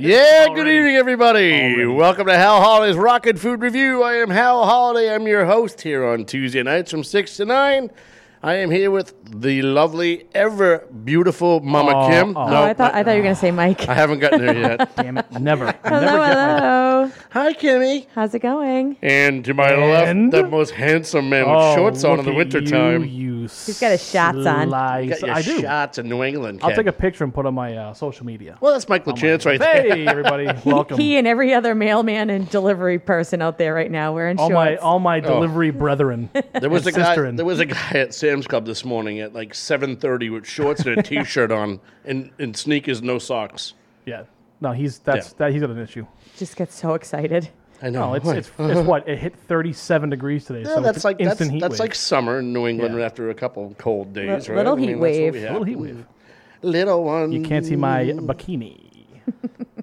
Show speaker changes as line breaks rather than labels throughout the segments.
Yeah, good
Already.
evening, everybody. Welcome to Hal Holiday's Rock N Food Revue. I am Hal Holiday. I'm your host here on Tuesday nights from 6 to 9. I am here with the lovely, ever beautiful Mama
Aw,
Kim.
aw.
Oh, I thought I thought you were gonna say Mike.
I haven't gotten there yet.
Damn it! Never.
hello,
never get my.
Hello.
Hi, Kimmy.
How's it going?
And to my
And-
left, the most handsome man with
Oh,
shorts on in the
at
wintertime.
You, you
He's got his shots on.
slice.
Got your
I do.
shots in New England.
I'll
Ken.
take a picture and put on my uh, social media.
Well, that's Mike Lachance right there.
Hey, everybody! Welcome.
He and every other mailman and delivery person out there right now wearing
all
shorts.
my all my delivery brethren.
There was a guy.
sisterin.
There was a guy at Sam's Club this morning at like seven thirty with shorts and a t-shirt on and, and sneakers, no socks.
Yeah. No, he's that's
Yeah.
that he's got an issue.
Just get so excited.
I know.
No, it's it's, it's what it hit 37 degrees today.
Yeah,
so
that's
it's
like that's,
heat
that's
wave.
like summer in New England
Yeah.
after a couple cold days,
Li-
right?
little
I mean,
heat
that's
wave.
we
a
have.
little heat wave.
Little one.
You can't see my bikini,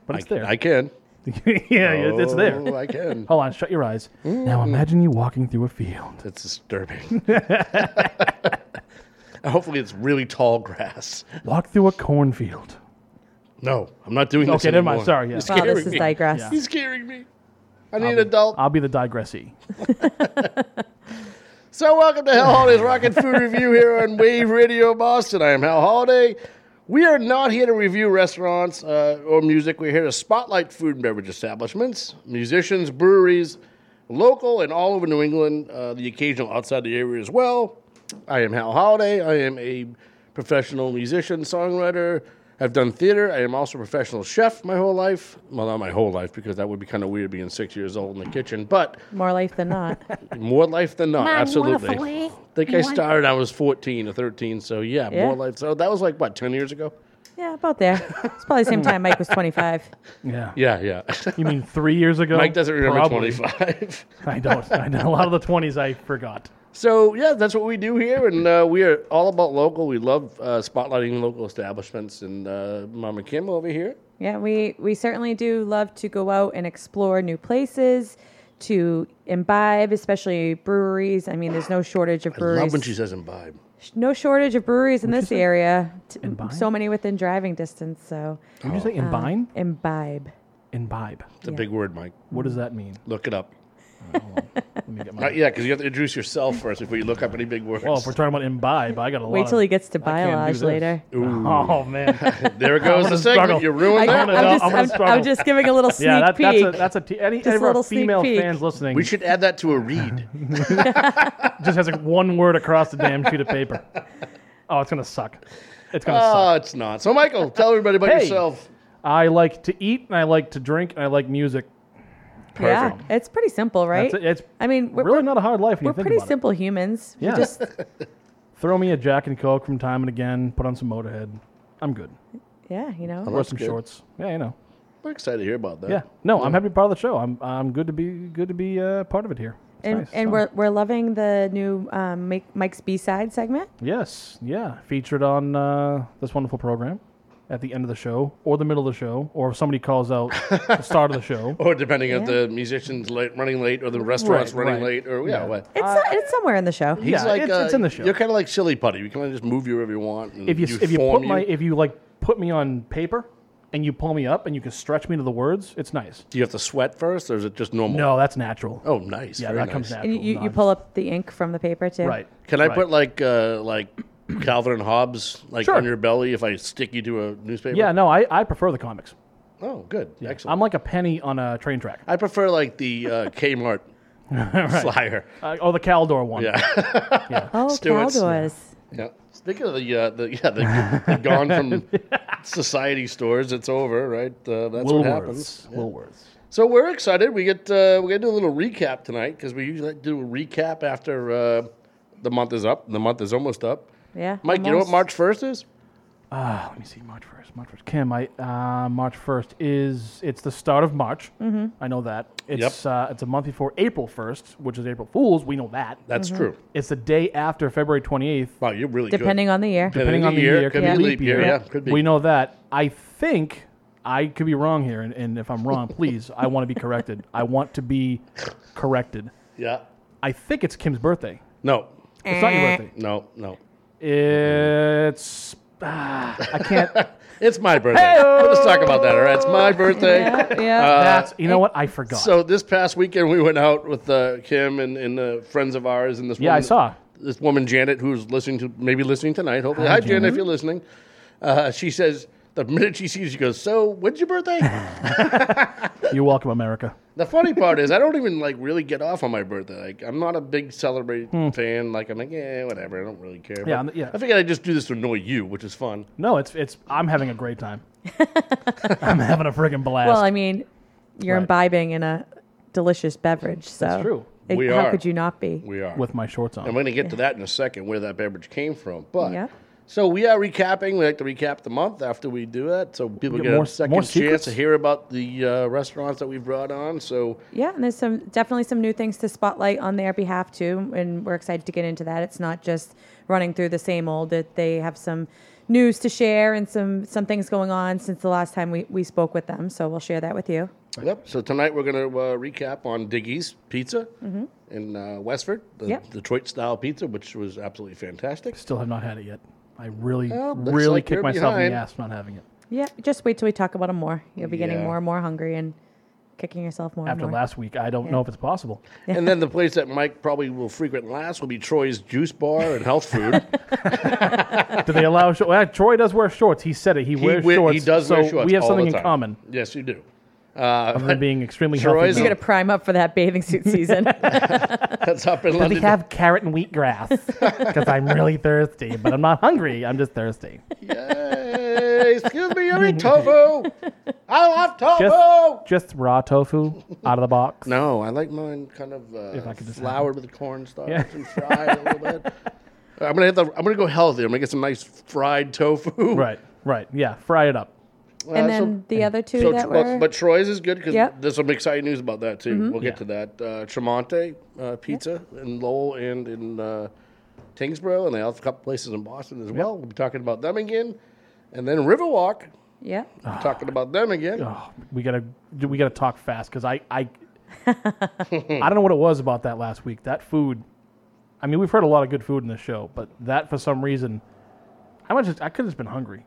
but
I,
it's there.
I can.
yeah, it's there.
Oh, I can.
Hold on, shut your eyes. Now mm. imagine you walking through a field.
That's disturbing. Hopefully, it's really tall grass.
Walk through a cornfield.
No, I'm not doing this
Okay, never mind.
anymore.
Sorry, yeah.
You're
Wow,
scaring
this is
me.
digress.
Yeah.
He's scaring me. I need an adult.
I'll be the digressee.
So, welcome to Hal Holiday's Rock N Food Revue here on Wave Radio Boston. I am Hal Holiday. We are not here to review restaurants uh, or music. We're here to spotlight food and beverage establishments, musicians, breweries, local and all over New England, uh, the occasional outside the area as well. I am Hal Holiday. I am a professional musician, songwriter. I've done theater. I am also a professional chef my whole life. Well, not my whole life because that would be kind of weird being six years old in the kitchen, but
More life than not.
more life than not,
Mom, you want a
absolutely. I think
You
I
want-
started. I was fourteen or thirteen, so yeah,
Yeah.
more life. So that was like what ten years ago.
yeah, about there. It's probably the same time Mike was 25.
Yeah.
Yeah, yeah.
You mean three years ago?
Mike doesn't remember
Probably.
twenty-five.
I don't. I know. A lot of the 20s I forgot.
So yeah, that's what we do here, and uh, we are all about local. We love uh, spotlighting local establishments, and uh, Mama Kim over here.
Yeah, we, we certainly do love to go out and explore new places, to imbibe, especially breweries. I mean, there's no shortage of
I
breweries.
love when she says imbibe.
no shortage of breweries in this area.
Imbibe?
so many within driving distance. So
Did you say
Oh.
imbibe?
imbibe.
Imbibe.
It's a big word, Mike.
What does that mean?
Look it up.
Let me get my.
Uh, yeah, because you have to introduce yourself first before you look up any big words.
Well, if we're talking about imbibe, I got a lot.
Wait till
of-
he gets to
I can't do
biolage
this.
later.
Oh man.
there goes
gonna
the segment.
struggle.
You ruined
I,
that.
gonna-
am
I'm
just,
gonna
I'm,
struggle.
I'm just giving a little sneak
yeah, that, that's
peek.
a that's a t- any,
Just a
any of our
little sneak
female
peek.
fans listening.
we should add that to a read.
just has like one word across the damn sheet of paper. Oh, it's gonna suck. It's gonna suck.
Oh, it's not. So, Michael, tell everybody about
Hey.
yourself.
I like to eat, and I like to drink, and I like music.
Yeah, it's pretty simple, right?
That's it. It's
I mean, we're,
really
we're,
not a hard life when
we're
you think
pretty
about
simple humans. We
Yeah.
just.
Throw me a Jack and Coke from time and again. Put on some Motorhead. I'm good.
yeah, you know.
Wear some
good.
shorts. Yeah, you know.
We're excited to hear about that.
Yeah. No, I'm happy to be part of the show. I'm I'm good to be good to be uh, part of it here. It's
And,
nice.
And
fun.
we're, we're loving the new um, Mike's B side segment.
Yes, yeah, featured on uh, this wonderful program at the end of the show, or the middle of the show, or if somebody calls out the start of the show.
Or depending if
Yeah.
the musician's late, running late or the restaurant's
Right,
running
right.
late or yeah,
Yeah.
what.
It's it's somewhere in the show.
He's
Yeah,
like
it's-
uh,
it's in the show.
You're kind of like silly putty. You can just move you wherever you want. And
If you if you
form
put my if you like put me on paper and you pull me up and you can stretch me to the words, it's nice.
do you have to sweat first, or is it just normal?
No, that's natural.
Oh, nice.
yeah,
very
that comes
nice.
natural.
And you, you,
No,
you pull up the ink from the paper too.
right.
Can I
right.
put like uh, like Calvin and Hobbes like
Sure.
on your belly if I stick you to a newspaper?
Yeah, no, I, I prefer the comics.
Oh, good. Excellent.
I'm like a penny on a train track.
I prefer like the uh, Kmart flyer.
Uh, oh, the Caldor one.
Yeah.
Oh,
Stewart's,
Cowboys.
Yeah. Speaking of the, uh, the yeah, the, the gone from society stores, it's over, right? Uh, that's what happens.
Woolworths. Woolworths.
So we're excited. We get uh, we're gonna do a little recap tonight because we usually like to do a recap after uh, the month is up. The month is almost up.
Yeah.
Mike, you know what
almost.
March first is?
Ah, let me see. March first. March first. Kim, I uh, March first is it's the start of March. Mm-hmm. I know that. It's uh, it's a month before April first, which is April Fools. We know that.
That's
Mm-hmm.
true.
It's the day after February twenty eighth.
Wow, you're really
Depending on the year.
good.
Depending on the year,
could
Yeah.
be leap year. Yeah, could be.
We know that. I think I could be wrong here, and, and if I'm wrong, please, I want to be corrected. I want to be corrected.
Yeah.
I think it's Kim's birthday.
No.
It's not your
Eh.
birthday.
No. No.
It's ah, I can't.
It's my birthday. Let's talk about that. All right, it's my birthday.
Yeah, yeah.
That's you know what I forgot.
Uh, So this past weekend we went out with uh, Kim and, and uh, friends of ours and this.
yeah, I saw.
this woman Janet who's listening to maybe listening tonight. Hopefully, hi, Janet, if you're listening. Uh, she says the minute she sees, you, she goes, "So when's your birthday?"
You're welcome, America.
the funny part is I don't even like really get off on my birthday. Like I'm not a big celebrate fan. Like I'm like, yeah, whatever. I don't really care.
Hmm. Yeah,
But
yeah.
I figured I'd just do this to annoy you, which is fun.
No, it's it's. I'm having a great time. I'm having a friggin' blast.
Well, I mean, you're
Right.
imbibing in a delicious beverage, so
That's true.
it-
We
how
are.
could you not be?
We are
with my shorts on.
I'm going to get to that in a second, where that beverage came from. But
Yeah.
So we are recapping. We like to recap the month after we do that, so people
Get
get
more-
a second
more
chance to hear about the uh, restaurants that we've brought on. So
Yeah, and there's some definitely some new things to spotlight on their behalf too, and we're excited to get into that. It's not just running through the same old. That they have some news to share and some some things going on since the last time we, we spoke with them. So we'll share that with you.
yep. So tonight we're going to uh, recap on Diggy's Pizza in uh, Westford, the
Mm-hmm. Yep.
Detroit style pizza, which was absolutely fantastic.
Still have not had it yet. I really,
oh, Well,
really
like
kick
you're
myself in the ass for not having it.
Yeah, just wait till we talk about them more. You'll be getting
Yeah.
more and more hungry and kicking yourself more
After
and more.
last week, I don't know if it's possible.
and then the place that Mike probably will frequent last will be Troy's Juice Bar and Health Food.
Do they allow? Short? Well, Troy does wear shorts. He said it. He,
he,
wears
we-
shorts.
he does
so
wear shorts.
We have
all
something
the
in common.
Yes, you do.
Other than being extremely
Troy's-
healthy.
you got to prime up for that bathing suit season.
That's up in
Does
London.
he have carrot and wheatgrass? Because I'm really thirsty, but I'm not hungry. I'm just thirsty.
Yay! Excuse me, you eat tofu? I love tofu.
Just, just raw tofu out of the box.
no, I like mine kind of uh,
If I could just have
floured with cornstarch
Yeah.
and fried a little bit. I'm gonna hit the, I'm gonna go healthy. I'm gonna get some nice fried tofu.
Right, right. Yeah, fry it up.
Uh,
and
so-
then the other two
So,
that
but,
were
but Troy's is good because
Yep. Mm-hmm.
there's some exciting news about that too. We'll get
Yeah.
to that. Uh, Tremonte uh, Pizza in Lowell and in uh, Tyngsboro, and they have a couple places in Boston as well. We'll be talking about them again, and then Riverwalk.
yeah.
we'll talking about them again.
Oh, we gotta we gotta talk fast because I I I don't know what it was about that last week. That food. I mean, we've heard a lot of good food in this show, but that for some reason, I was just I could have just been hungry.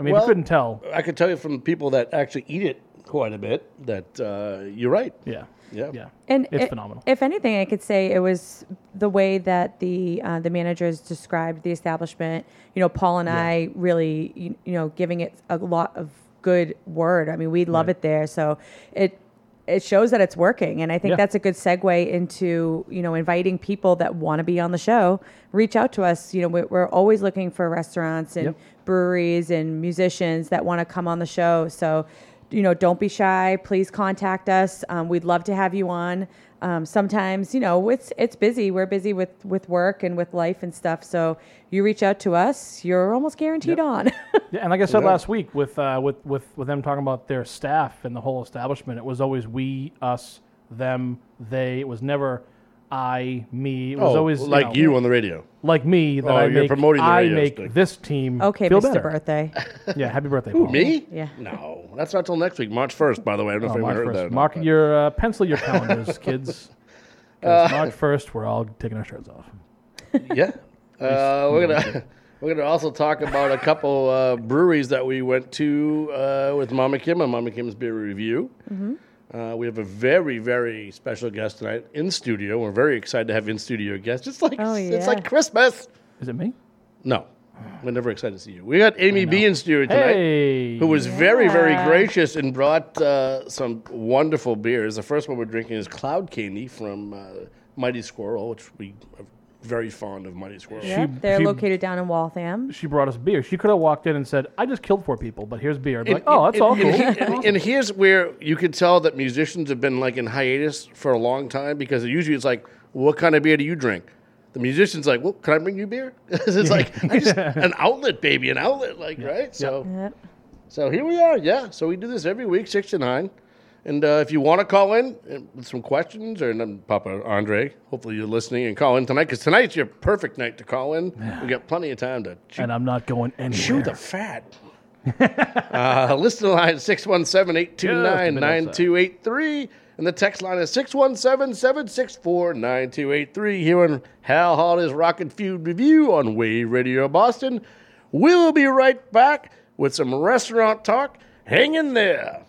I mean,
Well-
you couldn't tell.
I could tell you from people that actually eat it quite a bit that uh, you're right.
Yeah,
Yeah.
yeah.
And
it's
i-
phenomenal.
If anything, I could say it was the way that the uh, the managers described the establishment. You know, Paul and I really, you, you know, giving it a lot of good word. I mean, we love
Right.
it there, so it it shows that it's working, and I think
Yeah.
that's a good segue into you know inviting people that want to be on the show. Reach out to us. You know, we're, we're always looking for restaurants and
Yep.
Breweries and musicians that want to come on the show. So, you know, don't be shy. Please contact us. Um, we'd love to have you on. Um, sometimes, you know, it's it's busy. We're busy with with work and with life and stuff. So you reach out to us. You're almost guaranteed on.
Yeah, and like I said
Yeah.
last week, with uh, with with with them talking about their staff and the whole establishment, it was always we, us, them, they. It was never I, me. It was
Oh,
always
like
know,
you on the radio.
like me that
Oh,
I
you're
make.
promoting the
I
radio
make
stick.
this team
okay,
feel
Mr.
better.
Birthday.
Yeah, happy birthday, Paul.
Me?
Yeah.
No, that's not till next week, March 1st, by the way. I don't know
Oh,
if anyone heard that.
first.
not,
Mark
but-
your uh, pencil your calendars, kids. 'Cause March first, we're all taking our shirts off.
Yeah. Uh, we're gonna we're gonna also talk about a couple uh, breweries that we went to uh, with Mama Kim on Mama Kim's Beer Review.
Mm-hmm.
Uh, we have a very very special guest tonight in studio. We're very excited to have in studio guests. It's like
Oh,
it's like Christmas.
Is it me?
No, we're never excited to see you. We got Amy B in studio tonight.
Hey,
Who was very, very gracious and brought uh, some wonderful beers. The first one we're drinking is Cloud Candy from uh, Mighty Squirrel, which we are very fond of Mighty Squirrel.
Yeah, they're
she-
located down in Waltham.
she brought us beer. She could have walked in and said, "I just killed four people, but here's beer." I'd be
And-
like, oh, that's
and-
all
and,
cool.
he- and- and here's where you can tell that musicians have been like in hiatus for a long time because usually it's like, what kind of beer do you drink? The musician's like, well, can I bring you beer? it's like I just, an outlet, baby, an outlet, like right. So,
Yep.
so here we are. Yeah. So we do this every week, six to nine. And uh, if you want to call in uh, with some questions, or and Papa Andre, hopefully you're listening and call in tonight because tonight's your perfect night to call in. We got plenty of time to shoot
and I'm not going anywhere.
Chew the fat. uh, listen line 617 829 9283. And the text line is 617 764 9283. Here on Hal Hollis Rock N Food Revue on Wave Radio Boston. We will be right back
with some restaurant talk. Hang in there.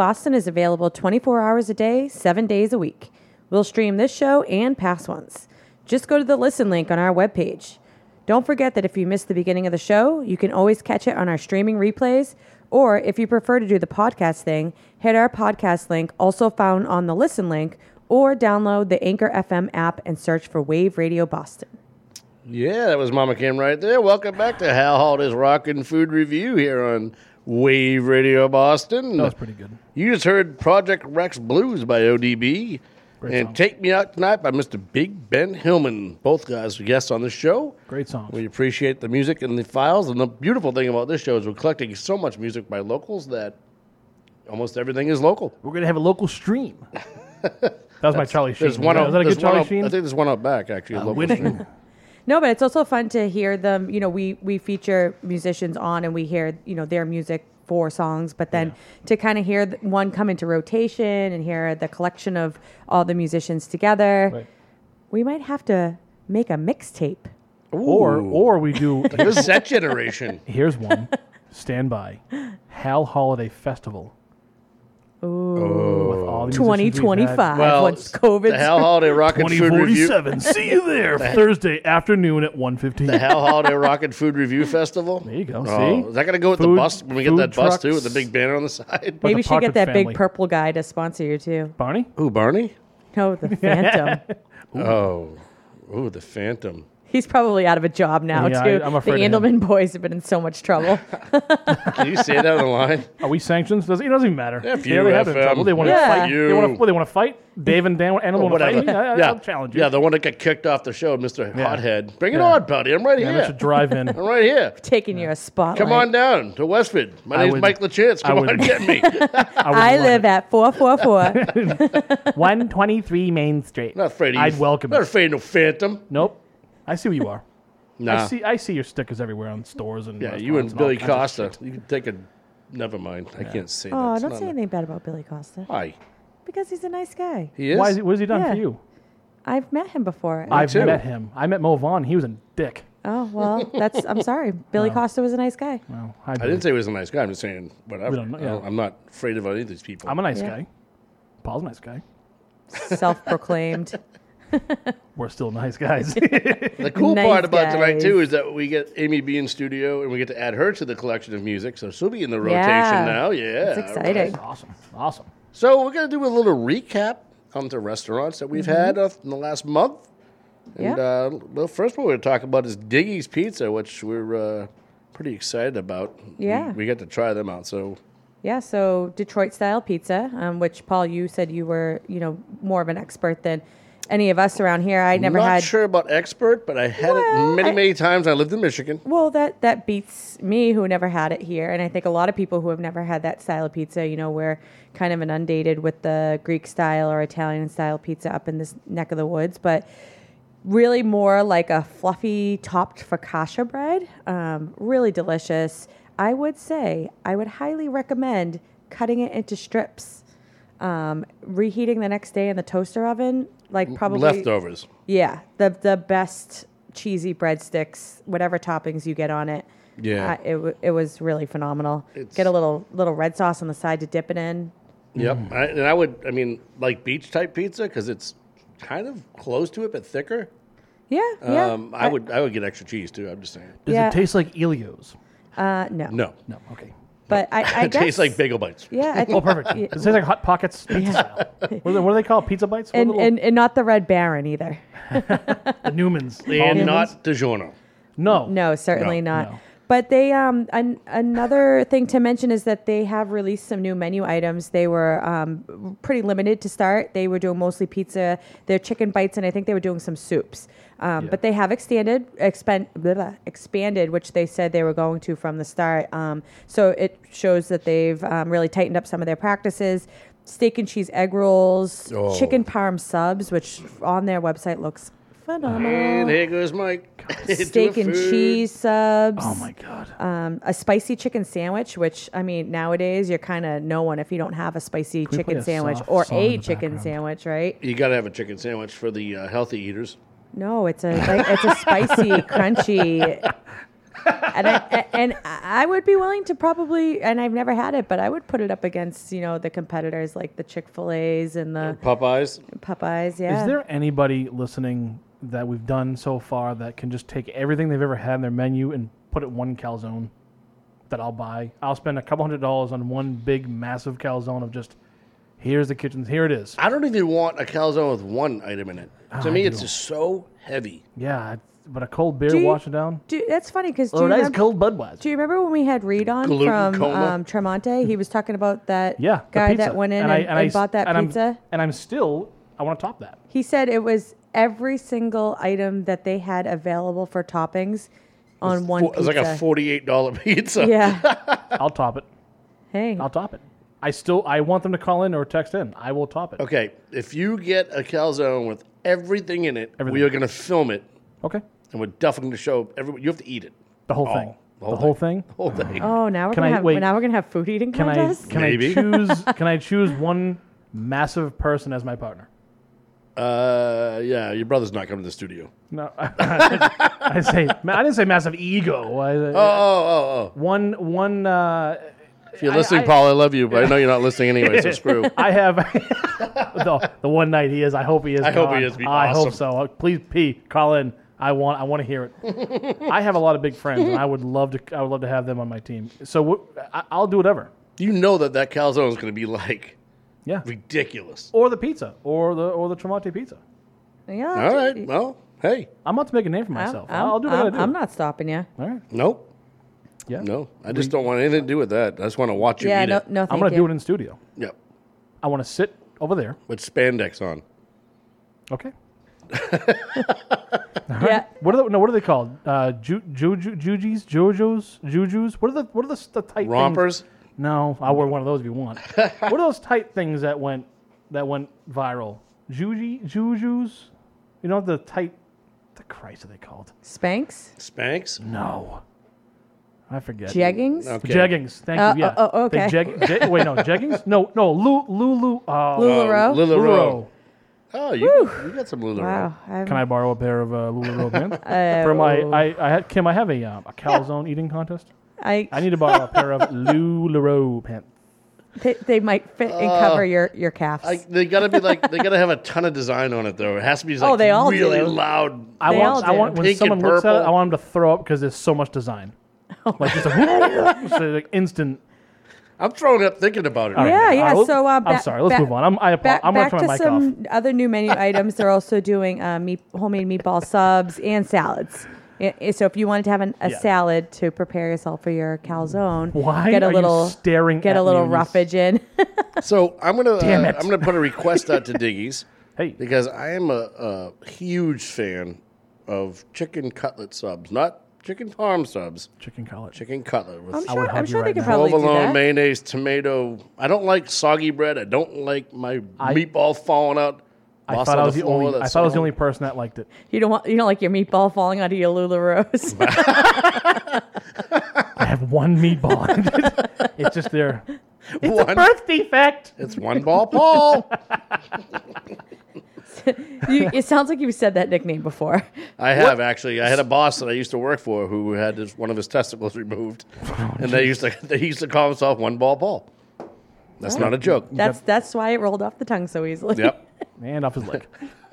Boston
is available 24 hours a day, seven days a week. We'll stream this show and past ones. Just go to the listen link on our webpage. Don't forget that if you missed the beginning of the show, you can always catch it on our streaming replays, or if you prefer to do the podcast thing, hit our podcast link, also found on the listen link, or download the Anchor FM app and search for Wave Radio Boston.
Yeah, that was Mama Kim right there. Welcome back to How Hal Holiday's Rockin' Food Review here on Wave Radio Boston.
That was pretty good.
You just heard Project Rex Blues by ODB
Great
and
song.
Take Me Out Tonight by Mr. Big Ben Hillman. Both guys are guests on the show.
Great songs.
We appreciate the music and the files. And the beautiful thing about this show is we're collecting so much music by locals that almost everything is local.
We're gonna have a local stream. that was my Charlie Sheen.
There's one
Was
out,
that a good Charlie
out-
Sheen?
I think there's one out back actually. a
Uh,
local
winning.
stream.
No, but it's also fun to hear them. You know, we we feature musicians on, and we hear you know their music for songs, but then to kind of hear one come into rotation and hear the collection of all the musicians together,
Right.
we might have to make a mixtape.
Or or we do.
This set generation.
Here's one. Stand by. Hal Holiday Festival.
Ooh.
With all the musicians we've had.
2025
Well,
once COVID.
the Hal Holiday Rock N Food Revue.
2047. See you there Thursday afternoon at 1:15.
The Hal Holiday Rocket Food Review Festival.
There you go.
Oh,
See?
is that going to go with
Food-
the bus when we get
food
that bus too, with the big banner on the side?
Maybe
the
you should get that
Partridge
big purple guy to sponsor you too.
Barney.
Ooh, Barney.
No, the Phantom.
Oh, ooh, the Phantom.
He's probably out of a job now
Yeah,
too.
I- I'm afraid
the. Andelman boys have been in so much trouble.
Can you say that on the line?
Are we sanctions? Does, it doesn't even matter.
F
Yeah,
you,
they have been in trouble. They want to um,
Yeah.
fight.
You.
They want to. What, they want to fight. Dave and Dan. Animal want to fight me. I, I,
yeah,
I'll challenge you.
yeah, the one that got kicked off the show, Mr.
Yeah.
Hothead. Bring it
Yeah.
on, buddy. I'm right
Man,
here.
I should drive in.
I'm right here.
Taking you a spotlight.
Come on down to Westford. My
I
name's
would-
Mike Lachance. Come on, get me.
I live at 444.
123 Main Street.
not afraid of
I'd
you.
welcome
Not
it.
afraid of no Phantom.
Nope. I see who you are.
Nah.
I see. I see your stickers everywhere on stores and
yeah, you
restaurants
and Billy Costa. You can take a. Never mind. I can't say that.
oh,
It's
don't
not
say
a-
anything bad about Billy Costa
Why?
because he's a nice guy.
He is.
Why? Is he, what has he done
Yeah.
for you?
I've met him before.
I've
too.
met him. I met Mo Vaughn. He was a dick.
oh well, that's. I'm sorry. Billy Costa was a nice guy.
Well, hi,
I
Billy.
didn't say he was a nice guy. I'm just saying whatever.
We don't know, yeah.
I'm not afraid of any of these people.
I'm a nice
Yeah.
guy. Paul's a nice guy.
Self-proclaimed.
We're still nice guys.
The cool
Nice
part about tonight too is that we get Amy B in studio and we get to add her to the collection of music. So she'll be in the rotation
Yeah.
now. Yeah,
It's exciting.
right.
awesome. Awesome.
So we're gonna do a little recap on the restaurants that we've had
Mm-hmm.
uh, in the last month. And
Yeah.
uh, well, first one we're gonna talk about is Diggy's Pizza, which we're uh, pretty excited about. We-
Yeah.
we, get to try them out. So
Yeah, so Detroit style pizza, um, which Paul, you said you were, you know, more of an expert than any of us around here. I never had
not
had.
sure about expert, but I had
Well,
it many,
I-
many times. I lived in Michigan.
Well, that that beats me, who never had it here, and I think a lot of people who have never had that style of pizza. You know, we're kind of inundated with the Greek style or Italian style pizza up in this neck of the woods, but really more like a fluffy topped focaccia bread. Um, really delicious. I would say I would highly recommend cutting it into strips, um, reheating the next day in the toaster oven, like probably
Leftovers.
yeah, the the best cheesy breadsticks, whatever toppings you get on it.
Yeah.
uh, it w- it was really phenomenal.
It's-
get a little little red sauce on the side to dip it in.
Yep.
Mm.
I, and I would, I mean, like beach type pizza because it's kind of close to it but thicker.
Yeah, yeah.
Um, I, would, I would get extra cheese too. I'm just saying.
Does
Yeah.
it taste like Elio's?
Uh, no,
No,
No. Okay.
But I, I
it
guess
tastes like bagel bites.
Yeah, I think,
Oh, perfect.
Yeah.
It tastes like Hot Pockets pizza style. What, are they, what do they call it? Pizza bites?
And,
little-
and and not the Red Baron either.
the Newmans.
And
Newmans?
not DiGiorno.
No.
No, certainly
No,
not.
no.
But they um an, another thing to mention is that they have released some new menu items. They were um, pretty limited to start. They were doing mostly pizza, their chicken bites, and I think they were doing some soups. Um,
Yeah.
But they have extended, expand, blah, blah, expanded, which they said they were going to from the start. Um, so it shows that they've um, really tightened up some of their practices. Steak and cheese egg rolls,
Oh.
chicken parm subs, which on their website looks phenomenal
And here goes Mike.
steak and
food.
cheese subs.
Oh my god.
Um, a spicy chicken sandwich, which I mean nowadays you're kind of no one if you don't have a spicy
we
chicken
a
sandwich
soft
or a chicken
background?
sandwich, right?
You got to have a chicken sandwich for the uh, healthy eaters.
No, it's a like, it's a spicy, crunchy. And I, and I would be willing to probably, and I've never had it, but I would put it up against you know the competitors like the Chick Fil A's and the
Popeyes.
Popeyes. Yeah.
Is there anybody listening that we've done so far that can just take everything they've ever had in their menu and put it one calzone that I'll buy? I'll spend a couple hundred dollars on one big, massive calzone of just here's the kitchen, here it is.
I don't even want a calzone with one item in it. to
I
me,
do.
it's just so heavy.
Yeah, it's- but a cold beer
Do you-
wash it down.
Do, that's funny because do,
Oh,
you
nice
remember-
cold Budweiser.
do you remember when we had Reed on
Gluten
from
coma?
um, Tremonte? He was talking about that
yeah, the
guy
pizza.
that went in and,
I,
and,
I s-
bought that
and I'm-
pizza.
and I'm still, I want to top that.
He said it was every single item that they had available for toppings on one
Fo- It's
pizza.
like a forty-eight dollar pizza.
yeah.
I'll top it.
Hey.
I'll top it. I still, I want them to call in or text in. I will top it.
Okay, if you get a calzone with everything in it,
Everything.
we are going to film it,
Okay.
and we're definitely going to show everyone. You have to eat it,
The whole
Oh,
thing.
the
The
whole
whole thing.
whole thing.
Oh, now we're
Can
gonna
I-
have
wait.
now we're gonna have food eating
Can I
contest.
can
Maybe.
I choose can I choose one massive person as my partner?
Uh, yeah, your brother's not coming to the studio.
No, I say I didn't say massive ego. I,
Oh, oh, oh,
one one uh,
If you're listening, Paul, I love you, but I know you're not listening anyway, so screw.
I have the, the one night he is. I hope he is.
I hope he is. Be
I hope so. Uh, Please, P, call in. I want. I want to hear it. I have a lot of big friends, and I would love to. I would love to have them on my team. So wh- I, I'll do whatever.
You know that that calzone is going to be like
Yeah.
ridiculous.
Or the pizza, or the or the Tremonte pizza.
Yeah.
All right. Well, hey,
I'm about to make a name for
I'm,
myself.
I'm-
I'll do what I
I'm,
gotta do.
I'm not stopping you.
All right.
nope,
Yeah.
no. I just don't want anything to do with that. I just want to watch you
Yeah,
eat
no,
it.
no, thank
I'm gonna
you.
do it in studio.
Yep,
I want to sit over there.
with spandex on.
Okay.
Yeah,
What are the, no? What are they called? Uh, ju, juju, jujis, jojos, jujus. What are the what are the, the tight things-
Rompers.
No, I'll wear one of those if you want. what are those tight things that went that went viral? Juji, jujus. You know the tight. The Christ are they called?
Spanx,
Spanx.
No, I forget.
jeggings,
Okay.
Jeggings. Thank
Uh,
you. Yeah.
oh, oh,
They
okay.
jeg- je- wait, no, jeggings. No, no. Lu, Lulu. Uh,
Lularoe.
Lularoe. Oh, you, you got some Lularoe.
wow, I'm,
Can I borrow a pair of uh, Lularoe pants for my? I, I had Kim. I have a uh, a calzone eating contest.
I,
I need to borrow a pair of Lularoe pants.
they, they might fit and cover your your calves.
I, they gotta be like they gotta have a ton of design on it though. It has to be like
Oh, they all
really
do.
loud.
I
They
want.
all
I want when
Pink
someone looks at it. I want them to throw up because there's so much design. like just a so like instant.
I'm throwing up thinking about it.
All right.
yeah,
All
yeah.
right,
so uh,
I'm
ba-
sorry. Let's
ba-
move on. I'm. I
Back,
apologize. I'm gonna
back
turn
to
my mic
some
off.
other new menu items. They're also doing uh, meat, homemade meatball subs and salads. I- I- So if you wanted to have an, a
Yeah.
salad to prepare yourself for your calzone,
Why
get a
are you
little
staring
get
at
a little
me when you s-
roughage in.
So I'm gonna uh,
it.
I'm gonna put a request out to Diggy's
Hey,
because I am a, a huge fan of chicken cutlet subs, not chicken parm subs.
chicken cutlet.
Chicken cutlet with
I'm
I
sure,
would
I'm
help you
sure they
right
could
now.
probably do
provolone,
that.
mayonnaise, tomato. I don't like soggy bread. I don't like my
I-
meatball falling out.
I
lost
thought
on
I was the
floor,
only. I
that's
thought I was the only person that liked it.
You don't want you don't like your meatball falling out of your Lularoes.
I have one meatball. it's just there. It's
One-
a birth defect.
It's one ball, Paul.
you, it sounds like you've said that nickname before.
I have actually. I had a boss that I used to work for who had his, one of his testicles removed,
Oh,
and they used to they used to call himself one ball Paul. That's not a joke.
That's that's why it rolled off the tongue so easily.
Yep.
And off his leg.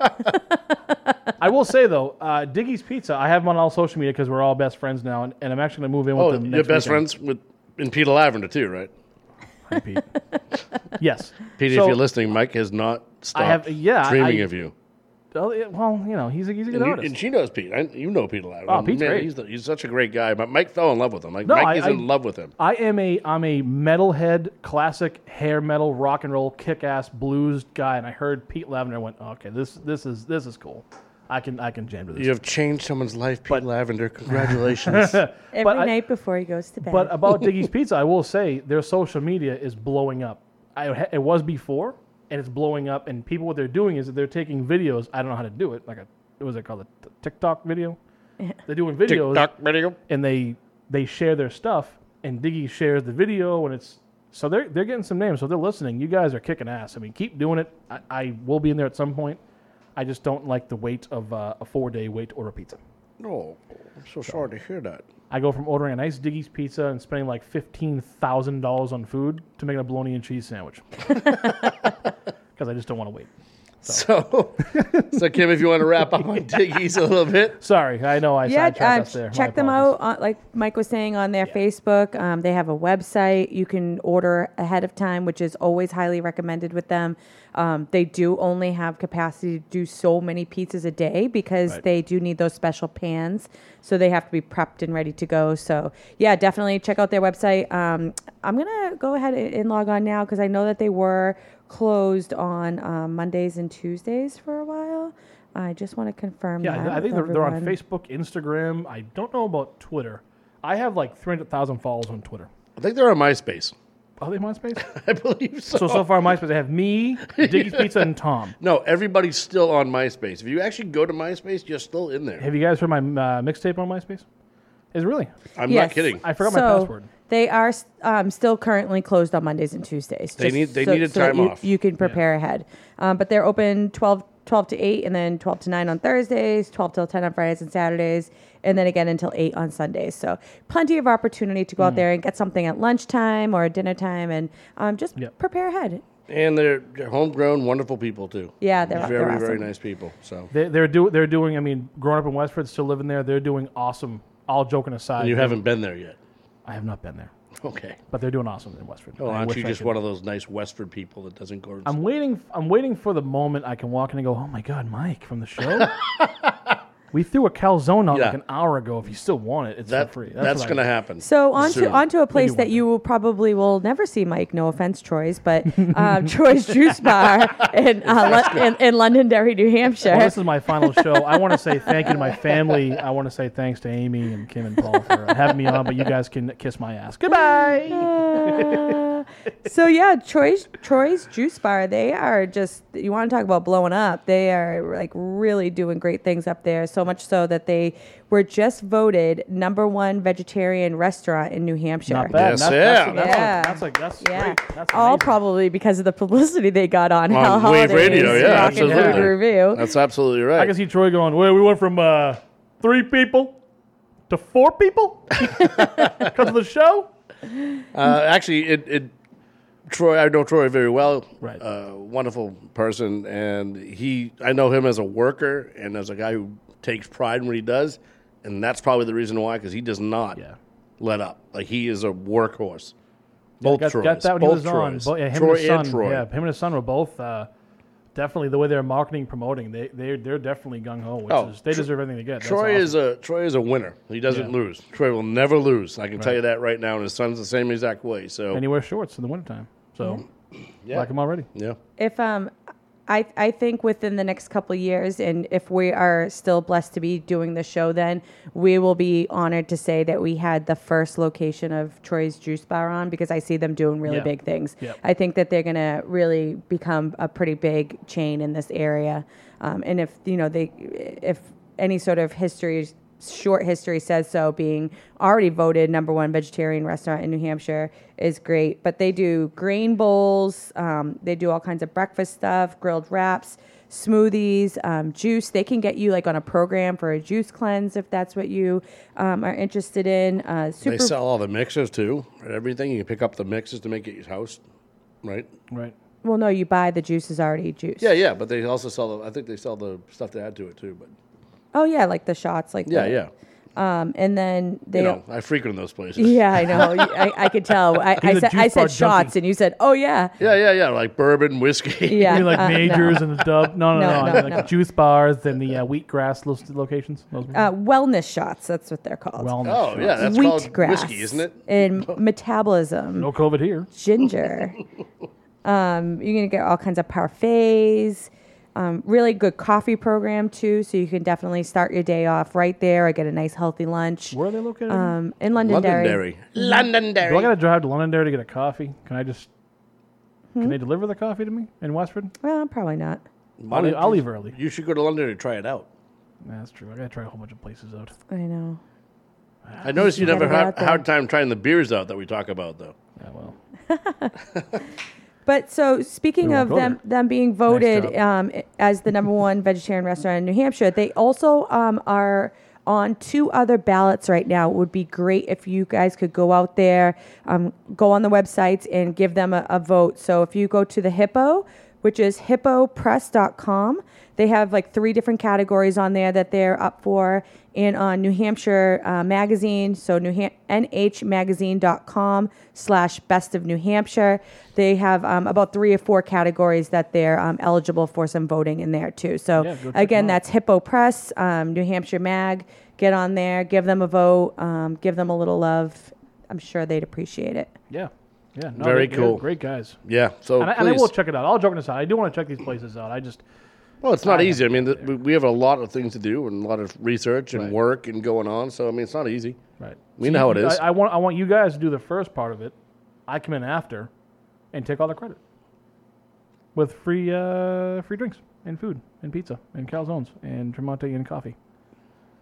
I will say though, uh, Diggy's Pizza. I have him on all social media because we're all best friends now, and, and I'm actually gonna move in with
Oh,
them.
you're best
weekend.
friends with in Peter Lavender too, right?
Hi, Pete. yes,
Peter,
So-
if you're listening, Mike has not stopped
have- yeah,
dreaming
I-
of you.
Yeah, well, you know, he's a, he's a good
And, you,
artist.
and she knows Pete. I, you know Peter Lavender.
Oh, Pete's
Man,
great.
He's, the, he's such a great guy. But Mike fell in love with him. Like
No,
Mike
I-
is
I-
in love with him.
I am a I'm a metalhead, classic hair metal, rock and roll, kick ass blues guy, and I heard Pete Lavender. I went, okay, this this is this is cool. I can I can jam to this.
You have changed someone's life, Pete Lavender. Congratulations.
Every
But I-
night before he goes to bed.
But about Diggy's Pizza, I will say their social media is blowing up. I, it was before, and it's blowing up. And people, what they're doing is that they're taking videos. I don't know how to do it. Like a what was it called? A t- TikTok video. They're doing videos,
TikTok video.
and they they share their stuff. And Diggy shares the video, and it's so they're they're getting some names. So they're listening. You guys are kicking ass. I mean, keep doing it. I, I will be in there at some point. I just don't like the wait of uh, a four day wait to order pizza.
Oh, I'm so sorry to hear that.
I go from ordering a nice Diggy's pizza and spending like fifteen thousand dollars on food to making a bologna and cheese sandwich because I just don't want to wait.
So, so Kim, if you want to wrap up on Diggy's a little bit,
Sorry, I know I
yeah,
sidetracked
uh,
us there. My
check them
apologies.
out. On, like Mike was saying on their Facebook, um, they have a website. You can order ahead of time, which is always highly recommended with them. Um, they do only have capacity to do so many pizzas a day because
Right.
they do need those special pans, so they have to be prepped and ready to go. So yeah, definitely check out their website. Um, I'm gonna go ahead and and log on now because I know that they were closed on um, Mondays and Tuesdays for a while. I just want to confirm
Yeah,
that.
I think they're, they're on. Facebook, Instagram. I don't know about Twitter. I have like three hundred thousand followers on Twitter.
I think they're on MySpace.
Are they MySpace?
I believe so.
so so far, MySpace. They have me, Diggy's Pizza, and Tom.
no, everybody's still on MySpace. If you actually go to MySpace, you're still in there.
Have you guys heard my uh, mixtape on MySpace? Is it really?
I'm
Yes.
not kidding.
I forgot my
So,
password.
They are um, still currently closed on Mondays and Tuesdays.
They need- they
so,
needed
so that
time
you,
off.
You can prepare ahead, um, but they're open 12 12 to 8, and then 12 to 9 on Thursdays, 12 till 10 on Fridays and Saturdays, and then again until 8 on Sundays. So plenty of opportunity to go
Mm.
out there and get something at lunchtime or dinner time and um, just
Yep.
prepare ahead.
And they're, they're homegrown, wonderful people too.
Yeah, they're-
very,
they're
very
awesome.
nice people. So
They, they're do they're doing. I mean, growing up in Westford, still living there, they're doing awesome. All joking aside,
and you haven't been there yet.
I have not been there,
Okay.
but they're doing awesome in Westford.
Oh, well,
I
aren't
wish
you
I
just
could-
one of those nice Westford people that doesn't go?
I'm waiting. I'm waiting for the moment I can walk in and go, "Oh my God, Mike from the show." we threw a calzone out
Yeah.
like an hour ago. If you still want it, it's
that,
for free.
that's
what I-
going to happen.
So on to,
soon.
onto a place that you will probably will never see Mike. No offense, Troy's, but um, Troy's Juice Bar in, uh, Lo- in, in Londonderry, New Hampshire.
Well, this is my final show. I want to say thank you to my family. I want to say thanks to Amy and Kim and Paul for having me on. But you guys can kiss my ass. Goodbye.
So yeah, Troy's Troy's Juice Bar. They are just you want to talk about blowing up. They are like really doing great things up there. So much so that they were just voted number one vegetarian restaurant in New Hampshire.
Not bad.
Yes,
that's,
yeah.
That's, that's,
Yeah.
that's like that's
Yeah,
great. That's
all
amazing.
probably because of the publicity they got on,
On
Hell
Wave
Holidays,
Radio, yeah,
Rock and Food
absolutely.
Revue.
That's absolutely right.
I can see Troy going. Well, we went from uh, three people to four people because of the show.
Uh, actually, it, it Troy, I know Troy very well.
Right.
Uh, wonderful person, and he, I know him as a worker and as a guy who takes pride in what he does, and that's probably the reason why, because he does not
Yeah.
let up. Like he is a workhorse. Both
got,
Troys,
got that when he
both
was on.
Troys.
Bo- yeah, him
Troy
and his son.
and Troy.
Yeah, him and his son were both uh, definitely the way they're marketing, promoting. They they they're definitely gung ho.
Oh,
is, they
Tro-
deserve everything they get.
Troy
awesome.
is a Troy is a winner. He doesn't
Yeah.
lose. Troy will never lose. I can tell you that right now. And his son's the same exact way. So
and he wears shorts in the wintertime. So
yeah,
like him already.
yeah.
if um I, I think within the next couple of years, and if we are still blessed to be doing the show, then we will be honored to say that we had the first location of Troy's Juice Bar on because I see them doing really
Yeah.
big things.
Yep.
I think that they're going to really become a pretty big chain in this area. Um, and if, you know, they, if any sort of history, short history says so, being already voted number one vegetarian restaurant in New Hampshire is great. But they do grain bowls, um, they do all kinds of breakfast stuff, grilled wraps, smoothies, um, juice. They can get you like on a program for a juice cleanse if that's what you um, are interested in. Uh, super
They sell all the mixers too, and everything. You can pick up the mixes to make it your house, right?
Right.
well, no, you buy the juices already juiced.
Yeah, yeah. But they also sell the. I think they sell the stuff to add to it too. But
Oh yeah, like the shots, like
yeah,
the-
yeah.
Um, and then they.
You know, I frequent those places.
yeah, I know. I, I could tell. I, I
He's
said I said shots,
junkie.
and you said, "Oh yeah,
yeah, yeah, yeah. Like bourbon, whiskey.
yeah."
You mean like
uh, no.
majors and the dub? No, no,
No,
no. I
no,
mean like
no.
the juice bars and the uh, wheatgrass lo- locations. Those
Uh, wellness shots. That's what they're called.
wellness.
Oh,
shots.
yeah. That's called whiskey, isn't it?
And metabolism,
No COVID here.
ginger. um, you're gonna get all kinds of parfaits. Um, really good coffee program too, so you can definitely start your day off right there I get a nice healthy lunch.
Where are they located?
Um, in Londonderry.
Londonderry. Londonderry.
Do I got to drive to Londonderry to get a coffee? Can I just?
Hmm?
Can they deliver the coffee to me in Westford?
Well, probably not.
Why
I'll leave, I'll
you-
leave early.
You should go to London to try it out.
That's true. I got to try a whole bunch of places out.
I know.
I noticed you
gotta
never
go
had
out there.
hard time trying the beers out that we talk about, though.
Yeah, well,
But so speaking of them, them being voted um, as the number one vegetarian restaurant in New Hampshire, they also um, are on two other ballots right now. It would be great if you guys could go out there, um, go on the websites and give them a, a vote. So if you go to the Hippo, which is hippopress.com, they have like three different categories on there that they're up for. And on New Hampshire uh, Magazine, so New Ham- nhmagazine.com slash best of New Hampshire. They have um, about three or four categories that they're um, eligible for some voting in there too. So
Yeah,
again, that's Hippo Press, um, New Hampshire Mag. Get on there, give them a vote, um, give them a little love. I'm sure they'd appreciate it.
yeah, yeah. No,
Very cool.
Great guys.
Yeah. So
And I, and I, will check it out. All joking aside, I do want to check these places out. I just
well, it's not
I
easy. I mean,
been
th- we we have a lot of things to do and a lot of research and
Right.
work and going on. So I mean, it's not easy.
right.
We know how it
you-
is.
I, I want I want you guys to do the first part of it. I come in after, and take all the credit with free uh, free drinks and food and pizza and calzones and Tremonte and coffee.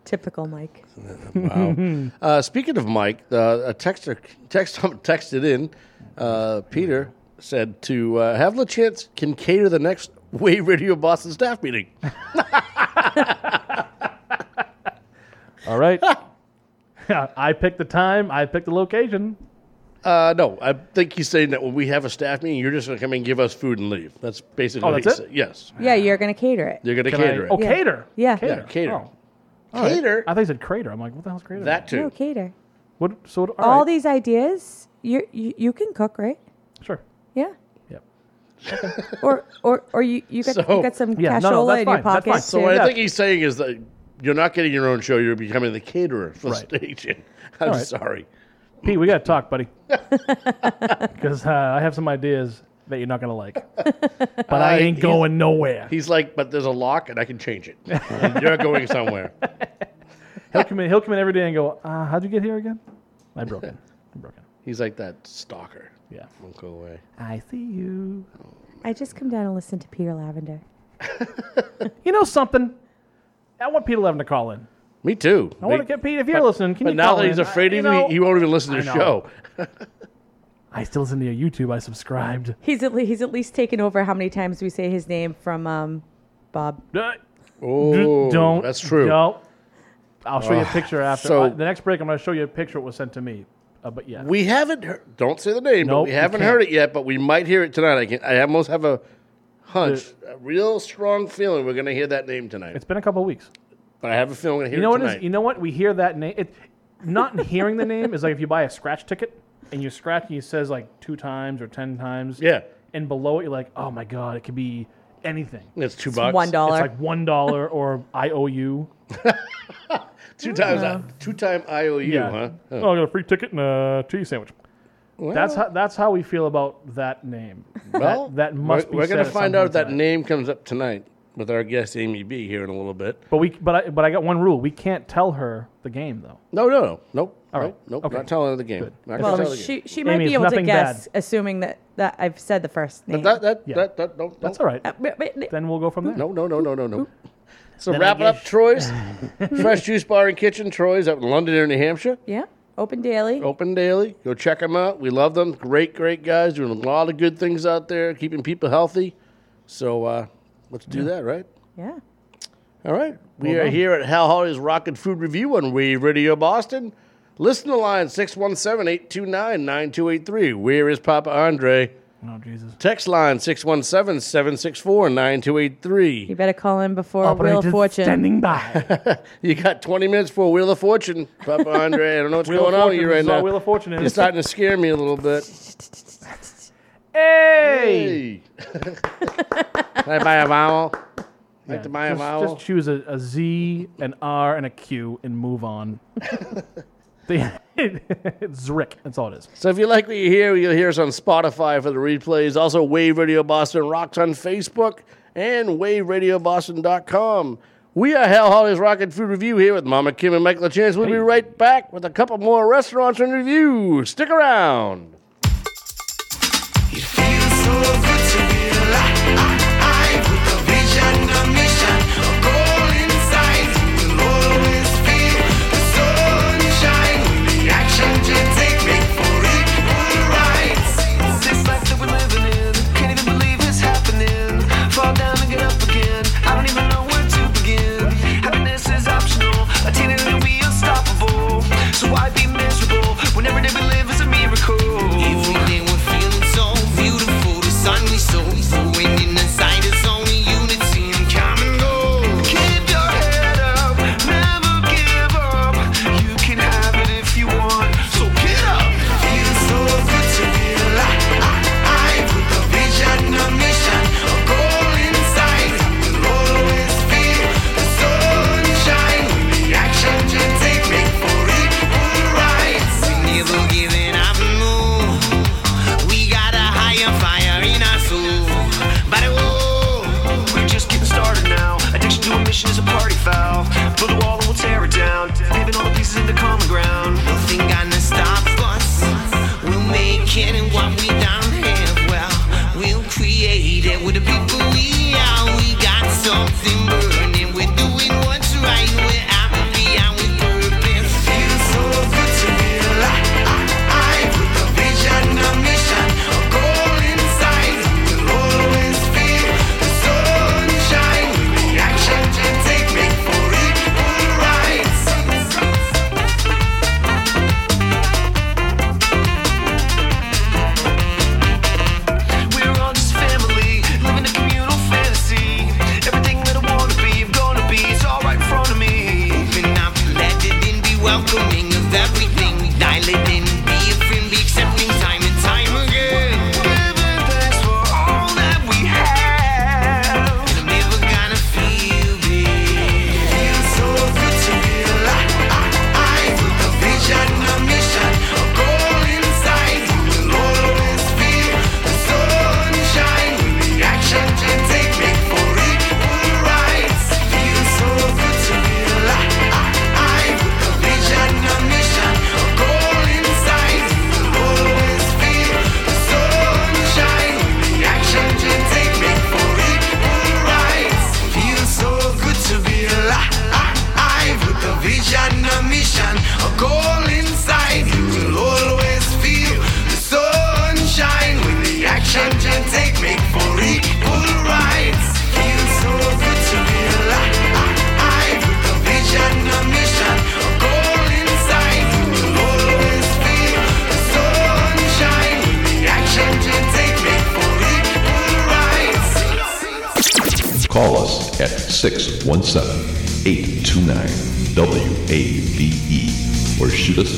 Typical Mike.
Wow. uh, speaking of Mike, uh, a texter text texted in. Uh, Peter said to uh, have the chance can cater the next Wave Radio Boston staff meeting.
All right. I picked the time. I picked the location.
Uh, no, I think he's saying that when we have a staff meeting, you're just going to come in and give us food and leave. That's basically
Oh,
what
that's
he's
it?
saying. Yes.
Yeah, you're going to cater it.
You're going to
Can
cater
I,
it.
Oh,
Yeah.
cater.
Yeah.
Yeah, cater.
Oh. All right.
Cater.
I thought you said crater. I'm like, what the hell's crater?
That too.
No, cater.
What? So all,
All
right.
these ideas, you you you can cook, right?
Sure.
Yeah. Or or or you you got
So-
you got some
Yeah, no,
cashola
no, that's
in your
fine, that's
pocket
fine.
So what
Yeah.
I think he's saying is that you're not getting your own show. You're becoming the caterer for
Right.
the station. I'm
All right.
sorry.
Pete, we got to talk, buddy. Because uh, I have some ideas that you're not going to like. But I
Uh,
ain't
he's-
going nowhere.
He's like, but there's a lock and I can change it. You're going somewhere.
He'll come in, he'll come in every day and go, uh, how'd you get here again? I broke in. I broke in.
He's like that stalker.
Yeah.
Won't go away.
I see you.
I just come down and listen to Peter Lavender.
You know something? I want Peter Levin to call in.
Me too.
I want to get Pete. If you're listening, can
But
you
now
call
that he's
in?
afraid
I,
of me,
know,
he won't even listen to
I
the
know.
show.
I still listen to your YouTube. I subscribed.
He's at least he's at least taken over how many times we say his name from um Bob.
Uh,
Oh,
don't.
That's true.
No. I'll show you a picture after.
so-
uh, the next break, I'm going to show you a picture that was sent to me. Uh, but yeah.
We haven't heard, don't say the name, but we haven't
can't.
heard it yet, but we might hear it tonight. I, can, I almost have a hunch, a real strong feeling we're going to hear that name tonight.
it's been a couple of weeks.
but I have a feeling we're going to hear
You know
it
what
tonight.
is? You know what? We hear that name. It, not hearing the name is like if you buy a scratch ticket and you scratch and it says like two times or ten times.
yeah,
And below it, you're like, oh my god, it could be anything.
it's two
It's
bucks.
one dollar.
It's like one dollar or I owe you.
Two times, uh, two time IOU,
Yeah.
huh?
Oh, I got a free ticket and a cheese sandwich.
Well,
That's how that's how we feel about that name.
well,
that, that must
we're,
be.
We're going to find out if that name comes up tonight with our guest Amy B here in a little bit.
But we, but I, but I got one rule: we can't tell her the game though.
No, no, no, nope,
All right.
nope, nope.
Okay.
Not telling her the game.
Good.
Not gonna tell
Well,
her the
she
game.
she might
Amy,
be able to guess,
bad.
assuming that that I've said the first name.
That that
Yeah.
that that don't.
That's
don't-
all right.
Uh, but- but-
Then we'll go from there.
No, no, no, no, no, no. So
Then
wrap it up,
guess-
Troy's Fresh Juice Bar and Kitchen. Troy's up in Londonderry, New Hampshire.
yeah, open daily.
Open daily. Go check them out. We love them. Great, great guys doing a lot of good things out there, keeping people healthy. So uh, let's do that, right?
Yeah.
All right. We
Well
are
done.
here at Hal Holly's Rock N Food Revue on Wave Radio Boston. Listen to line 617 829 9283. Where is Papa Andre?
Oh Jesus!
Text line 617 764 9283.
You better call in before Wheel of
Operator
Fortune.
standing by.
You got 20 minutes for Wheel of Fortune, Papa Andre. I don't know what's
Wheel
going on
Fortune.
with you right
this is all
now.
Wheel of Fortune
You're
is.
starting to scare me a little bit.
Hey.
Hey. Can I buy a vowel? Like to buy a
just,
vowel?
just choose a, a Z, an R, and a Q, and move on. The- it's Zrick. That's all it is.
So if you like what you hear, you'll hear us on Spotify for the replays. Also, Wave Radio Boston rocks on Facebook and WaveRadioBoston.com. We are Hal Holly's Rock N Food Revue here with Mama Kim and Michael Lachance. We'll be right back with a couple more restaurants in review. Stick around.
It feels so good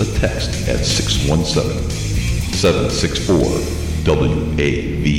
a
text at 617-764-WAVE.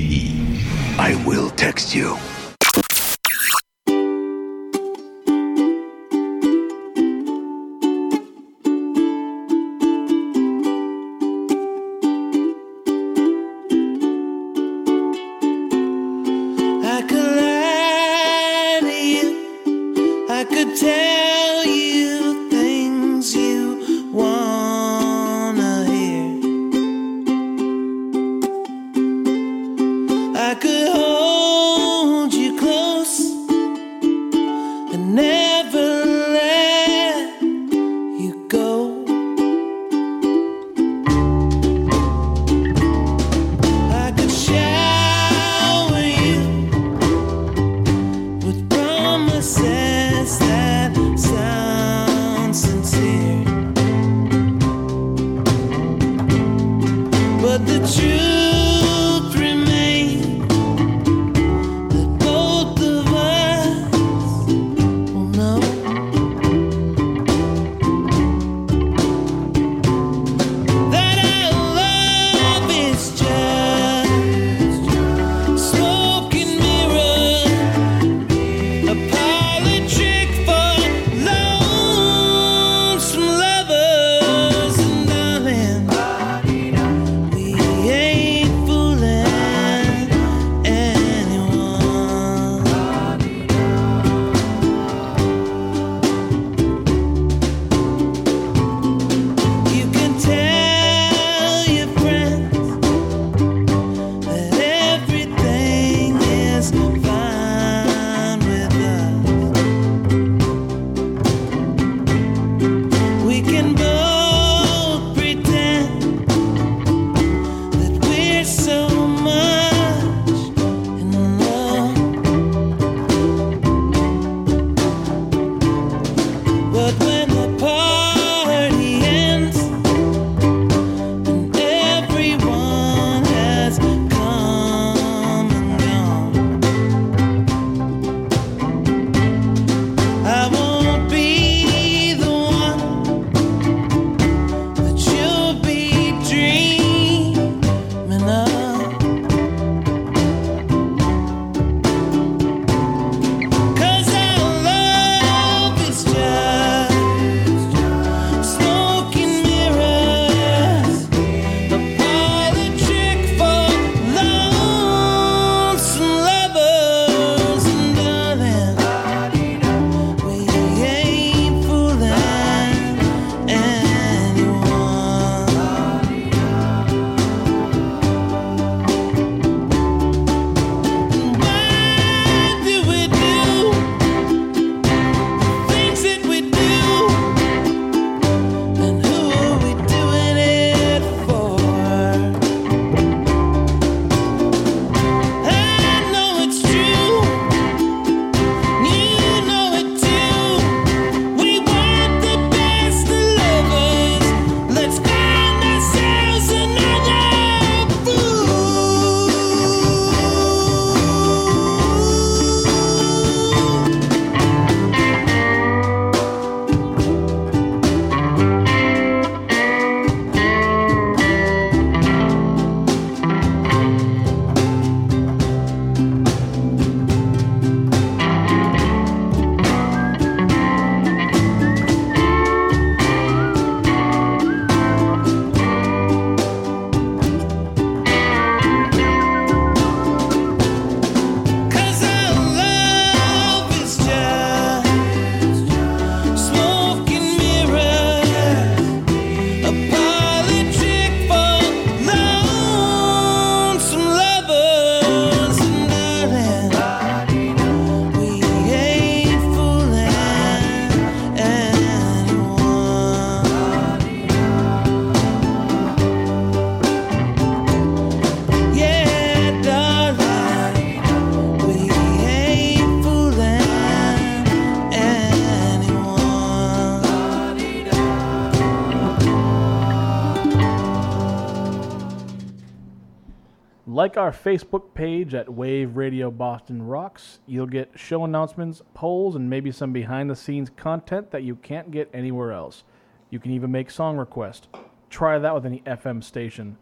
Our
Facebook page at Wave Radio Boston Rocks. You'll get show announcements, polls, and maybe some behind the scenes content that you can't get anywhere else. You can even make song requests. Try that with any FM station.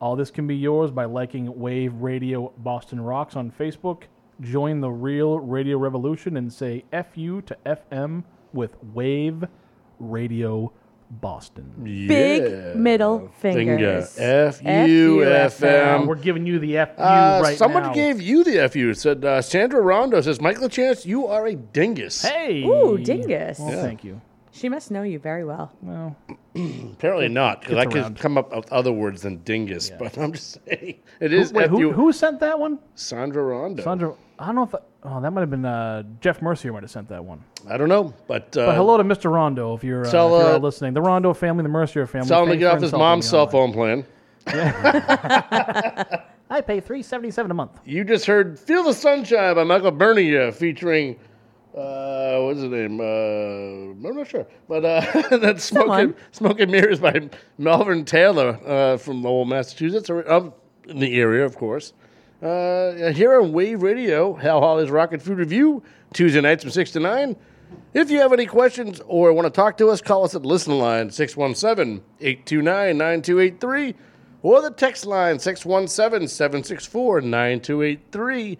All this can be yours by liking Wave Radio Boston Rocks on Facebook. Join the real radio revolution and say FU to FM with Wave Radio Boston.
Big middle fingers.
F U F M.
we're giving you the FU
Uh,
right
somebody
now.
gave you the FU. It said uh, Sandra Rondo says, Michael Lachance, you are a dingus.
Hey!
Ooh, dingus.
Well, thank you.
She must know you very well.
Well,
Apparently not, because I
gets
could
around.
come up with other words than dingus. But I'm just saying, it is
wait,
FU.
who, who sent that one?
Sandra Rondo.
Sandra. I don't know if that, oh that might have been uh, Jeff Mercier might have sent that one.
I don't know, but, uh,
But hello to Mr. Rondo if you're, uh,
tell,
if you're
uh,
listening. The Rondo family, the Mercier family.
tell him to get off his mom's cell phone plan.
I pay three seventy seven a month.
You just heard "Feel the Sunshine" by Michael Bernier featuring uh, what's his name? Uh, I'm not sure, but uh, that's "Smoking
Someone.
Smoking Mirrors" by Melvin Taylor uh, from Lowell, Massachusetts, or uh, in the area, of course. Uh, here on Wave Radio, Hal Holly's Rock N Food Revue, Tuesday nights from six to nine. If you have any questions or want to talk to us, call us at the listen line 617 829 9283 or the text line 617 764 9283.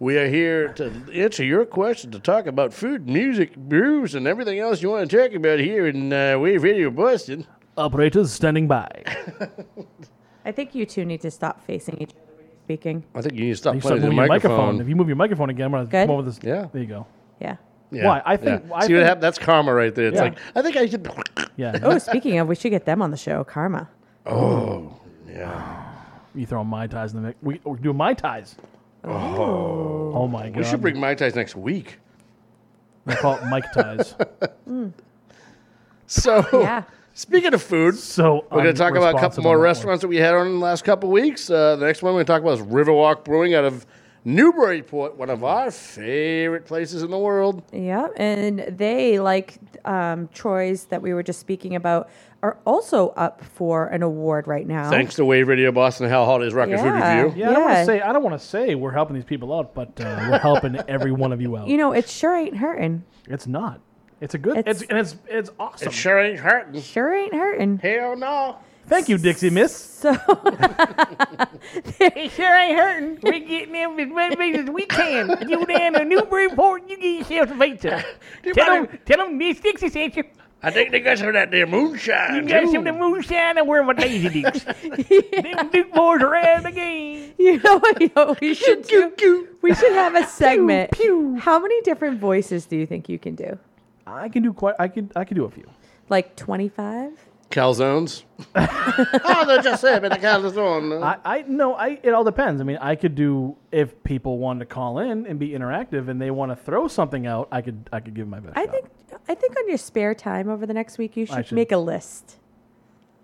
We are here to answer your questions, to talk about food, music, brews, and everything else you want to talk about here in uh, Wave Radio Boston.
Operators standing by.
I think you two need to stop facing each other when you're speaking.
I think you need to stop
You start
playing the
moving your
microphone.
microphone. If you move your microphone again, I'm gonna
Good.
come over this.
Yeah.
There you go.
Yeah.
Yeah,
Why? I think-
yeah.
I
See what
think-
happened? That's karma right there. It's
Yeah.
like, I think I should.
Yeah.
Oh, speaking of, we should get them on the show. Karma.
Oh, yeah.
You throw my ties in the mix. We, we do my ties. Oh. Oh my god.
We should bring my ties next week.
We call it Mike ties.
So,
Yeah.
Speaking of food,
So
we're going to talk about a couple more
on that one.
restaurants that we had on in the last couple weeks. Uh, the next one we're going to talk about is Riverwalk Brewing out of Newburyport, one of our favorite places in the world.
Yeah, and they, like um, Troy's that we were just speaking about, are also up for an award right now.
Thanks to Wave Radio Boston Hal Holiday's Rock N Food
Yeah.
Revue.
Yeah, I don't want to say I don't want to say we're helping these people out, but uh, we're helping every one of you out.
You know, it sure ain't hurting.
it's not. It's a good.
It's-
It's, and it's it's awesome.
It sure ain't hurting.
Sure ain't hurting.
Hell no.
Thank you, Dixie Miss.
So
It sure ain't hurting. We're getting them as many as we can. You down to Newburyport, you get yourself a pizza. Tell them, tell them this Dixie sent you.
I think they got some of that there moonshine.
You got
too.
some of the moonshine and we're my Daisy Dukes. Them Duke boys are out again.
you know what you know, we should do? We should have a segment.
pew.
How many different voices do you think you can do?
I can do quite. I can. I can do a few.
Like twenty five?
Calzones. oh, they're just said, but the calzone.
I, I no. I. It all depends. I mean, I could do if people wanted to call in and be interactive and they want to throw something out. I could. I could give my best.
I
shot.
think I think on your spare time over the next week you should,
should-
make a list.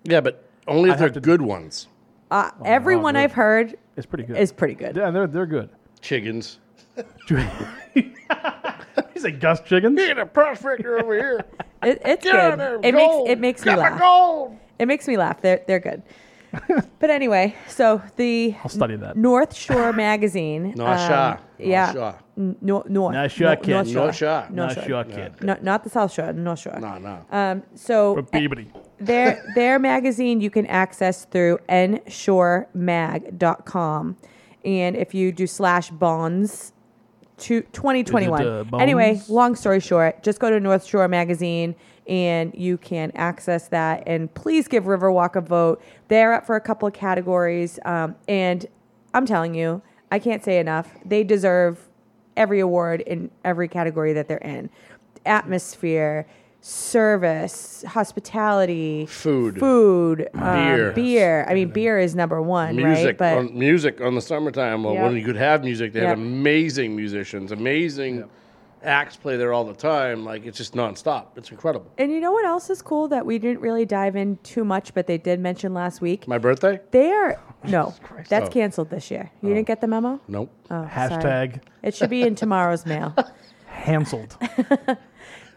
yeah, but only if
I'd
they're good ones.
Uh, everyone. I've heard
it's pretty good.
is pretty good.
yeah, they're they're good.
Chickens.
He's like Gus Chickens.
Get a prospector over here.
It, it's
Get out
good.
of there.
It
gold.
makes it makes me
Got my
laugh.
gold.
It makes me laugh. They're they're good. but anyway, so the
I'll study that.
North Shore magazine.
North
um,
Shore.
Yeah.
North Shore.
N- North North.
North Shore kid.
North Shore.
North Shore.
North
Not
Shore.
kid.
No, not the South Shore. North Shore.
No, no.
Um, so
Or Peabody.
their their magazine you can access through nshoremag.com and if you do slash bonds to 2021
it, uh,
anyway long story short just go to north shore magazine and you can access that. And please give riverwalk a vote. They're up for a couple of categories. Um, and i'm telling you i can't say enough. They deserve every award in every category that they're in. Atmosphere service hospitality
Food.
food um,
Beer.
beer i mean beer is number one
music
right but
on music on the summertime. Well,
Yep.
when you could have music, they have
Yep.
amazing musicians, amazing acts play there all the time. Like it's just nonstop. It's incredible.
and you know what else is cool that we didn't really dive in too much but they did mention last week
My birthday?
they are no that's
Oh.
canceled this year you didn't get the memo
Nope.
oh, sorry.
Hashtag
it should be in tomorrow's mail
Hanseled.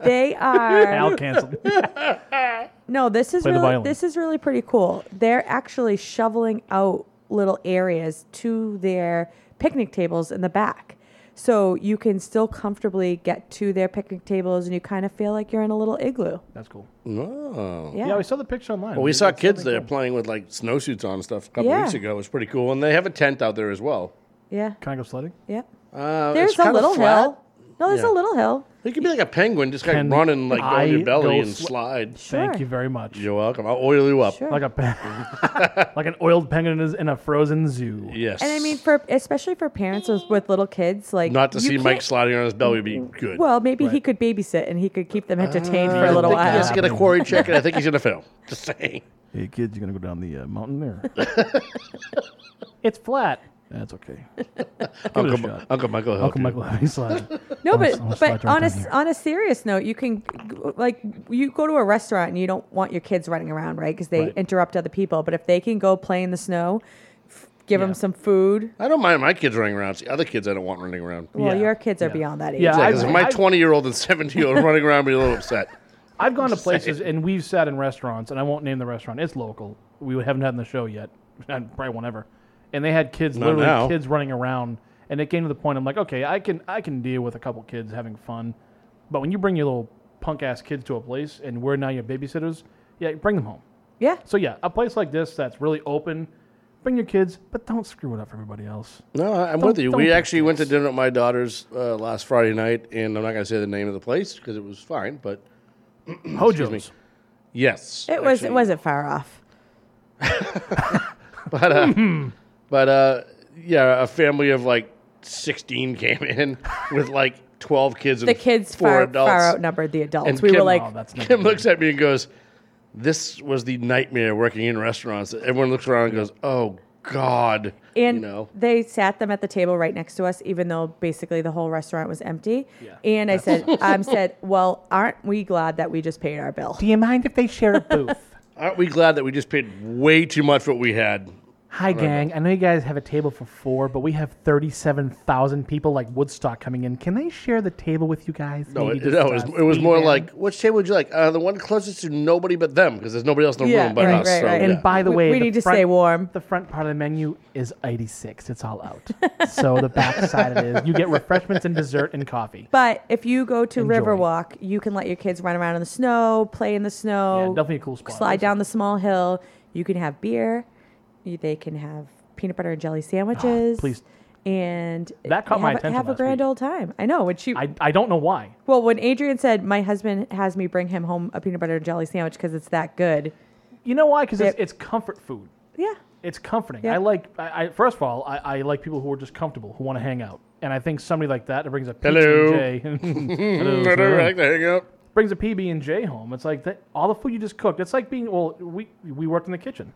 they are
Al canceled.
No, this is
Play the
really
violin.
this is really pretty cool. They're actually shoveling out little areas to their picnic tables in the back. So you can still comfortably get to their picnic tables and you kind of feel like you're in a little igloo.
That's cool.
Oh.
Yeah.
Yeah, we saw the picture online.
Well, we
It's
saw
something
kids there
cool.
playing with like snowsuits on and stuff a couple
Yeah.
weeks ago. It was pretty cool, and they have a tent out there as well.
Yeah.
Can I go sledding?
Yeah.
Uh,
There's
it's
a
kinda
little
flat.
hill. No, there's
Yeah.
a little hill.
You could be like a penguin, just like
Can
running, like go on your belly
go
and
sl-
slide.
Thank
Sure.
you very much.
You're welcome. I'll oil you up.
Sure.
Like a pe- like an oiled penguin is in a frozen zoo.
Yes.
And I mean, for especially for parents with, with little kids, like
not to
you
see Mike
can't-
sliding on his belly would be good.
Well, maybe he could babysit and he could keep them entertained for a little
think he
while.
has to get a quarry check, and I think he's gonna fail. Just saying.
Hey kids, you're gonna go down the uh, mountain there? it's flat. That's okay. Give it a
Uncle,
shot.
Uncle Michael. will help
Uncle
you.
Michael having slide.
No,
I'll
but
s- I'll slide
but
right
on a
here.
on a serious note, you can like you go to a restaurant and you don't want your kids running around, right? Because they
Right.
interrupt other people. But if they can go play in the snow, f- give them some food.
I don't mind my kids running around. See, other kids I don't want running around.
Well,
Yeah.
your kids are
Yeah.
beyond that age.
Yeah,
Yeah,
I-
because if my
I-
20 year old and seventy-year-old running around, I'd be a little upset.
I've gone to
Just saying.
places and we've sat in restaurants, and I won't name the restaurant. It's local. We haven't had in the show yet, and probably won't ever. And they had kids,
Not
literally
now.
kids running around, and it came to the point. I'm like, okay, I can I can deal with a couple kids having fun, but when you bring your little punk ass kids to a place and we're now your babysitters, yeah, bring them home.
yeah.
So yeah, a place like this that's really open, bring your kids, but don't screw it up for everybody else.
No, I- I'm
Don't-
with you.
don't
We
be
actually went to dinner with my daughters uh, last Friday night, and I'm not going to say the name of the place because it was fine, but
Hojo's.
yes.
It was
actually.
it wasn't far off.
But, uh, but uh, yeah, a family of like 16 came in with like 12 kids and
The kids
four
far
adults.
far outnumbered the adults.
And
we
Kim-
were like,
Oh, that's
Kim looks at me and goes, "This was the nightmare working in restaurants." Everyone looks around and goes, "Oh God!"
and
you know,
they sat them at the table right next to us, even though basically the whole restaurant was empty.
Yeah.
And I said, I said, well, aren't we glad that we just paid our bill?
Do you mind if they share a booth?
aren't we glad that we just paid way too much for what we had?
Hi, gang. I know you guys have a table for four, but we have 37,000 people like Woodstock coming in. Can they share the table with you guys?
No,
Maybe
it,
just,
no, it was,
uh,
it was
three
more
them?
like, which table would you like? Uh, the one closest to nobody but them, because there's nobody else in the
Yeah,
room but
right,
us.
right,
so,
right.
And
yeah.
by the
We-
way,
we
the
need to
front-
stay warm.
The front part of the menu is 86. It's all out. so the back side of it is you get refreshments and dessert and coffee.
But if you go to
Enjoy.
Riverwalk, you can let your kids run around in the snow, play in the snow,
Yeah, definitely a cool spot.
slide down the small hill. You can have beer. You, they can have peanut butter and jelly sandwiches.
Ah, please.
And
That caught
have,
my attention
Have a
last
grand
week.
old time. I know. When she,
I, I don't know why.
well, when Adrian said my husband has me bring him home a peanut butter and jelly sandwich because it's that good.
You know why? Because it's, it's comfort food.
Yeah.
It's comforting.
Yeah.
I like. I, I first of all, I, I like people who are just comfortable, who want to hang out. And I think somebody like that that brings a PB
Hello.
and J. Hello,
I
sir.
like to hang out.
brings a PB and J home. It's like that, all the food you just cooked. It's like being well. We we worked in the kitchen.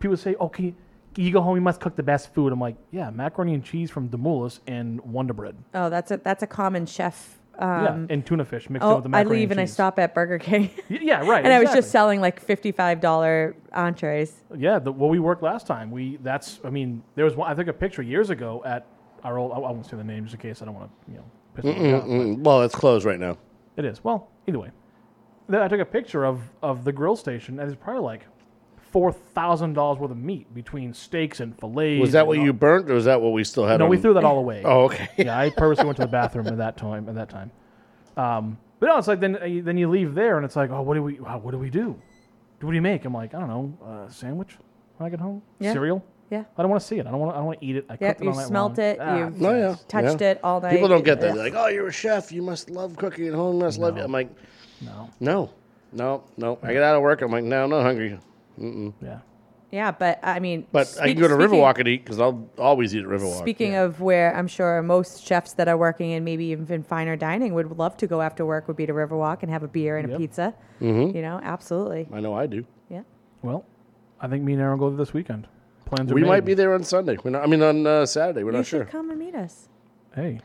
People say, "Okay, you go home. You must cook the best food." I'm like, "Yeah, macaroni and cheese from Demoulas and Wonder Bread.
Oh, that's a that's a common chef.
yeah,
Um,
and tuna fish mixed in
oh,
with the macaroni.
I
macaroni
leave and I stop at Burger King.
Y- Yeah, right.
and I was just selling like fifty-five dollar entrees.
Yeah, the, well, we worked last time. We that's. I mean, there was one. I think a picture years ago at our old. I won't say the name just in case I don't want to, you know, piss anyone off.
Well, it's closed right now.
It is. Well, either way. Then I took a picture of, of the grill station, and it's probably like four thousand dollars worth of meat between steaks and fillets.
Was that what
all-
you burnt, or was that what we still had?
No,
on-
we threw that all away.
Oh, okay.
yeah, I purposely went to the bathroom at that time. At that time, um, but no, it's like then uh, then you leave there, and it's like, oh, what do we uh, what do we do? What do you make? I'm like, I don't know, uh, sandwich when I get home,
Yeah.
cereal.
Yeah.
I don't want to see it. I don't want. I don't want to eat it. I
Yeah,
cooked it all night
smelt
long.
it,
Ah,
you-
No, yeah.
Touched
yeah.
it all night.
People don't get that.
Ugh.
They're like, oh, you're a chef. You must love cooking at home. You must love it. I'm like,
no.
no, no, no. I get out of work. I'm like, no, I'm not hungry.
Yeah.
Yeah, but I mean,
But I can go to Riverwalk and eat because I'll always eat at Riverwalk.
Speaking of where I'm sure most chefs that are working in maybe even in finer dining would love to go after work would be to Riverwalk and have a beer and
Yep.
a pizza.
Mhm.
You know, absolutely.
I know I do.
Yeah.
Well, I think me and Aaron will go this weekend. Plans are
We
made.
might be there on Sunday. We're not, I mean, on uh, Saturday. We're
you
not
should
sure.
come and meet us.
Hey,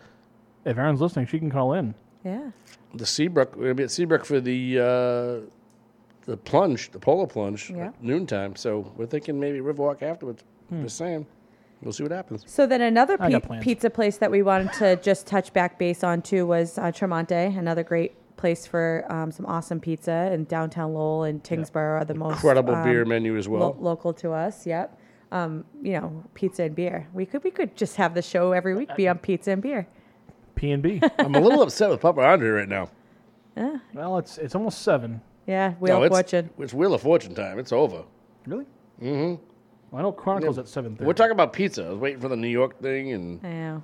if Aaron's listening, she can call in.
Yeah.
The Seabrook. We're gonna be at Seabrook for the uh, the plunge, the polo plunge,
Yeah.
at noontime. So we're thinking maybe Riverwalk afterwards.
Hmm.
Just saying. We'll see what happens.
So then another
I
pi-
got plans.
pizza place that we wanted to just touch back base on too was uh, Tremonte, another great place for um, some awesome pizza. And downtown Lowell and Tyngsboro are the most
Incredible
um,
beer menu as well.
lo- local to us. Yep. um, you know, pizza and beer. We could we could just have the show every week be on pizza and beer.
P and B.
I'm a little upset with Papa Andre right now. Yeah.
Well, it's it's almost seven.
Yeah, Wheel
No,
of
it's,
Fortune.
It's Wheel of Fortune time. It's over.
Really? Mm-hmm. Well, I know Chronicles at seven thirty.
We're talking about pizza. I was waiting for the New York thing, and
Yeah.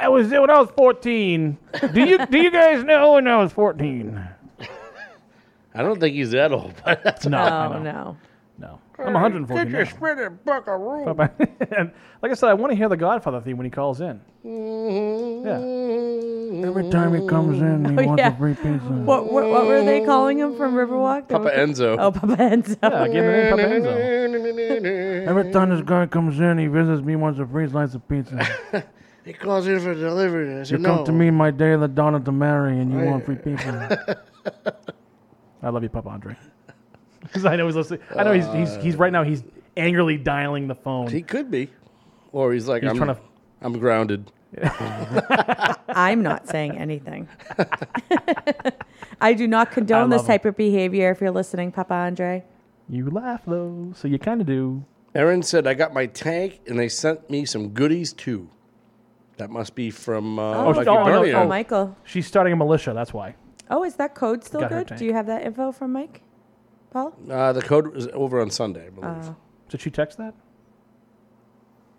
I was when I was fourteen. Do you do you guys know when I was fourteen?
I don't think he's that old. But that's
No, I
Oh no.
no. I'm 114
Get your
now.
spinning buckaroo.
and like I said, I want to hear the Godfather theme when he calls in. Mm-hmm. Yeah. Every time he comes in, he
Oh,
wants
yeah.
a free pizza.
What, what what were they calling him from Riverwalk?
Papa Enzo.
Oh, Papa Enzo.
Yeah, give him the name Papa Enzo. Every time this guy comes in, he visits me, wants a free slice of pizza.
He calls in for delivery. I
You
said,
come to me my day of the dawn of the marry, and you want free pizza. I love you, Papa Andre. Because I know he's listening. I know he's, he's he's right now. He's angrily dialing the phone.
He could be. Or he's like,
He's
I'm,
trying to-
I'm grounded.
I'm not saying anything. I do not condone this
him.
type of behavior. If you're listening, Papa Andre.
You laugh though, so you kind of do.
Aaron said, I got my tank, and they sent me some goodies, too. That must be from uh,
Oh,
Mikey
oh, no,
Bernio.
Oh,
oh.
Michael.
She's starting a militia. That's why.
Oh, is that code still
Got her
good?
tank.
Do you have that info from Mike? Paul?
Uh, the code was over on Sunday, I believe.
Oh.
Did she text that?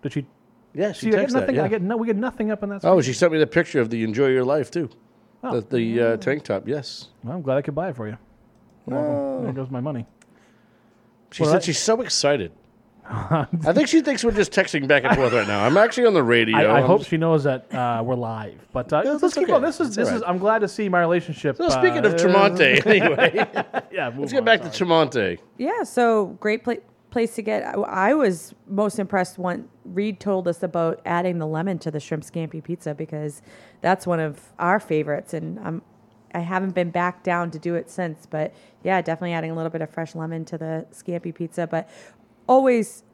Did she?
yeah, she
See, I get
texted
nothing.
that. Yeah.
I get no. We get nothing up on that.
oh,
screen.
she sent me the picture of the Enjoy Your Life, too.
Oh.
The, the uh, tank top, yes.
Well, I'm glad I could buy it for you. Welcome. There goes my money.
She
Well,
said
that-
she's so excited. I think she thinks we're just texting back and forth right now. I'm actually on the radio.
I, I
I'm
hope
just-
she knows that uh, we're live. But uh,
No,
let's keep
okay.
going. This is
That's
this
all
is.
right.
I'm glad to see my relationship.
So speaking of
uh,
Tremonte, anyway,
yeah, move
let's get
on,
back to
sorry.
Tremonte.
Yeah, so great pla- place to get. I, I was most impressed when Reed told us about adding the lemon to the shrimp scampi pizza because that's one of our favorites, and I'm I haven't been back down to do it since. But yeah, definitely adding a little bit of fresh lemon to the scampi pizza. But always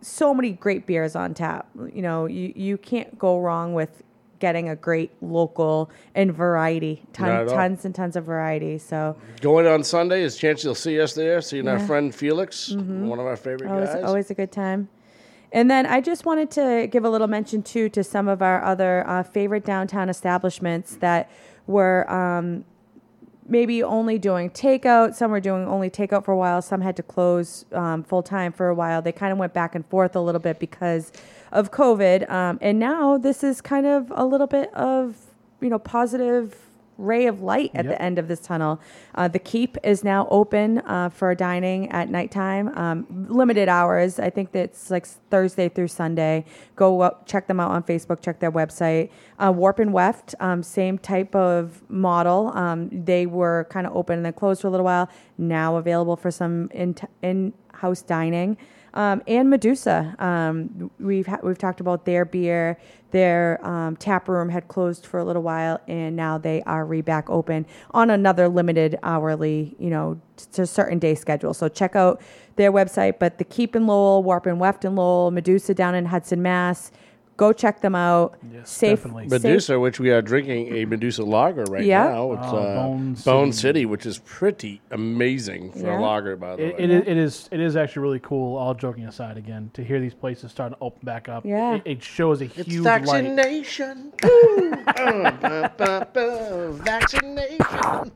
so many great beers on tap. You know, you you can't go wrong with getting a great local and variety. Ton, tons and tons of variety. So
Going on Sunday is a chance you'll see us there, seeing our friend Felix, one of our favorite
always
guys.
always a good time. And then I just wanted to give a little mention too to some of our other uh, favorite downtown establishments that were um, maybe only doing takeout. Some were doing only takeout for a while. Some had to close um, full time for a while. They kind of went back and forth a little bit because of COVID. Um, and now this is kind of a little bit of you know positive ray of light at
Yep.
the end of this tunnel. Uh, the Keep is now open uh, for dining at nighttime, um, limited hours. I think that's like Thursday through Sunday. Go up, check them out on Facebook, check their website. Uh, Warp and Weft, um, same type of model. Um, they were kind of open and then closed for a little while. Now available for some in in house dining. Um, and Medusa, um, we've ha- we've talked about their beer. Their um, tap room had closed for a little while, and now they are re back open on another limited hourly, you know, t- to certain day schedule. So check out their website. But the Keep in Lowell, Warp and Weft in Lowell, Medusa down in Hudson, Mass. Go check them out.
Yes,
safe,
definitely.
safe-
Medusa, which we are drinking a Medusa lager right
Yeah.
now. It's
Oh,
uh,
Bone
Bone,
City.
City. which is pretty amazing for
Yeah.
a lager, by the
It,
way.
it, is, it is it is actually really cool. All joking aside, again, to hear these places starting to open back up,
Yeah.
it, it shows a
it's
huge light.
vaccination. Ooh. Uh, ba, ba, ba, vaccination.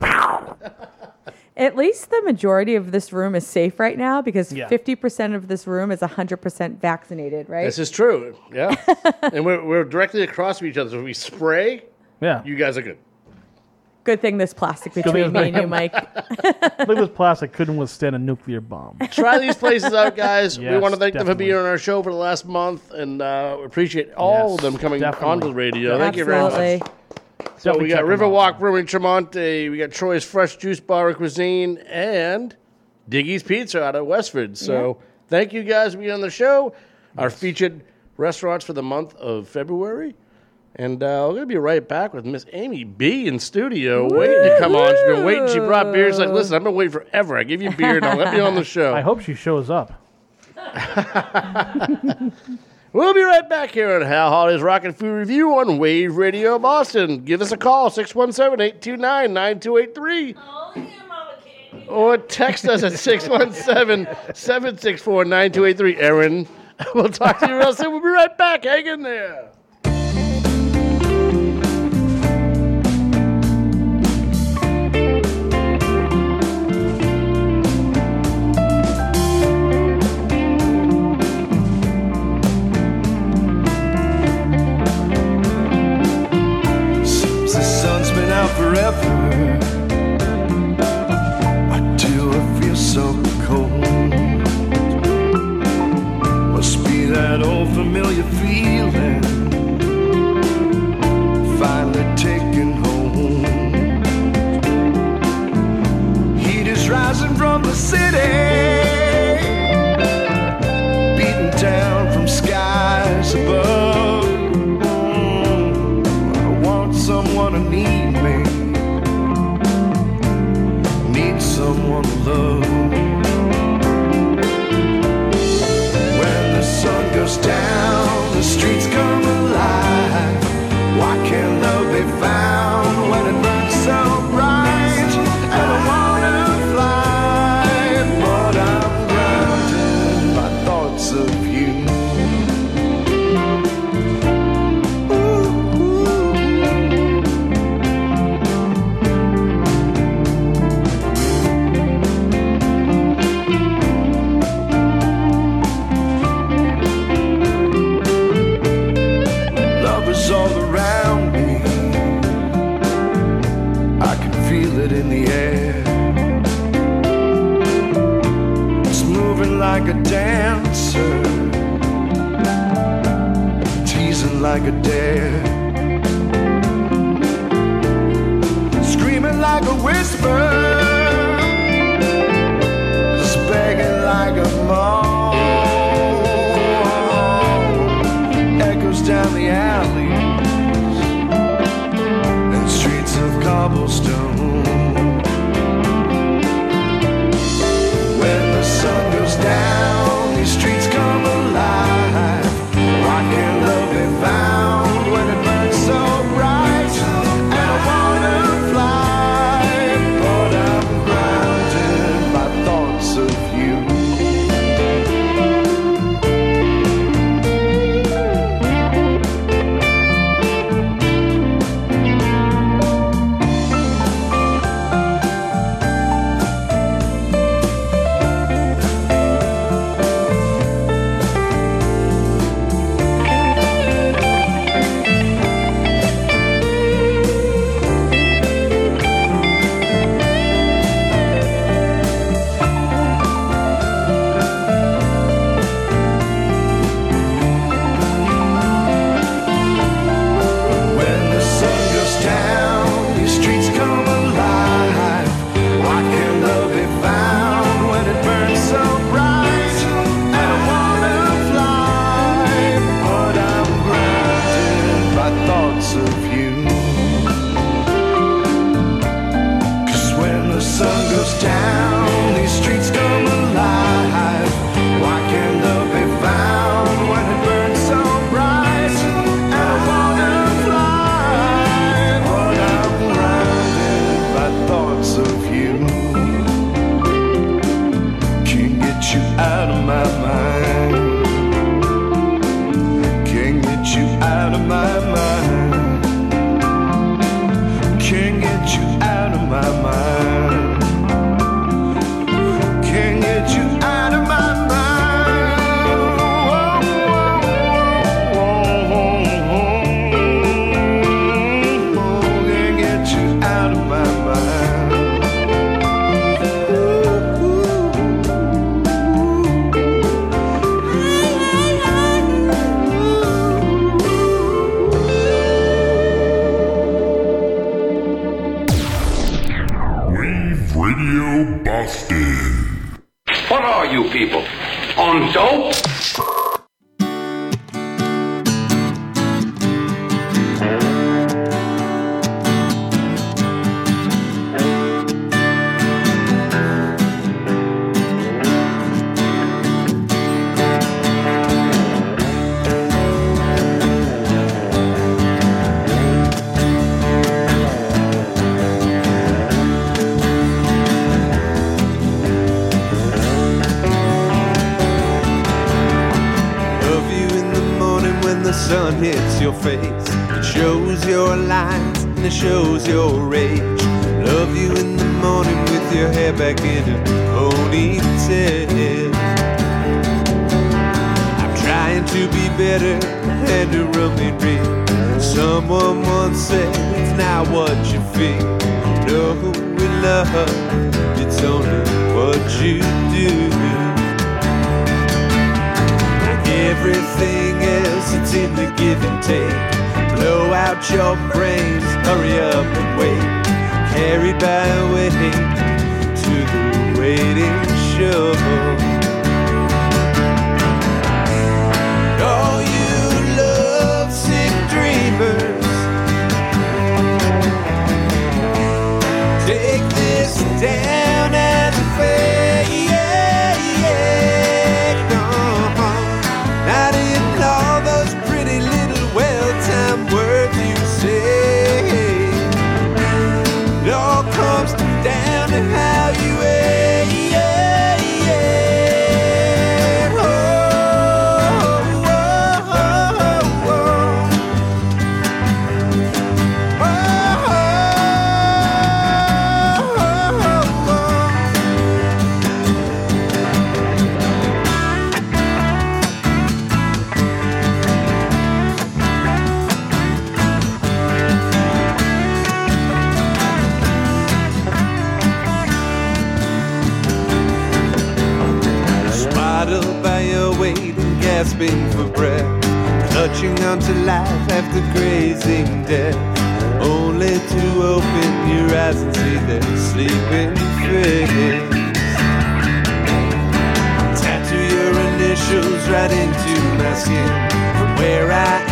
At least the majority of this room is safe right now because
Yeah.
50% of this room is 100% vaccinated, right?
This is true. Yeah. and we're, we're directly across from each other. So if we spray,
Yeah,
you guys are good.
Good thing this plastic between me and you, Mike.
look at this plastic couldn't withstand a nuclear bomb.
Try these places out, guys. we
Yes,
want to thank them for
definitely.
being on our show for the last month, and uh, we appreciate all
Yes,
of them coming
definitely.
onto the radio. Thank you very much.
Absolutely.
So
Definitely
we got
check 'em out.
Riverwalk Brewing Tremonte, we got Troy's Fresh Juice Bar and Cuisine, and Diggy's Pizza out of Westford. So thank you guys for being on the show. Our featured restaurants for the month of February. And uh, we're going to be right back with Miss Amy B in studio, waiting to come on. She's been waiting. She brought beer. She's like, listen, I've been waiting forever. I give you beer and I'll let me on the show.
I hope she shows up.
We'll be right back here on Hal Hot Rock N Food Revue on Wave Radio Boston. Give us a call,
617-829-9283.
Or text us at 617-764-9283. Erin, we'll talk to you real soon. We'll be right back. Hang in there.
forever until I feel so cold. Must be that old familiar feeling finally taking home. Heat is rising from the city. Swaddled by your weight and gasping for breath, clutching onto life after grazing death, only to open your eyes and see their sleeping face. Tattoo your initials right into my skin, from where I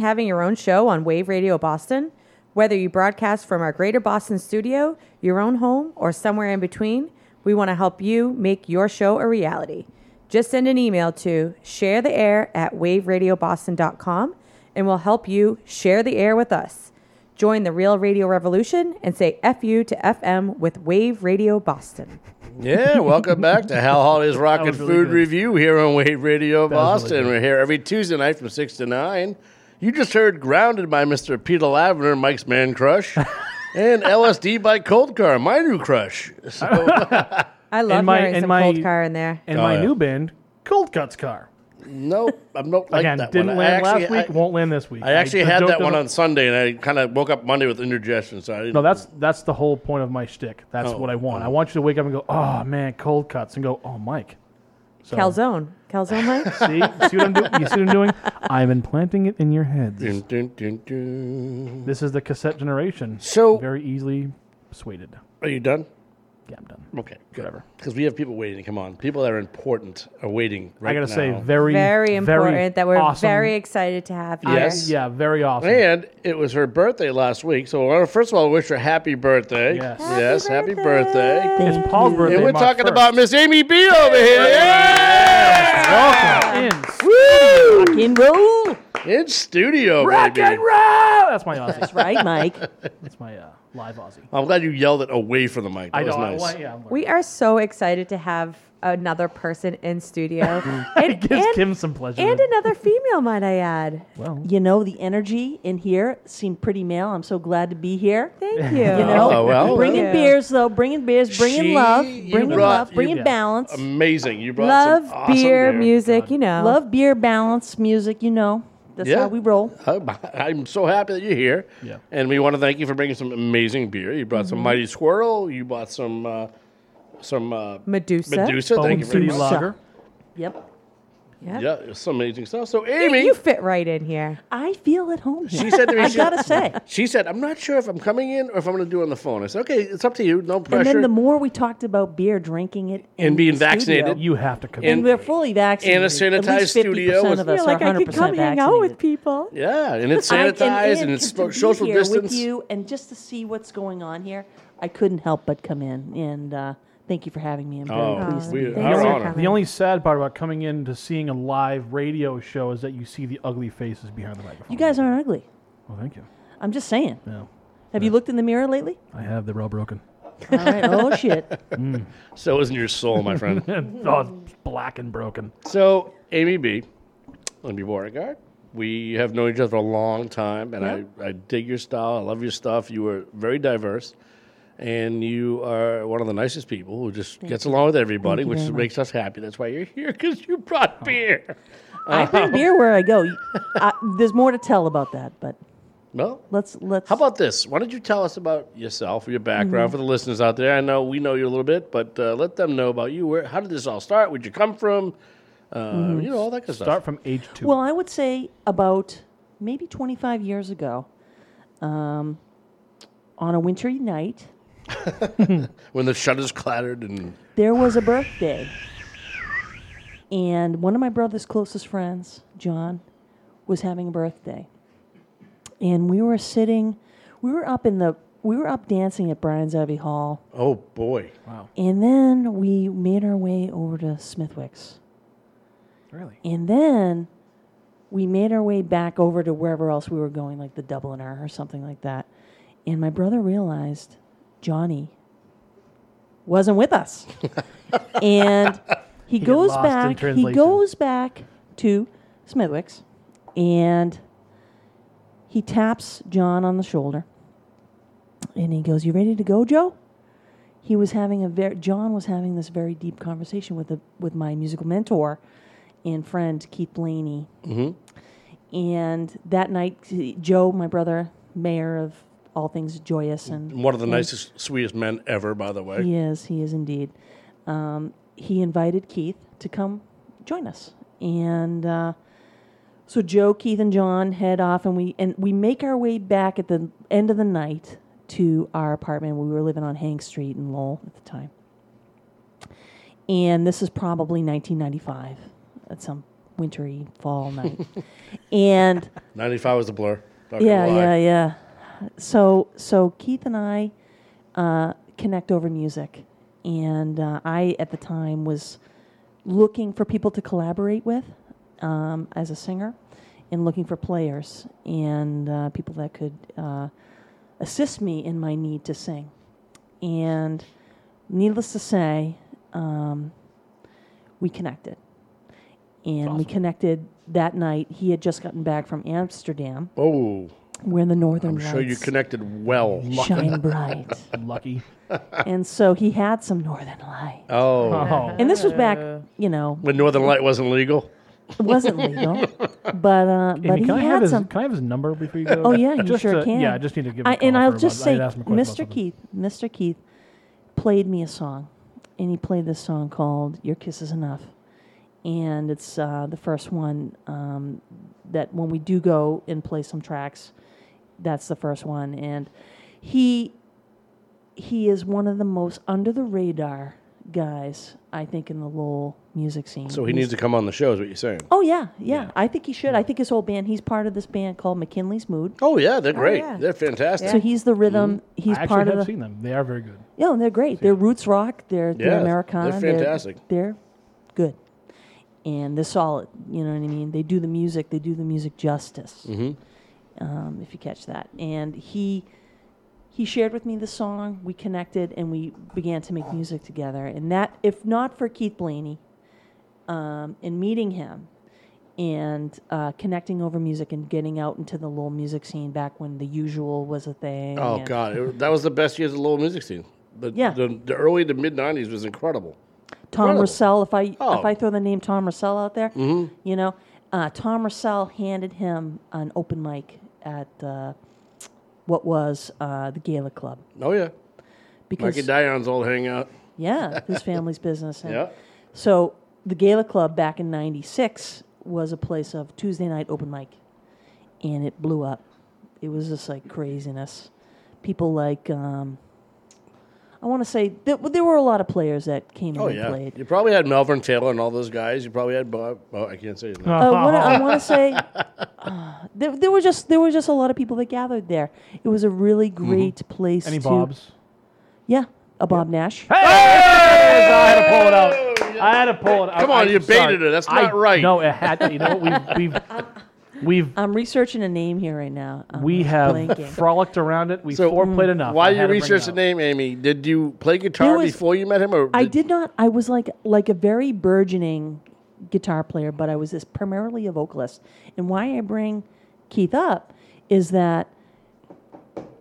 having your own show on Wave Radio Boston? Whether you broadcast from our Greater Boston studio, your own home, or somewhere in between, we want to help you make your show a reality. Just send an email to sharetheair at waveradioboston.com and we'll help you share the air with us. Join the real radio revolution and say FU to FM with Wave Radio Boston.
Yeah, welcome back to Hal Holly's Rocket
was really
Food
good.
Review here on Wave Radio
was really
Boston.
good.
We're here every Tuesday night from 6 to 9. You just heard Grounded by Mr. Peter Lavender, Mike's Man Crush, and LSD by Cold Car, my new crush. So,
I love
my-
hearing
and
some
my-
cold car in there.
And
Oh,
my
yeah.
new band, Cold Cuts Car.
no, I'm not like
Again,
that
didn't
one.
land
I actually,
last week,
I,
won't land this week.
I actually
the
had
joke
that one
doesn't-
on Sunday, and I kind of woke up Monday with indigestion. So I didn't,
No, that's that's the whole point of my shtick. That's
Oh,
what I want.
oh.
I want you to wake up and go, "Oh man, cold cuts," and go, "Oh, Mike." So,
Calzone. Calzone, Mike?
See, see what I'm doing? You see what I'm doing? I'm implanting it in your heads.
Dun, dun, dun, dun.
This is the cassette generation.
So-
very easily persuaded.
Are you done?
Yeah, I'm done.
Okay, good. Because we have people waiting to come on. People that are important are waiting right
I gotta
now.
say, very,
Very important that we're
awesome.
very excited to have you.
Yes.
Yeah, very awesome.
And it was her birthday last week, so I want to first of all wish her happy birthday.
Yes.
yes, happy birthday.
It's Paul's birthday.
And we're
March
talking
1st.
about Miss Amy B over here. Yeah!
Welcome in,
Woo!
Rock and roll.
In studio,
rock
baby.
and roll. That's my Aussie.
That's right, Mike.
That's my uh, live Aussie.
I'm glad you yelled it away from the mic. That
I
was
know. I
nice.
want- yeah, I'm
We are so excited to have another person in studio. and,
it gives
and,
Kim some pleasure.
and another female, might I add.
well,
You know, the energy in here seemed pretty male. I'm so glad to be here.
Thank you.
You know,
Oh, well.
bringing
Yeah.
beers though, bringing beers, bringing
She-
love,
you
bringing
brought-
love,
you-
bringing
yeah.
balance.
Amazing. You brought
Love,
some awesome
beer,
beer.
music, you know.
Love, beer, balance, music. You know, that's
Yeah.
how we roll.
I'm I'm so happy that you're here.
Yeah.
And we want to thank you for bringing some amazing beer. You brought some
Mm-hmm.
Mighty Squirrel. You bought some uh, some uh,
Medusa.
Medusa.
Bone
Thank you very
City. Lager.
Yep.
Yep.
Yeah, it's some amazing stuff. So Amy,
You fit right in here.
I feel at home here.
she said to me,
I
she-
gotta say.
she said, "I'm not sure if I'm coming in or if I'm going to do it on the phone." I said, "Okay, it's up to you. No pressure.
And then the more we talked about beer, drinking it,
And being
the studio,
vaccinated.
You have to come
And-
and we're fully vaccinated.
and a
At
sanitized
least
studio
50%
with-
of us
feel like
are
I could
100%
come hang out with people.
yeah, and it's
I- and-
sanitized and,
and
it's
to be
social
here
distance.
with you, and just to see what's going on here, I couldn't help but come in. And uh, thank you for having me. I'm very
Oh,
pleased to
we-
be
Thanks
our
for
here.
honor.
coming.
The only sad part about coming in to seeing a live radio show is that you see the ugly faces behind the microphone.
You guys aren't ugly.
Well, thank you.
I'm just saying.
No,
Have you looked in the mirror lately?
I have. They're all broken.
All right. Oh shit. Mm.
so isn't your soul, my friend.
oh, it's black and broken.
So, Amy B, Amy Beauregard, we have known each other for a long time, and I, I dig your style. I love your stuff. You were very diverse, and you are one of the nicest people who just gets along with everybody,
Thank
which
very
makes us happy. That's why you're here, because you brought beer.
I bring beer where I go. I, there's more to tell about that, but
Well,
let's let's.
how about this? Why don't you tell us about yourself, your background
Mm-hmm.
for the listeners out there? I know we know you a little bit, but uh, let them know about you. Where, how did this all start? Where'd you come from? Uh,
Mm-hmm.
You know, all that good stuff.
Start from age two.
Well, I would say about maybe 25 years ago, um, on a wintry night,
when the shutters clattered and
there was a birthday. And one of my brother's closest friends, John, was having a birthday. And we were sitting, we were up in the, we were up dancing at Brian's Ivy Hall.
oh boy, Wow.
And then we made our way over to Smithwick's.
really?
And then we made our way back over to wherever else we were going, like the Dubliner or something like that. And my brother realized Johnny wasn't with us. and he,
got
goes back. He goes back to Smithwick's and he taps John on the shoulder. And he goes, "You ready to go, Joe?" He was having a very John was having this very deep conversation with a, with my musical mentor and friend Keith Blaney. Mm-hmm. And that night, Joe, my brother, mayor of all things joyous, and
one of the
and
nicest, sweetest men ever, by the way.
He is. He is indeed. Um, he invited Keith to come join us, and uh, so Joe, Keith, and John head off, and we and we make our way back at the end of the night to our apartment. We were living on Hank Street in Lowell at the time, and this is probably 1995 at some wintry fall night, and.
95 was a blur.
Yeah, yeah, yeah. So, so Keith and I uh, connect over music, and uh, I at the time was looking for people to collaborate with um, as a singer, and looking for players and uh, people that could uh, assist me in my need to sing. And needless to say, um, we connected. And we connected that night. He had just gotten back from Amsterdam,
Oh,
where the northern
I'm sure you connected well.
shine bright.
Lucky.
and so he had some northern light.
Oh,
Oh,
And this was back, you know,
when Northern Light wasn't legal.
it wasn't legal, but uh, but
Amy,
he
can I have
had
his
some.
Can I have his number before you go?
Oh yeah, you
Just
sure
to-
can.
Yeah, I just need to give. Him
I,
a call
and I'll
about-
just
I
say,
need to ask him a question about
Mr.
something.
Keith, Mr. Keith played me a song, and he played this song called "Your Kiss Is Enough," and it's uh, the first one um, that when we do go and play some tracks, that's the first one, and he he is one of the most under the radar guys I think in the Lowell music scene.
So he
He's-
needs to come on the show, is what you're saying.
Oh yeah, yeah, I think he should. I think his whole band. He's part of this band called McKinley's Mood.
Oh, yeah, they're great.
yeah.
They're fantastic.
So he's the rhythm. He's
I actually
part
have
of the.
seen them. They are very good.
Yeah, they're great. They're roots rock. They're they're
Yeah,
Americana.
they're fantastic.
They're, good, and they're solid. You know what I mean? They do the music. They do the music justice.
Mm-hmm.
Um, if you catch that, and he he shared with me the song. We connected, and we began to make music together. And that, if not for Keith Blaney, um, and meeting him. And uh, connecting over music and getting out into the Lowell music scene back when the usual was a thing.
Oh, God. It, that was the best years of the Lowell music scene. The,
Yeah.
the, the early to mid 90s was incredible.
Tom
Incredible.
Russell. If I
Oh.
if I throw the name Tom Russell out there,
Mhm.
you know, uh, Tom Russell handed him an open mic at uh, what was uh, the Gala Club.
Oh, yeah.
Because
Mikey Dion's old hangout.
yeah, his family's business. And
Yeah.
So the Gala Club back in '96 was a place of Tuesday night open mic, and it blew up. It was just like craziness. People like. Um, I want to say there, there were a lot of players that came in
Oh,
and
yeah.
played.
You probably had Melvin Taylor and all those guys. You probably had Bob. Oh, I can't say his name.
Uh, what I want to say, uh, there, there were just there were just a lot of people that gathered there. It was a really great place.
Any
to,
Bobs?
Yeah, a Bob Nash.
Hey! I had to pull it out. I had to pull it out.
Come
I-
on, you
I'm sorry.
baited it. That's
I-
not right.
No, it had. To, you know what? We've we've we've
I'm researching a name here right now. I'm
we have
blanking.
frolicked around it. We
So,
foreplayed enough.
Why
I
you
had to bring it
research the name, Amy, did you play guitar
was-
before you met him? or
I did not. I was like like a very burgeoning guitar player, but I was this primarily a vocalist. And why I bring Keith up is that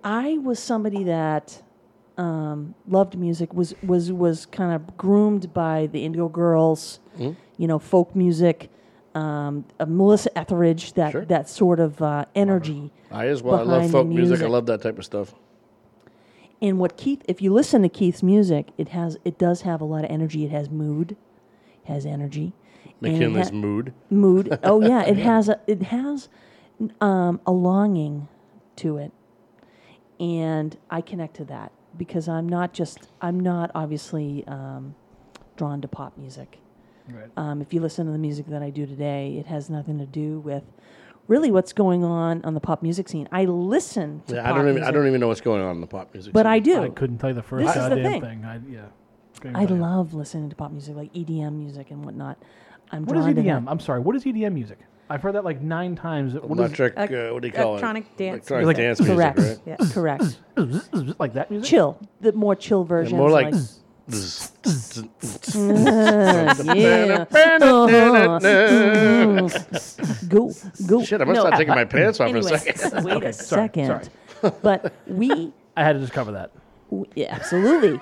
I was somebody that um, loved music, was was was kind of groomed by the Indigo Girls,
Mhm.
you know, folk music, um, Melissa Etheridge, that
Sure.
that sort of uh, energy.
I as well. I love folk music. I love that type of stuff.
And what Keith, if you listen to Keith's music, it has it does have a lot of energy. It has mood, has energy.
McKinley's
ha-
mood.
Mood. Oh yeah, it has a it has um, a longing to it, and I connect to that because I'm not just I'm not obviously um, drawn to pop music.
Right.
Um, if you listen to the music that I do today, it has nothing to do with really what's going on on the pop music scene. I listen to
Yeah,
pop
I don't even. I
music,
don't even know what's going on in the pop music.
but
scene.
I do.
I couldn't tell you the first
This is the
goddamn
thing.
I, yeah. Couldn't
I
tell you.
love listening to pop music, like EDM music and whatnot. I'm
What is
drawn to
EDM?
that.
I'm sorry. What is EDM music? I've heard that like nine times. What is-
Electric.
Ec-
uh, what do you call it?
electronic
it?
dance
Electronic
music.
dance music,
Correct.
right?
Yeah.
Correct.
like that music?
chill, the more chill versions.
more like-
yeah. Go, go.
Shit, I must
No,
start taking my pants off
anyway,
in a second.
Wait
Okay,
a
sorry,
second.
sorry.
But we,
I had to just cover that.
w- yeah, absolutely.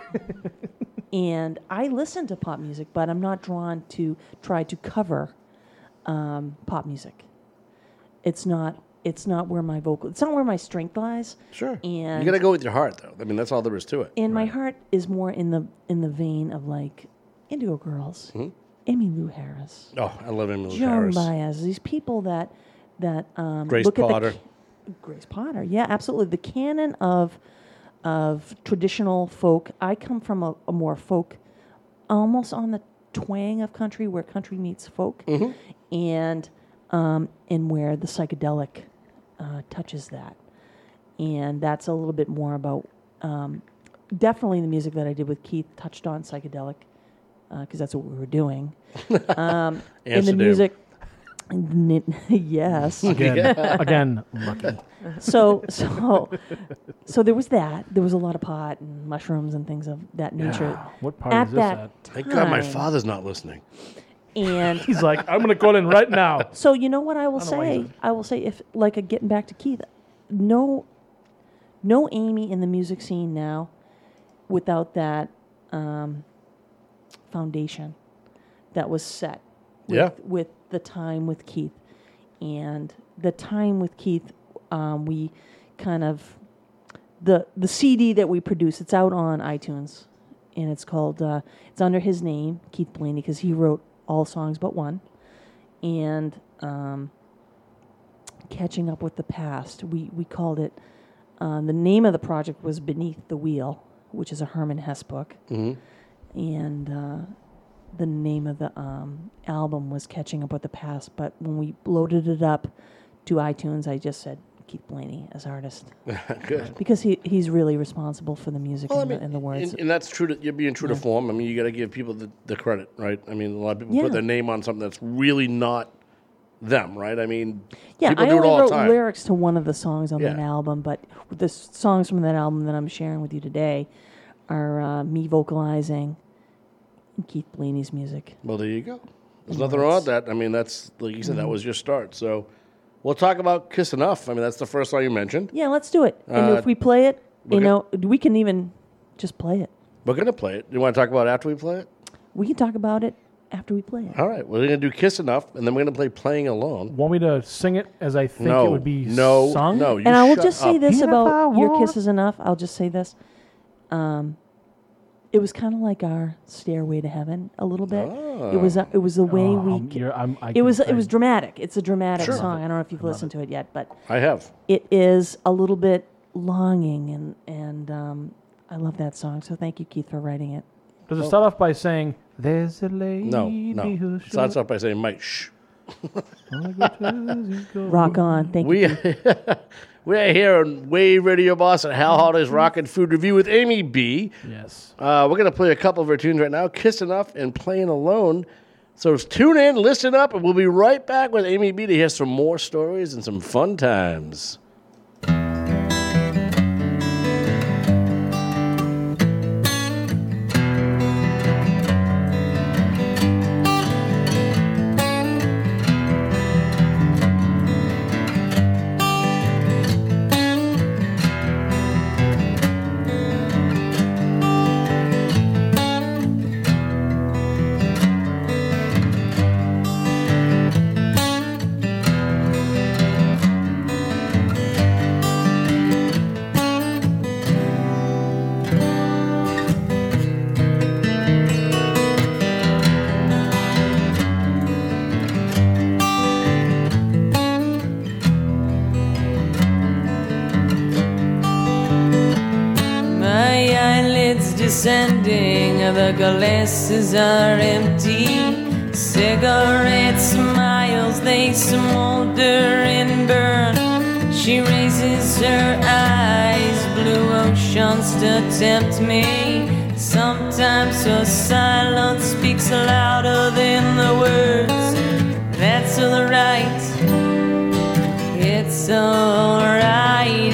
and I listen to pop music, but I'm not drawn to try to cover um, pop music. It's not. It's not where my vocal. It's not where my strength lies.
Sure.
And
you gotta go with your heart, though. I mean, that's all there is to it.
and my heart is more in the in the vein of like Indigo Girls,
Mhm.
Emmylou Harris,
Oh, I love Emily
Joan
Harris.
Baez. These people that that um,
Grace
look
Potter.
At the, ca- Grace Potter, yeah, absolutely. The canon of of traditional folk. I come from a, a more folk, almost on the twang of country, where country meets folk,
Mhm.
and um, and where the psychedelic uh, touches that, and that's a little bit more about. Um, definitely, the music that I did with Keith touched on psychedelic because that's what we were doing. Um, in the music, N- yes.
Again, again, lucky.
so so so there was that. There was a lot of pot and mushrooms and things of that nature.
Yeah. What party
at
is this
that
at?
Thank God my father's not listening.
And
He's like, I'm gonna call in right now.
so you know what I will
I don't know why
say? I will say if like uh, getting back to Keith, no, no Amy in the music scene now, without that um, foundation that was set. With,
Yeah.
With the time with Keith, and the time with Keith, um, we kind of the the CD that we produce. It's out on iTunes, and it's called uh, it's under his name, Keith Blaney, because he wrote all songs but one, and um, catching up with the past. We we called it. Uh, the name of the project was Beneath the Wheel, which is a Herman Hesse book,
Mhm.
and uh, the name of the um, album was Catching Up with the Past. But when we loaded it up to iTunes, I just said Keith Blaney as artist.
Good.
Because he, he's really responsible for the music
Well, I
and,
mean,
the, and the words.
And, and that's true. To, you're being true to form. I mean, you got to give people the, the credit, right? I mean, a lot of people
Yeah.
put their name on something that's really not them, right? I mean,
Yeah,
people
I
do it
only
all
wrote
the time.
lyrics to one of the songs on that album, but the songs from that album that I'm sharing with you today are uh, me vocalizing Keith Blaney's music.
Well, there you go. There's
And
nothing wrong with that. I mean, that's like you said, that
Mhm.
was your start. So we'll talk about "Kiss Enough." I mean, that's the first song you mentioned.
Yeah, let's do it. And
Uh,
if we play it,
we're
you
go-
know, we can even just play it.
We're gonna play it. You want to talk about it after we play it?
We can talk about it after we play it.
All right. We're gonna do "Kiss Enough," and then we're gonna play "Playing Alone."
Want me to sing it as I think
No,
it would be
no,
sung?
no. You
and I will
shut
just say
up.
this
Even if I
about Your
want-
Kiss is Enough. I'll just say this. Um, it was kind of like our stairway to heaven a little bit. It was a, it was the way
Oh,
we.
I'm- you're- I'm- I
it was
can-
it was dramatic. It's a dramatic
Sure.
song. I don't know if you've listened to it yet, but
I have.
it is a little bit longing and and um, I love that song. So thank you, Keith, for writing it.
Does it start off by saying, "There's a lady
No, no.
who
It starts off by saying, "Mike, shh."
Rock on. Thank
we,
you.
We're here on Wave Radio Boston Hal Holiday's Rock N Food Revue with Amy B.
Yes.
Uh, we're going to play a couple of her tunes right now Kiss Enough and Playing Alone. So tune in, listen up, and we'll be right back with Amy B to hear some more stories and some fun times.
Glasses are empty. Cigarette smiles, they smolder and burn. She raises her eyes, blue oceans to tempt me. Sometimes her silence speaks louder than the words. That's alright. It's alright,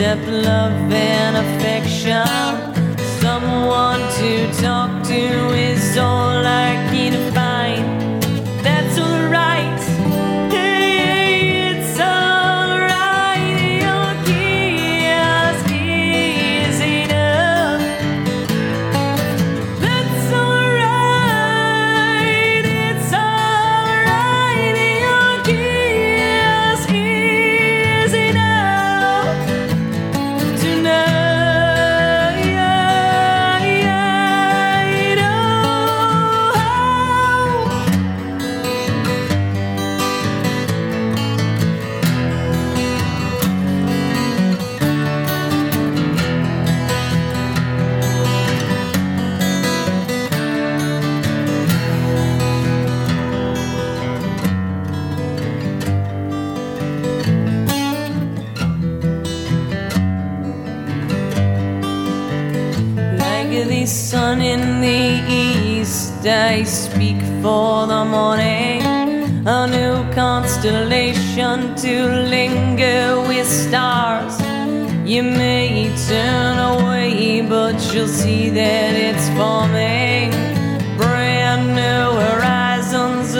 except love and affection. Someone to talk to is all for the morning. A new constellation to linger with stars. You may turn away, but you'll see that it's forming. Brand new horizons.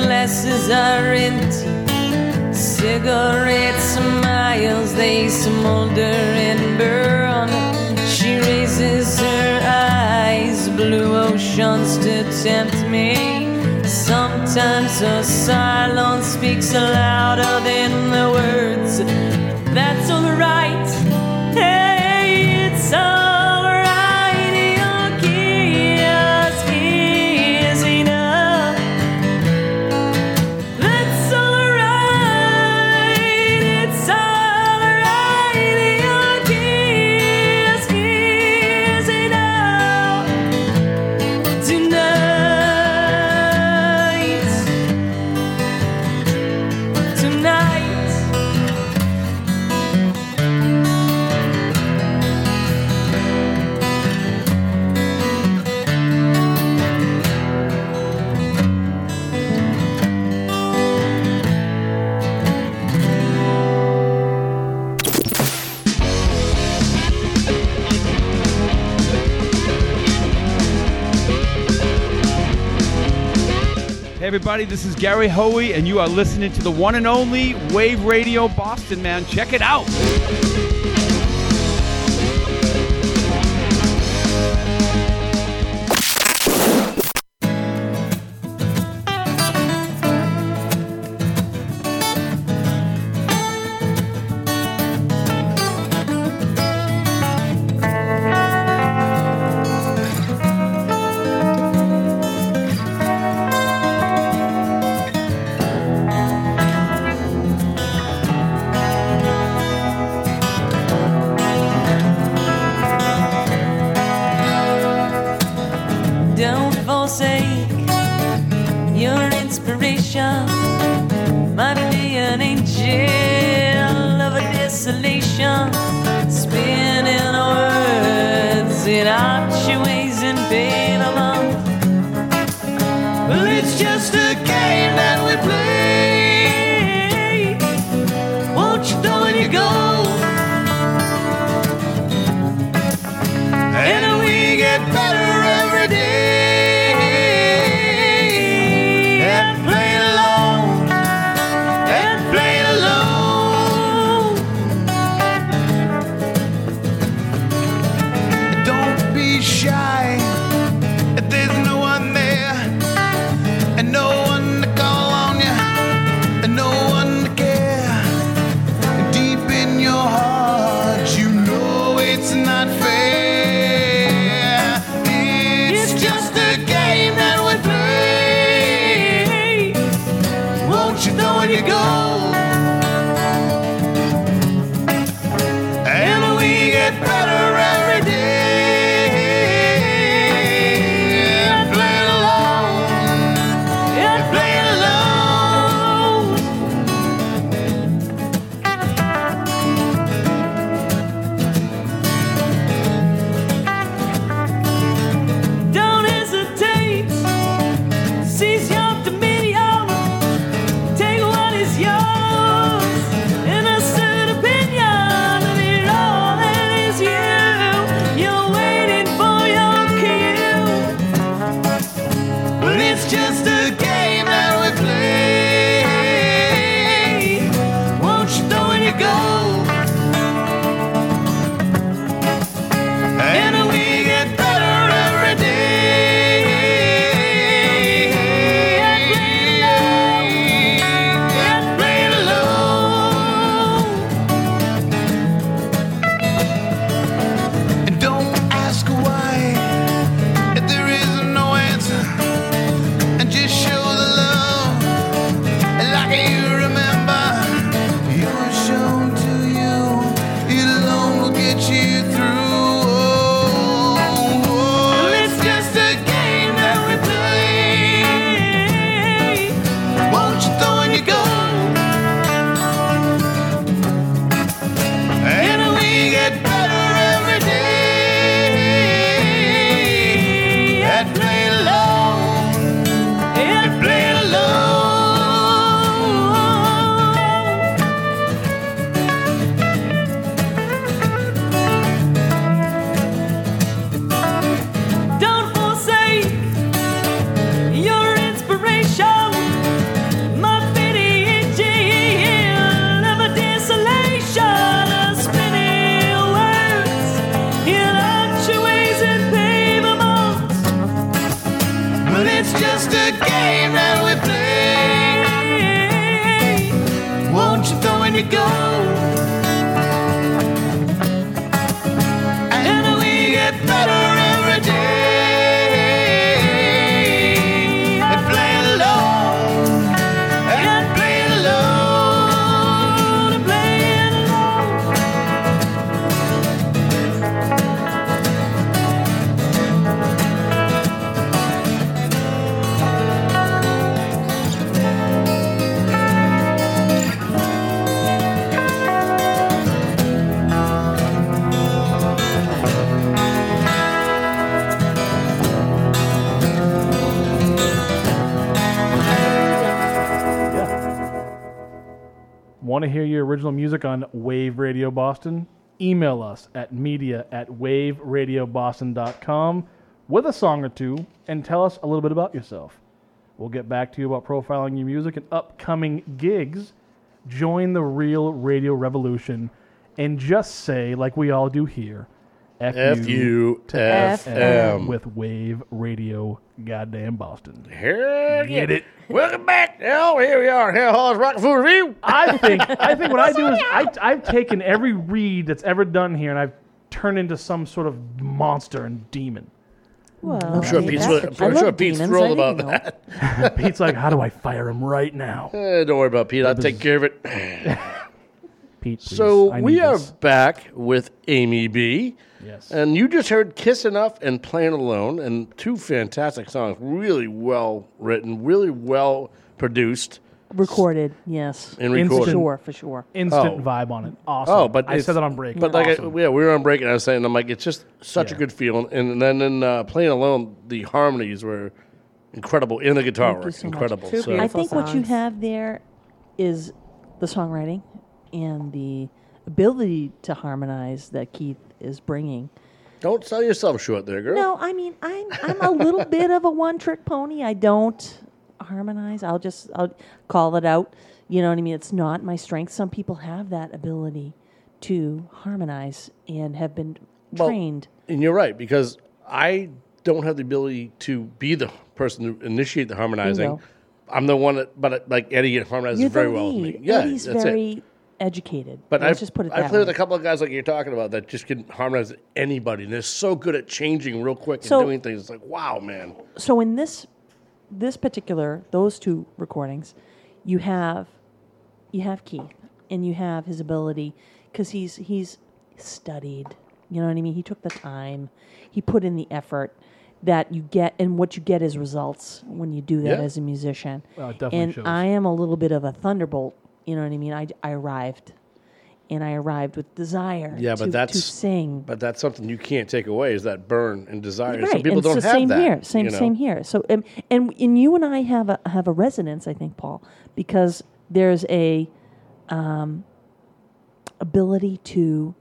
glasses are empty. Cigarettes smiles, miles, they smolder and burn. She raises her eyes, blue oceans to tempt me. Sometimes her silence speaks louder than the words.
Everybody, this is Gary Hoey, and you are listening to the one and only Wave Radio Boston, man. Check it out.
Boston? Email us at media at waveradioboston.com with a song or two and tell us a little bit about yourself. We'll get back to you about profiling your music and upcoming gigs. Join the real radio revolution and just say, like we all do here,
F-U
with Wave Radio Goddamn Boston.
Heck
Get it?
Welcome back. Oh, here we are. Hell Hall's Rock N Food Revue.
I think I think what I do is I, I've taken every read that's ever done here and I've turned into some sort of monster and demon.
Well,
I'm sure
hey,
Pete's,
that's-
I'm
I
sure
love
Pete's
demons,
thrilled
I
about
didn't know.
that.
Pete's like, how do I fire him right now?
Eh, don't worry about Pete. I'll take care of it.
Pete, please.
So
I
we
need
are
this.
back with Amy B.
Yes.
And you just heard Kiss Enough and Playing Alone, and two fantastic songs. Really well written, really well produced.
Recorded, yes.
And recorded.
For sure, for sure.
Instant
Oh.
vibe on it. Awesome.
Oh, but
I
it's-
said that on break.
But like, I, yeah, we were on break, and I was saying, I'm like, it's just such a
Yeah.
good feeling. And then in uh, Playing Alone, the harmonies were incredible in the guitar
Thank you
work,
so much.
incredible.
Two
So
I
beautiful
think what you
songs.
have there is the songwriting and the ability to harmonize that Keith is bringing.
don't sell yourself short there, girl.
No, I mean I'm I'm a little bit of a one trick pony. I don't harmonize. I'll just I'll call it out. You know what I mean? It's not my strength. Some people have that ability to harmonize and have been
Well,
trained.
And you're right because I don't have the ability to be the person to initiate the harmonizing.
Bingo.
I'm the one that, but like Eddie harmonizes
You're
very well with me. Yeah,
Eddie's
that's
very
it.
Educated.
But
Let's
I
just put it
I
that
play with a couple of guys like you're talking about that just can harmonize anybody, and they're so good at changing real quick
So-
and doing things. It's like wow, man.
so in this this particular those two recordings you have you have keith and you have his ability because he's he's studied you know what i mean he took the time he put in the effort that you get and what you get is results when you do that
Yeah.
as a musician
Well, it definitely
and
shows.
i am a little bit of a thunderbolt you know what i mean i, I arrived and i arrived with desire
Yeah, but
to,
that's
to sing
But that's something you can't take away is that burn and desire. Some people
and
don't
so
have
same
that.
Same here. Same
you know?
same here. So um, and and you and I have a have a resonance, I think, Paul, because there's a um, ability to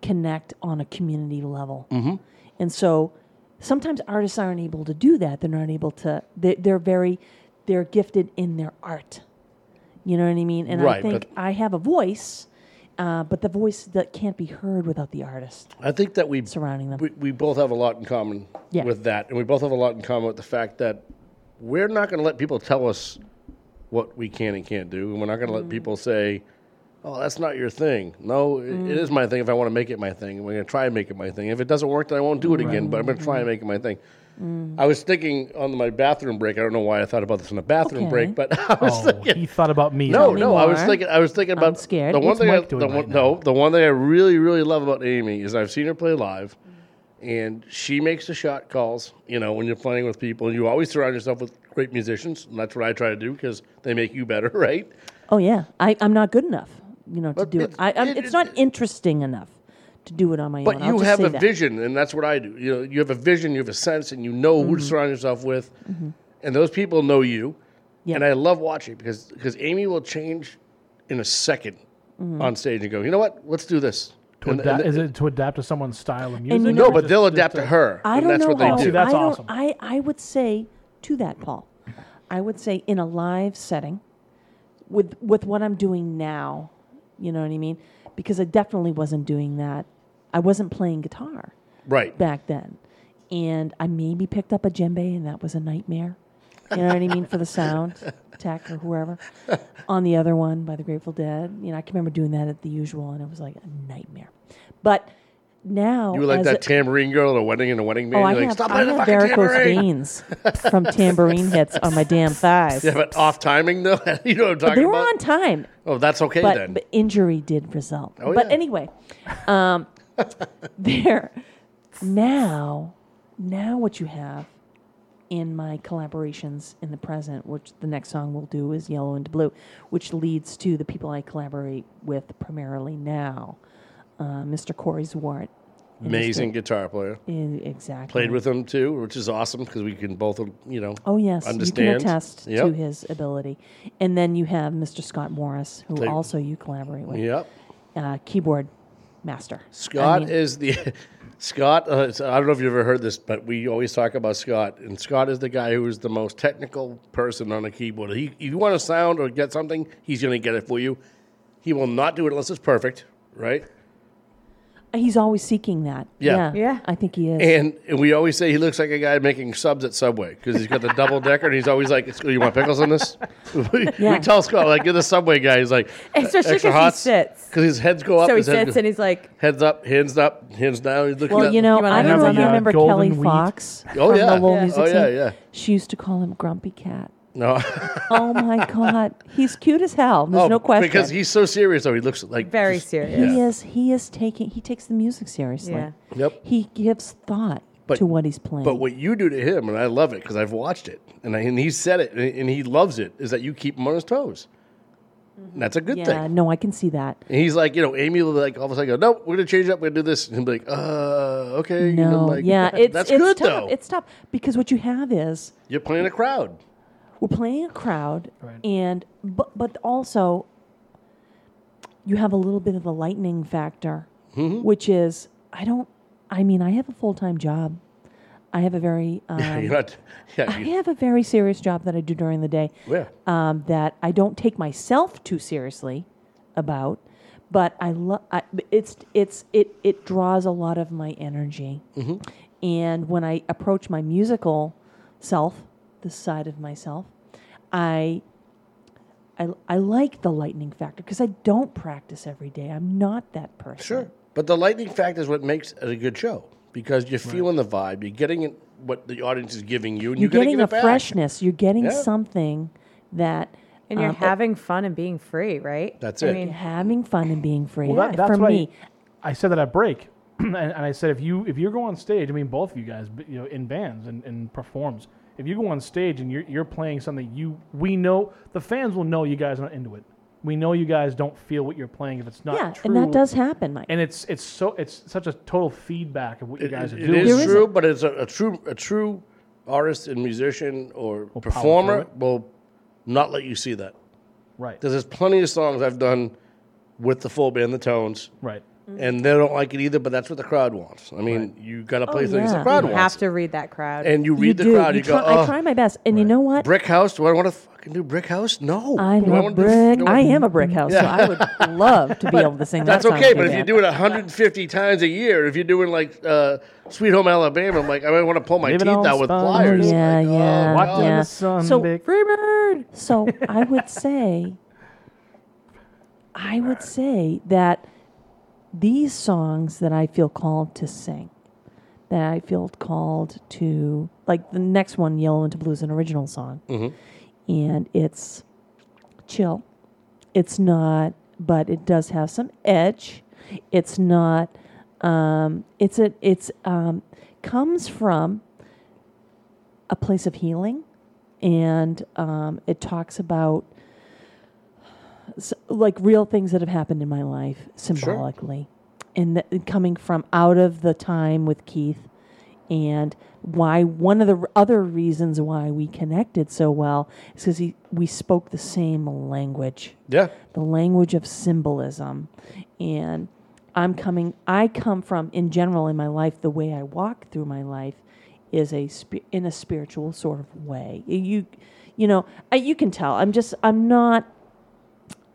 connect on a community level, mm-hmm. and so sometimes artists aren't able to do that. They're not able to. They, they're very they're gifted in their art. You know what I mean? And I think I have a voice. Uh, but the voice that can't be heard without the artist.
I think that we
Surrounding them.
We, we both have a lot in common
Yeah.
with that, and we both have a lot in common with the fact that we're not going to let people tell us what we can and can't do, and we're not going to let
Mm.
people say, "Oh, that's not your thing." No, it-
Mm.
it is my thing. If I want to make it my thing, we're going to try and make it my thing. If it doesn't work, then I won't do it again. But I'm going to try and make it my thing.
Mm.
I was thinking on my bathroom break. I don't know why I thought about this in the bathroom
Okay.
break, but I was
Oh,
thinking.
he thought about me.
No,
me
no. I was thinking. I was thinking about
scared.
the one
What's
thing.
Mike
I, the one,
now?
no, the one thing I really, really love about Amy is I've seen her play live, and she makes the shot calls. You know, when you're playing with people, and you always surround yourself with great musicians, and that's what I try to do because they make you better, right?
Oh yeah, I, I'm not good enough, you know, to
But
do it.
it's-
I, I'm,
it-
it's
it-
not interesting enough to do it on my
But
own. I'll
you
just
have
say
a
that.
vision, and that's what I do. You know, you have a vision, you have a sense, and you know
Mm-hmm.
who to surround yourself with, and those people know you.
Yeah.
And I love watching because because Amy will change in a 2nd
Mm-hmm.
on stage and go, you know what? Let's do this.
To
And-
adapt,
and-
is it to adapt to someone's style of music?
you know-
no, but
just-
they'll
just
adapt to her.
I
and
don't
that's
know
what they
how.
do.
See, that's
I
awesome.
I, I would say to that, Paul. I would say in a live setting, with with what I'm doing now, you know what I mean? Because I definitely wasn't doing that. I wasn't playing guitar
right.
back then, and I maybe picked up a djembe, and that was a nightmare. You know what I mean for the sound tech or whoever. On the other one by the Grateful Dead, you know, I can remember doing that at the usual, and it was like a nightmare. But now,
You were like that
a-
tambourine girl at a wedding in a wedding band.
Oh, I
like,
have,
stop
I have varicose veins from tambourine hits on my damn thighs.
Yeah, but off timing though. you know what I'm talking
they were
about?
on time.
Oh, that's okay
but,
then.
But injury did result.
Oh,
but
yeah.
anyway, um, there now, now what you have in my collaborations in the present, which the next song we'll do is Yellow and Blue, which leads to the people I collaborate with primarily now, uh, Mr. Corey Zwart.
Amazing
Mr.
guitar player.
I- exactly.
Played with him too, which is awesome because we can both, you know,
Oh yes,
understand.
you can attest
Yep.
to his ability. And then you have Mr. Scott Morris, who
Played-
also you collaborate with.
Yep.
Uh, keyboard master. I
Scott
mean,
is the Scott. Uh, I don't know if you've ever heard this, but we always talk about Scott, and Scott is the guy who is the most technical person on a keyboard. He, if you want a sound or get something, he's going to get it for you. He will not do it unless it's perfect, right?
He's always seeking that.
Yeah.
yeah, I think he is.
And, and we always say he looks like a guy making subs at Subway because he's got the double decker, and he's always like, "You want pickles on this?" we,
Yeah.
we tell Scott like, "You're the Subway guy." He's like,
Especially
extra
'cause he
hot
sits.
because his heads go up.
So he
his head
sits
go-
and he's like,
heads up, hands up, hands down. He's looking
well,
at
you know,
You
I don't know if you
uh,
remember Kelly
wheat?
Fox
Oh,
from
yeah.
the Lowell
Yeah.
Music
Oh, yeah,
Scene.
yeah.
She used to call him Grumpy Cat.
No.
Oh my God, he's cute as hell. There's
Oh,
no question.
Because he's so serious, though. He looks like
very
just-
serious.
he
Yeah.
is. He is taking. He takes the music seriously.
Yeah.
Yep.
He gives thought
But-
to what he's playing.
But what you do to him, and I love it because I've watched it, and, I, and he said it, and, and he loves it, is that you keep him on his toes. And that's a good
yeah,
thing.
no, I can see that.
And he's like, you know, Amy will like all of a sudden go, nope, we're gonna change it up, we're gonna do this, and he'll be like, uh, okay. And I'm
No,
like,
yeah, it's
that's
it's
good
tough.
though.
It's tough because what you have is
You're playing a crowd.
We're playing a crowd,
Right.
and but but also you have a little bit of the lightning factor,
Mm-hmm.
which is I don't. I mean, I have a full time job. I have a very um,
not, yeah,
I have a very serious job that I do during the day.
yeah.
um, that I don't take myself too seriously about, but I love. It's it's it it draws a lot of my energy,
Mm-hmm.
and when I approach my musical self, this side of myself, I. I, I like the lightning factor because I don't practice every day. I'm not that person.
Sure. But the lightning factor is what makes it a good show because you're feeling the vibe, you're getting it, what the audience is giving you, and
You're
you're, gonna
getting a
back.
freshness. You're getting
Yeah.
something that.
and you're
um,
having fun and being free, right?
That's it.
I mean,
having fun and being free.
Well, that, that's
For me,
I, I said that at break, and, and I said if you if you go on stage, I mean both of you guys, you know, in bands and, and performs. If you go on stage and you're you're playing something you we know the fans will know you guys are not into it. We know you guys don't feel what you're playing if it's not
yeah,
true.
and that does happen, Mike.
And it's it's so it's such a total feedback of what you guys
it-
are
it
doing.
It is
There
true,
isn't.
but it's a, a true a true artist and musician or
power
performer will not let you see that.
right.
Because there's plenty of songs I've done with the full band, the tones,
Right.
And they don't like it either. But that's what the crowd wants. I mean, you got to play
Oh,
things the
yeah.
crowd
you
wants,
have to read that crowd.
and you read the
do.
crowd.
You
You, go, oh,
I try my best, and you know what?
brick house. Do I want to fucking do brick house? No,
I'm
Do I
a brick.
do
I am a brick house, so I would love to be able to sing
That's
that song
okay, but if you do it 150 times a year, if you're doing like uh, Sweet Home Alabama, I'm like, I might want to pull my
Leave
teeth out with
spun.
pliers.
Yeah,
Like, oh,
yeah,
Walk
God.
in
yeah.
the sun,
So-
big
Freebird.
So I would say, I would say that these songs that I feel called to sing, that I feel called to, like the next one, Yellow into Blue, is an original song, and it's chill. It's not, but it does have some edge. It's not. Um, it's a. It's um, comes from a place of healing, and um, it talks about like real things that have happened in my life symbolically, and that, coming from out of the time with Keith, and why one of the r- other reasons why we connected so well is because we spoke the same language
Yeah.
the language of symbolism. And I'm coming, I come from, in general, in my life, the way I walk through my life is a spi- in a spiritual sort of way. You, you know, I, you can tell. I'm just, I'm not,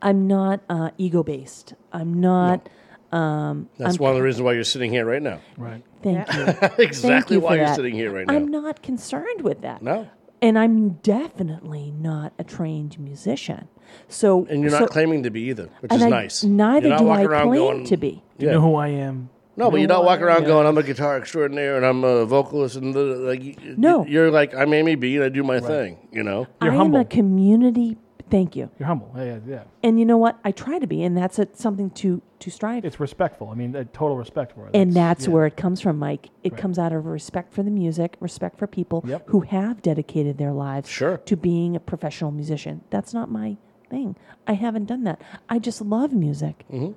I'm not uh, ego based. I'm not. Um,
That's
I'm,
one of the reasons why you're sitting here right now.
Right.
Thank you.
exactly
Thank you
why
for
you're sitting here right now.
I'm not concerned with that.
no.
and I'm definitely not a trained musician. So
And you're not claiming to be either, which
and
is
I-
nice.
Neither do I claim
going-
to be.
You know who I am.
No, but
You
you're
know
not walk around
am.
going, "I'm a guitar extraordinaire and I'm a vocalist," and the, like.
No.
you're like, "I'm Amy B and I do my thing." You know,
You're
I
humble.
am a community. Thank you.
You're humble. Yeah, yeah, yeah.
And you know what? I try to be, and that's a, something to to strive.
It's respectful. I mean, uh, total respect for it.
and that's
yeah.
where it comes from, Mike. It
Right.
comes out of respect for the music, respect for people
Yep.
who have dedicated their lives
Sure.
to being a professional musician. That's not my thing. I haven't done that. I just love music.
Mm-hmm.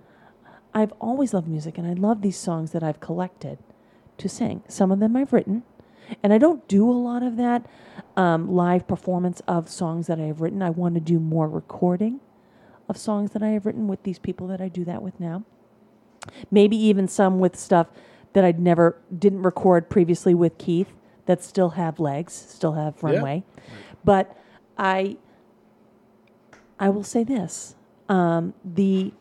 I've always loved music, and I love these songs that I've collected to sing. Some of them I've written, and I don't do a lot of that um, live performance of songs that I have written. I want to do more recording of songs that I have written with these people that I do that with now. Maybe even some with stuff that I'd never didn't record previously with Keith that still have legs, still have runway. Yeah. But I I will say this. Um, the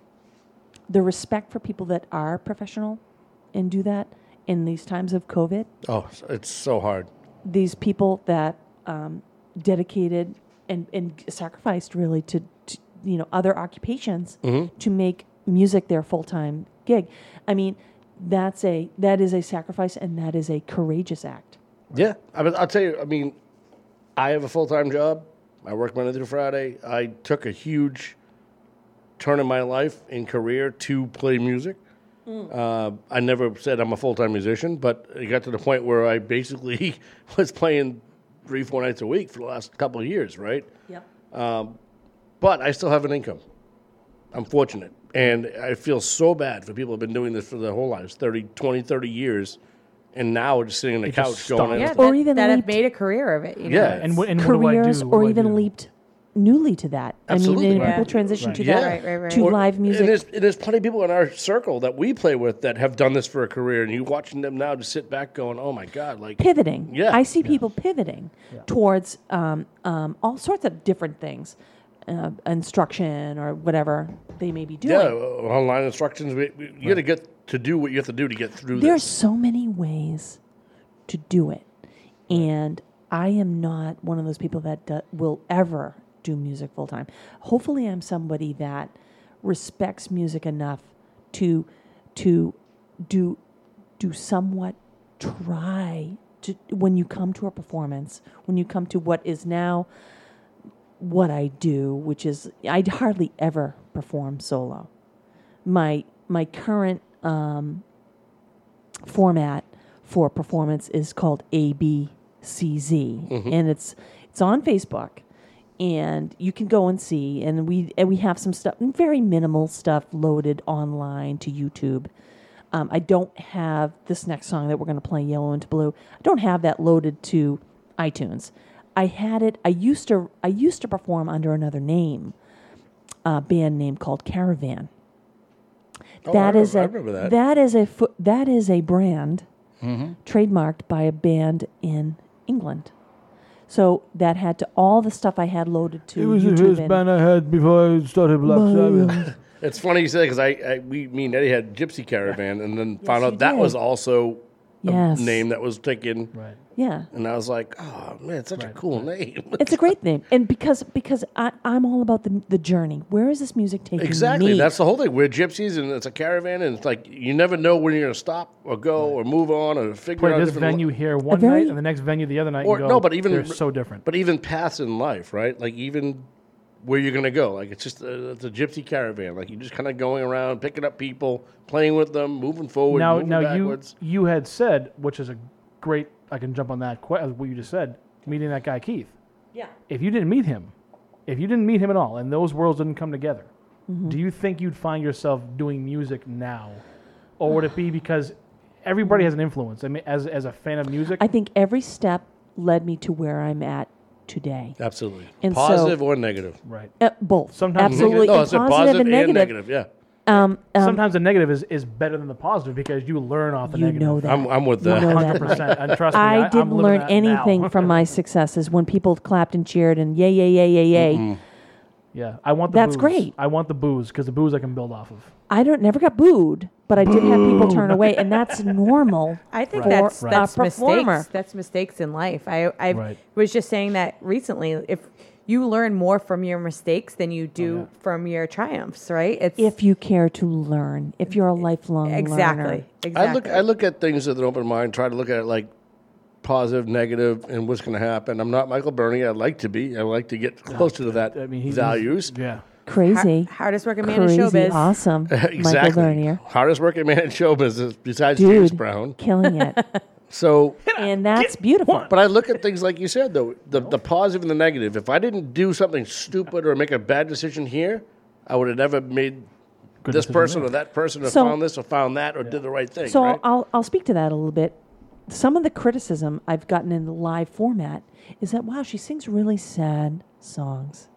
the respect for people that are professional and do that in these times of COVID,
oh, it's so hard.
these people that um, dedicated and, and sacrificed really to, to you know other occupations
Mm-hmm.
to make music their full time gig. I mean, that's a that is a sacrifice and that is a courageous act.
Yeah, I mean, I'll tell you. I mean, I have a full time job. I work Monday through Friday. I took a huge turn in my life and career to play music. Uh, I never said I'm a full time musician, but it got to the point where I basically was playing three, four nights a week for the last couple of years, right?
Yep.
Um, but I still have an income. I'm fortunate. And I feel so bad for people who've been doing this for their whole lives 30, 20, 30 years. And now we're just sitting on the
They just
couch going,
Yeah,
Or even
that have made a career of it. You know?
Yeah.
And, wh- and what do I
Careers
do? What
or
do I
even
do?
leaped newly to that.
Absolutely.
I mean, and
Yeah.
people transition to
Yeah.
that
Right, right, right.
to
Or-
live music.
And there's, and there's plenty of people in our circle that we play with that have done this for a career, and you watching them now just sit back going, "Oh my god!" Like
pivoting.
Yeah.
I see people pivoting towards um, um, all sorts of different things, uh, instruction or whatever they may be doing.
yeah, uh, online instructions. We, we, you got to get to do what you have to do to get through
There's
this.
so many ways to do it, and I am not one of those people that do, will ever do music full time. Hopefully, I'm somebody that respects music enough to to do do somewhat try to when you come to a performance, when you come to what is now what I do, which is I hardly ever perform solo. My my current um, format for performance is called ABCZ, and it's it's on Facebook, and you can go and see. And we and we have some stuff, very minimal stuff, loaded online to YouTube. Um, I don't have this next song that we're going to play, Yellow into Blue. I don't have that loaded to iTunes. I had it. I used to. I used to perform under another name, a band name called Caravan.
Oh,
That
I
is
remember- I
a
remember that.
that is a fo- that is a brand
Mm-hmm.
trademarked by a band in England. So that had to all the stuff I had loaded to
It was the
YouTube.
first
and-
band I had before I started Black Sabbath.
It's funny you say because I, I we me and Eddie had Gypsy Caravan, and then found
you
out that
did.
was also a
Yes.
name that was taken.
Right.
yeah,
And I was like, oh man, it's such a cool name.
it's a great name, and because because I, I'm all about the the journey. Where is this music taking
Exactly.
me?
That's the whole thing. We're gypsies, and it's a caravan, and it's like you never know when you're going to stop or go or move on or figure
Play
out
this
different
venue here one night and the next venue the other night.
Or
and go,
no, but even
they're so different.
But even paths in life, right? Like even where you're going to go. Like it's just a, it's a gypsy caravan. Like you're just kind of going around, picking up people, playing with them, moving forward,
now,
moving
now
backwards.
you you had said, which is a great. I can jump on that. que- uh, What you just said, meeting that guy Keith.
yeah.
If you didn't meet him, if you didn't meet him at all, and those worlds didn't come together,
Mm-hmm.
do you think you'd find yourself doing music now, or would it be because everybody has an influence? I mean, as as a fan of music,
I think every step led me to where I'm at today.
Absolutely.
And so-
Positive or negative.
right.
Uh, both.
Sometimes-
absolutely
No,
and
it's a
positive
positive
and
and
negative.
negative. Yeah.
Um, um,
Sometimes the negative is, is better than the positive because you learn off the
you
negative.
know that.
I'm, I'm with
You
that.
know.
Hundred percent. And trust me,
I,
I,
didn't
living
learn
that
anything from my successes when people clapped and cheered and yay, yay, yay, yay, yay.
Yeah, I want the
That's
booze.
great.
I want the booze because the booze I can build off of.
I don't never got booed, but I did have people turn away, and that's normal.
I think
for
that's
a
that's
performer.
mistakes. That's mistakes in life. I I
Right.
was just saying that recently. If you learn more from your mistakes than you do oh, from your triumphs, right? It's
If you care to learn, if you're a lifelong
exactly
learner.
exactly.
I look I look at things with an open mind, try to look at it like positive, negative, and what's going to happen. I'm not Michael Bernie. I'd like to be. I'd like to get closer to that
I mean, he's
values.
Yeah.
Crazy.
Har- hardest working man in
Crazy
showbiz.
awesome. Michael
exactly.
Vernier.
Hardest working man in show business besides James Brown.
killing it.
So,
and that's beautiful.
but I look at things like you said though, the the positive and the negative. If I didn't do something stupid or make a bad decision here, I would have never made this person or that person or
So-
found this or found that or did the right thing.
So
right?
I'll I'll speak to that a little bit. Some of the criticism I've gotten in the live format is that wow, she sings really sad songs,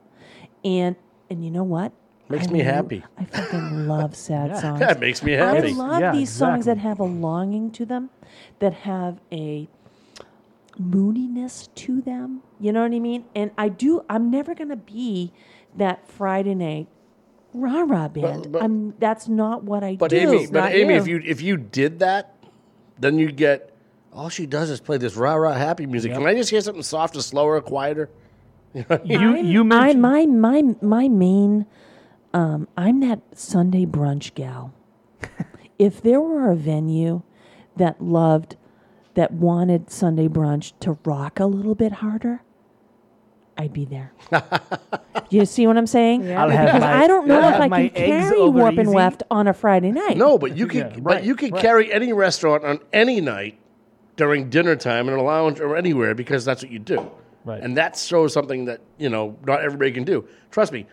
and and you know what?
Makes
I
me
lo-
happy.
I fucking love sad songs.
That makes me happy.
I love
Yeah,
these songs that have a longing to them, that have a mooniness to them. You know what I mean? And I do. I'm never gonna be that Friday night rah rah band.
but-
I'm. That's not what I
But
do.
Amy, but
not
Amy,
you.
if you if you did that, then you get all she does is play this rah rah happy music. Can I just hear something softer, slower, quieter?
You you
I
mentioned
my my my main um I'm that Sunday brunch gal. if there were a venue that loved that wanted Sunday brunch to rock a little bit harder, I'd be there. you see what I'm saying?
Yeah.
I'll have
Because
my-
I don't know
I'll
if I can carry warp and weft on a Friday night.
No, but you could,
Yeah,
but you could
right.
carry any restaurant on any night during dinner time in a lounge or anywhere because that's what you do.
Right.
And that shows something that you know not everybody can do. Trust me,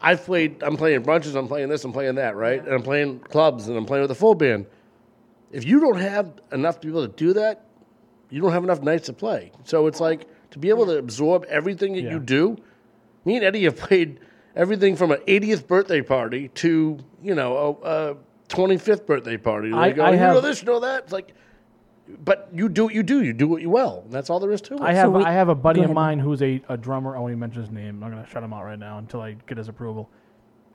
I've played. I'm playing brunches. I'm playing this. I'm playing that. Right. And I'm playing clubs. And I'm playing with a full band. If you don't have enough people to do that, you don't have enough nights to play. So it's like to be able to absorb everything that
Yeah.
you do. Me and Eddie have played everything from an 80th birthday party to you know a, a 25th birthday party. They
I-
go,
I oh,
you know this, you know that. It's like, but you do what you do. You do what you well. That's all there is to it.
I have
we-
I have a buddy
go
of
ahead.
mine who's a, a drummer. I won't even mention his name. I'm not gonna shut him out right now until I get his approval.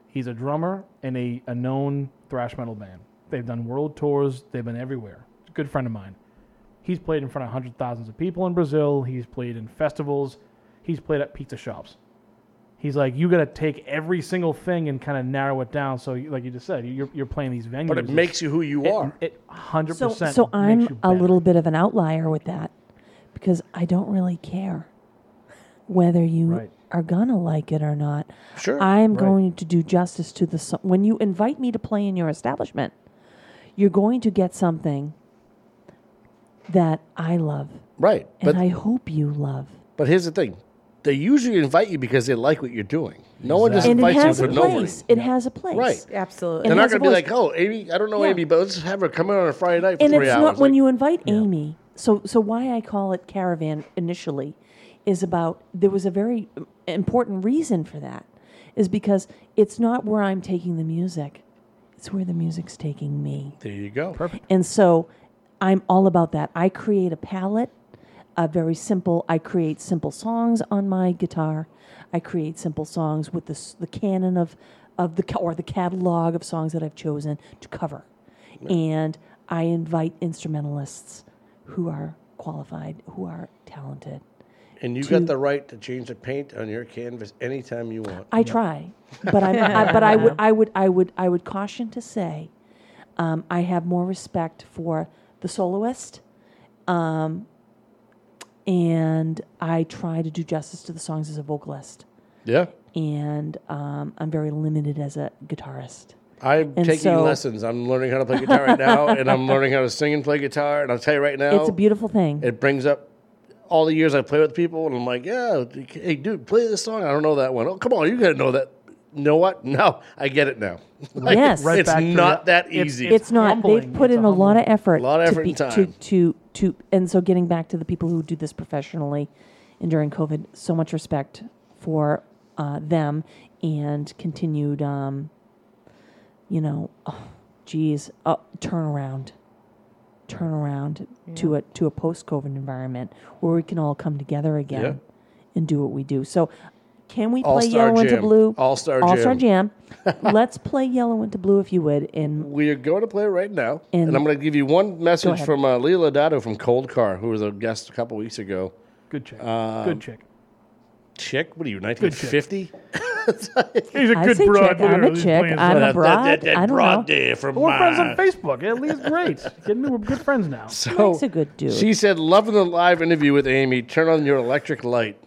He's a drummer in a, a known thrash metal band. They've done world tours. They've been everywhere. He's a good friend of mine. He's played in front of hundred thousands of people in Brazil. He's played in festivals. He's played at pizza shops. He's like, you got to take every single thing and kind of narrow it down. So, you, like you just said, you're, you're playing these venues.
but it makes you who you are.
it hundred
So,
percent.
so I'm a little bit of an outlier with that because I don't really care whether you
Right.
are gonna like it or not.
Sure.
I'm
Right.
going to do justice to the so- when you invite me to play in your establishment, you're going to get something that I love
right.
and
But
I hope you love.
but here's the thing. They usually invite you because they like what you're doing. No one just
And it
invites
has
you
a
for no money.
place. It has a place.
Right.
Absolutely.
They're
It
not
has a
going to be
voice.
like, oh, Amy, I don't know
Yeah.
Amy, but let's have her come in on a Friday night for
and
three
it's
hours.
not when
Like,
you invite Amy. So so why I call it caravan initially is about there was a very um, important reason for that is because it's not where I'm taking the music. It's where the music's taking me.
there you go. Perfect.
And so I'm all about that. I create a palette, a very simple. I create simple songs on my guitar. I create simple songs with the the canon of of the or the catalog of songs that I've chosen to cover, and I invite instrumentalists who are qualified, who are talented.
And you got the right to change the paint on your canvas anytime you want.
I try, but I, but I would, I would, I would, I would caution to say, um, I have more respect for the soloist, um, and I try to do justice to the songs as a vocalist,
Yeah.
and um, I'm very limited as a guitarist.
I'm
And
taking
so-
lessons. I'm learning how to play guitar right now, and I'm learning how to sing and play guitar. And I'll tell you right now,
It's a beautiful thing.
It brings up all the years I play with people, and I'm like, yeah, hey, dude, play this song. I don't know that one. Oh, come on, you got to know that. Know what? No, I get it now. Like,
Yes. Right
it's not
it.
that
It's-
easy.
it's not.
humbling.
They've put
It's
in
a
a lot of effort.
A lot of
to
effort
be,
and time.
To, to to and so getting back to the people who do this professionally and during COVID, so much respect for uh, them and continued, um, you know, oh, geez, uh, turnaround, turnaround to a to a post COVID environment where we can all come together again
Yeah.
and do what we do. So Can we play
All-Star
Yellow into Blue?
All-Star Jam.
All-Star
Jam.
Jam. Let's play Yellow into Blue if you would. And
We are going to play it right now,
And-
and, I'm going to give you one message
ahead.
from uh, Leela Dado from Cold Car, who was a guest a couple weeks ago.
Good chick.
Um,
good chick.
Chick? What are you,
Good chick.
1950?
He's a
I
good
say
broad.
chick. I'm a
He's
chick.
playing
I'm a
some-
broad.
That, that,
I don't
broad
know.
there from
We're friends
uh,
on Facebook. At least great. Kidding me? We're good friends now.
So
Mike's a good dude.
she said, loving the live interview with Amy. Turn on your electric light.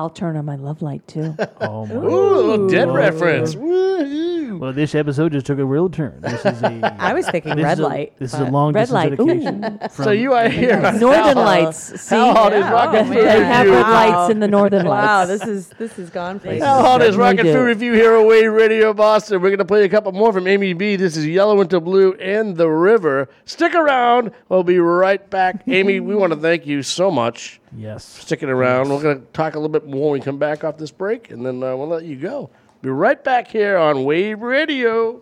I'll turn on my love light too.
Oh my.
Ooh, a little dead reference. Woo-hoo.
Well, this episode just took a real turn. This is a.
I was thinking
this
red
is a-
light.
This is a
but-
long
Red
distance
light.
dedication.
Ooh.
So you are here.
Northern
How-
Lights. See,
How hot is
Yeah.
Rock
N
Food
they have
Revue?
red lights in the Northern Lights.
Wow, this is this has gone places.
How hot is
certainly
Rock N
do.
Food Revue here at Wave Radio Boston? We're going to play a couple more from Amy B. This is Yellow into Blue and the River. Stick around. We'll be right back. Amy, we want to thank you so much
Yes.
for sticking around. We're going to talk a little bit more when we come back off this break, and then uh, we'll let you go. Be right back here on Wave Radio.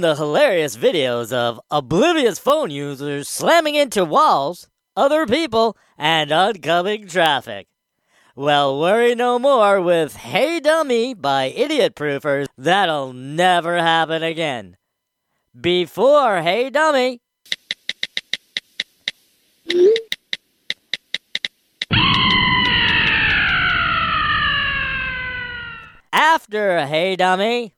The hilarious videos of oblivious phone users slamming into walls, other people, and oncoming traffic. Well, worry no more with Hey Dummy by Idiot Proofers. That'll never happen again. Before Hey Dummy. After Hey Dummy.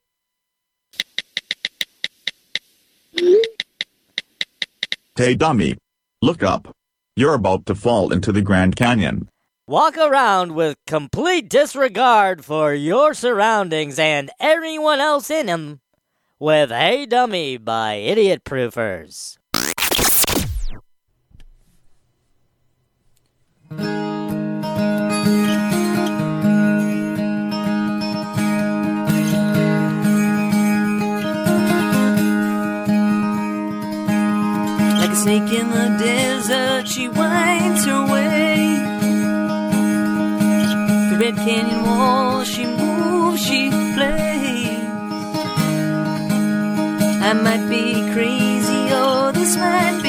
Hey dummy. Look up. You're about to fall into the Grand Canyon.
Walk around with complete disregard for your surroundings and everyone else in them with Hey Dummy by Idiot Proofers.
A snake in the desert, she winds her way. The Red Canyon wall, she moves, she plays. I might be crazy, or this might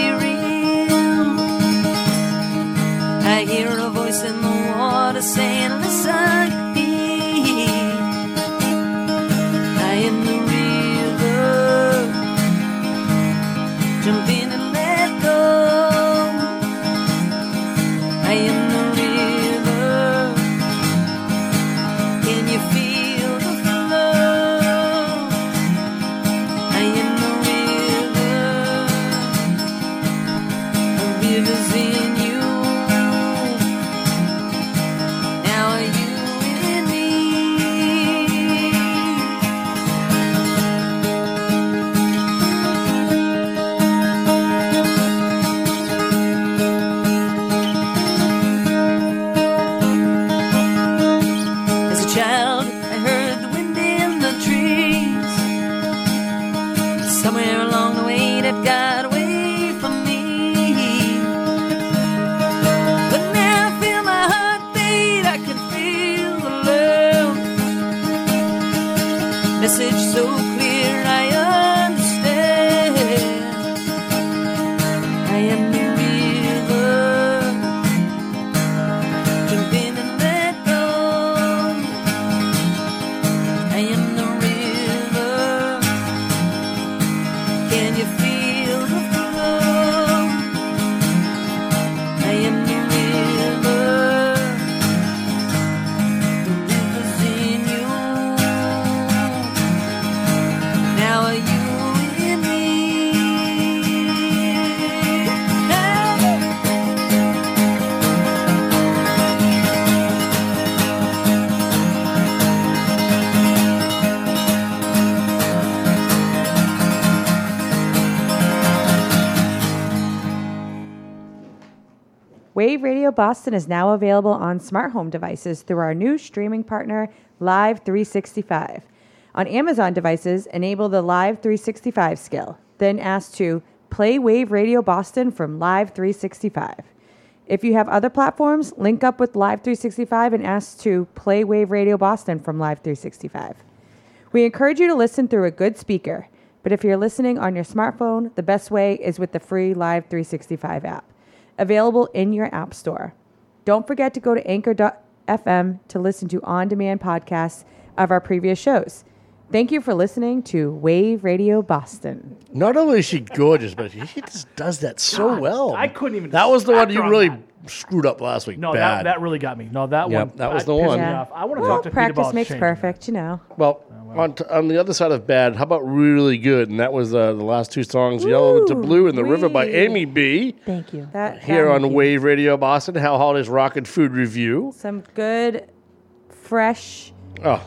Boston is now available on smart home devices through our new streaming partner, Live 365. On Amazon devices, enable the Live 365 skill, then ask to play Wave Radio Boston from Live 365. If you have other platforms, link up with Live 365 and ask to play Wave Radio Boston from Live 365. We encourage you to listen through a good speaker, but if you're listening on your smartphone, the best way is with the free Live 365 app, available in your App Store. Don't forget to go to anchor.fm to listen to on demand podcasts of our previous shows. Thank you for listening to Wave Radio Boston.
Not only is she gorgeous, but she just does that so
God,
well.
I couldn't even
That was the one you
on
really
that.
screwed up last week.
No,
Bad.
that, that really got me. No, that
Yep,
one.
that was
that
the one. Yeah.
I want to
Well,
talk to Pete
practice
about
makes
changing
perfect, you know.
Well, on, t- on the other side of bad, how about really good? And that was uh, the last two songs, Yellow to Blue and The River by. Amy B.
Thank you.
That
Here
that-
on Wave Radio Boston, Hal Holiday's Rock N Food Revue.
some good, fresh,
Oh,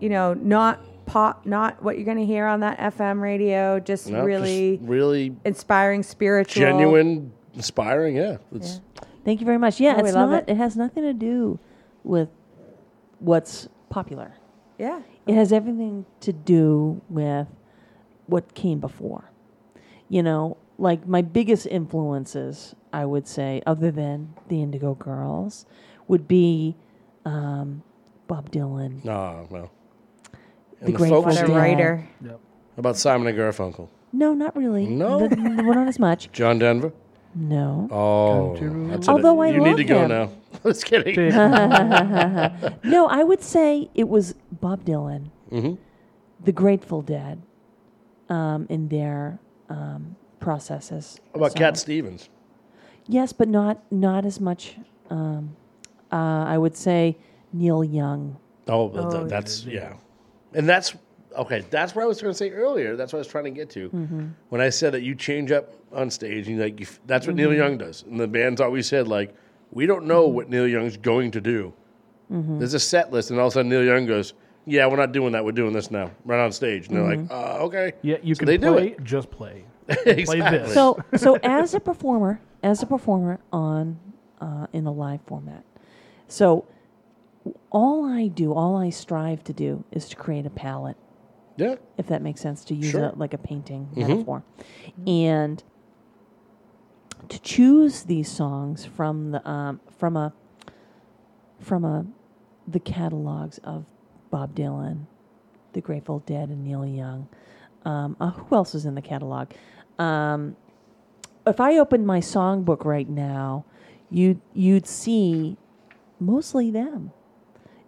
you know, not pop, not what you're going to hear on that FM radio. Just
no,
really
just really
inspiring, spiritual,
genuine, inspiring. Yeah. It's,
Thank you very much. Yeah,
Oh, we
it's
love
not.
it.
It. has nothing to do with what's popular.
Yeah.
It has everything to do with what came before. You know, like my biggest influences, I would say, other than the Indigo Girls, would be um, Bob Dylan,
No, well.
The
And
Grateful
folks
What a
Dead.
writer.
Yep.
about Simon and Garfunkel?
No, not really.
No?
The- the- well, not as much.
John Denver?
No.
Oh, that's a-
Although I
you
love
need to go
him.
now. Just kidding.
no, I would say it was Bob Dylan,
mm-hmm.
the Grateful Dead, um, in their um, processes.
How about
So-
Cat Stevens?
Yes, but not not as much. Um, uh, I would say Neil Young.
Oh, th- th- that's yeah, and that's okay. That's what I was going to say earlier. That's what I was trying to get to
Mhm.
when I said that you change up on stage and like you, f- that's what Neil
Mhm.
Young does, and the band's always said like we don't know what Neil Young's going to do.
Mhm.
There's a set list, and all of a sudden Neil Young goes, "Yeah, we're not doing that. We're doing this now. Right on stage." And they're like,
Mhm.
uh, "Okay."
Yeah, you
So
can
they do it.
just play.
Exactly.
Play this.
So so as a performer, as a performer on uh, in a live format, so all I do, all I strive to do, is to create a palette.
Yeah.
If that makes sense to use
Sure.
a, like a painting
Mhm.
metaphor, and to choose these songs from the um, from a from a the catalogs of Bob Dylan, The Grateful Dead, and Neil Young. Um, uh, who else is in the catalog? Um, if I opened my songbook right now, you'd you'd see mostly them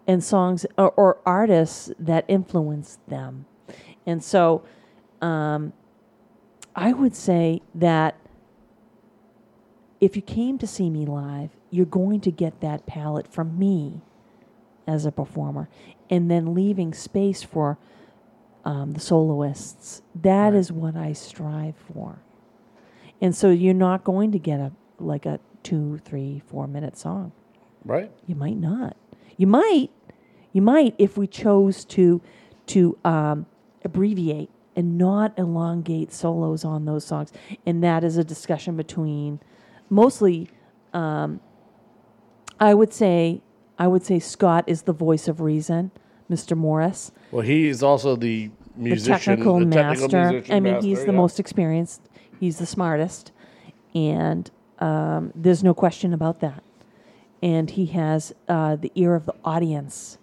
and songs or, or artists that influenced them. And so um, I would say that if you came to see me live, you're going to get that palette from me as a performer, and then leaving space for um, the soloists. That is what I strive for. And so you're not going to get a like a two, three, four minute song.
Right.
You might not. You might. You might if we chose to to um, abbreviate and not elongate solos on those songs. And that is a discussion between mostly. Um, I would say I would say Scott is the voice of reason, Mr. Morris,
Well, he is also the musician,
the technical
the
master.
technical musician
I mean,
master,
he's the most experienced. He's the smartest, and um, there's no question about that. And he has uh, the ear of the audience.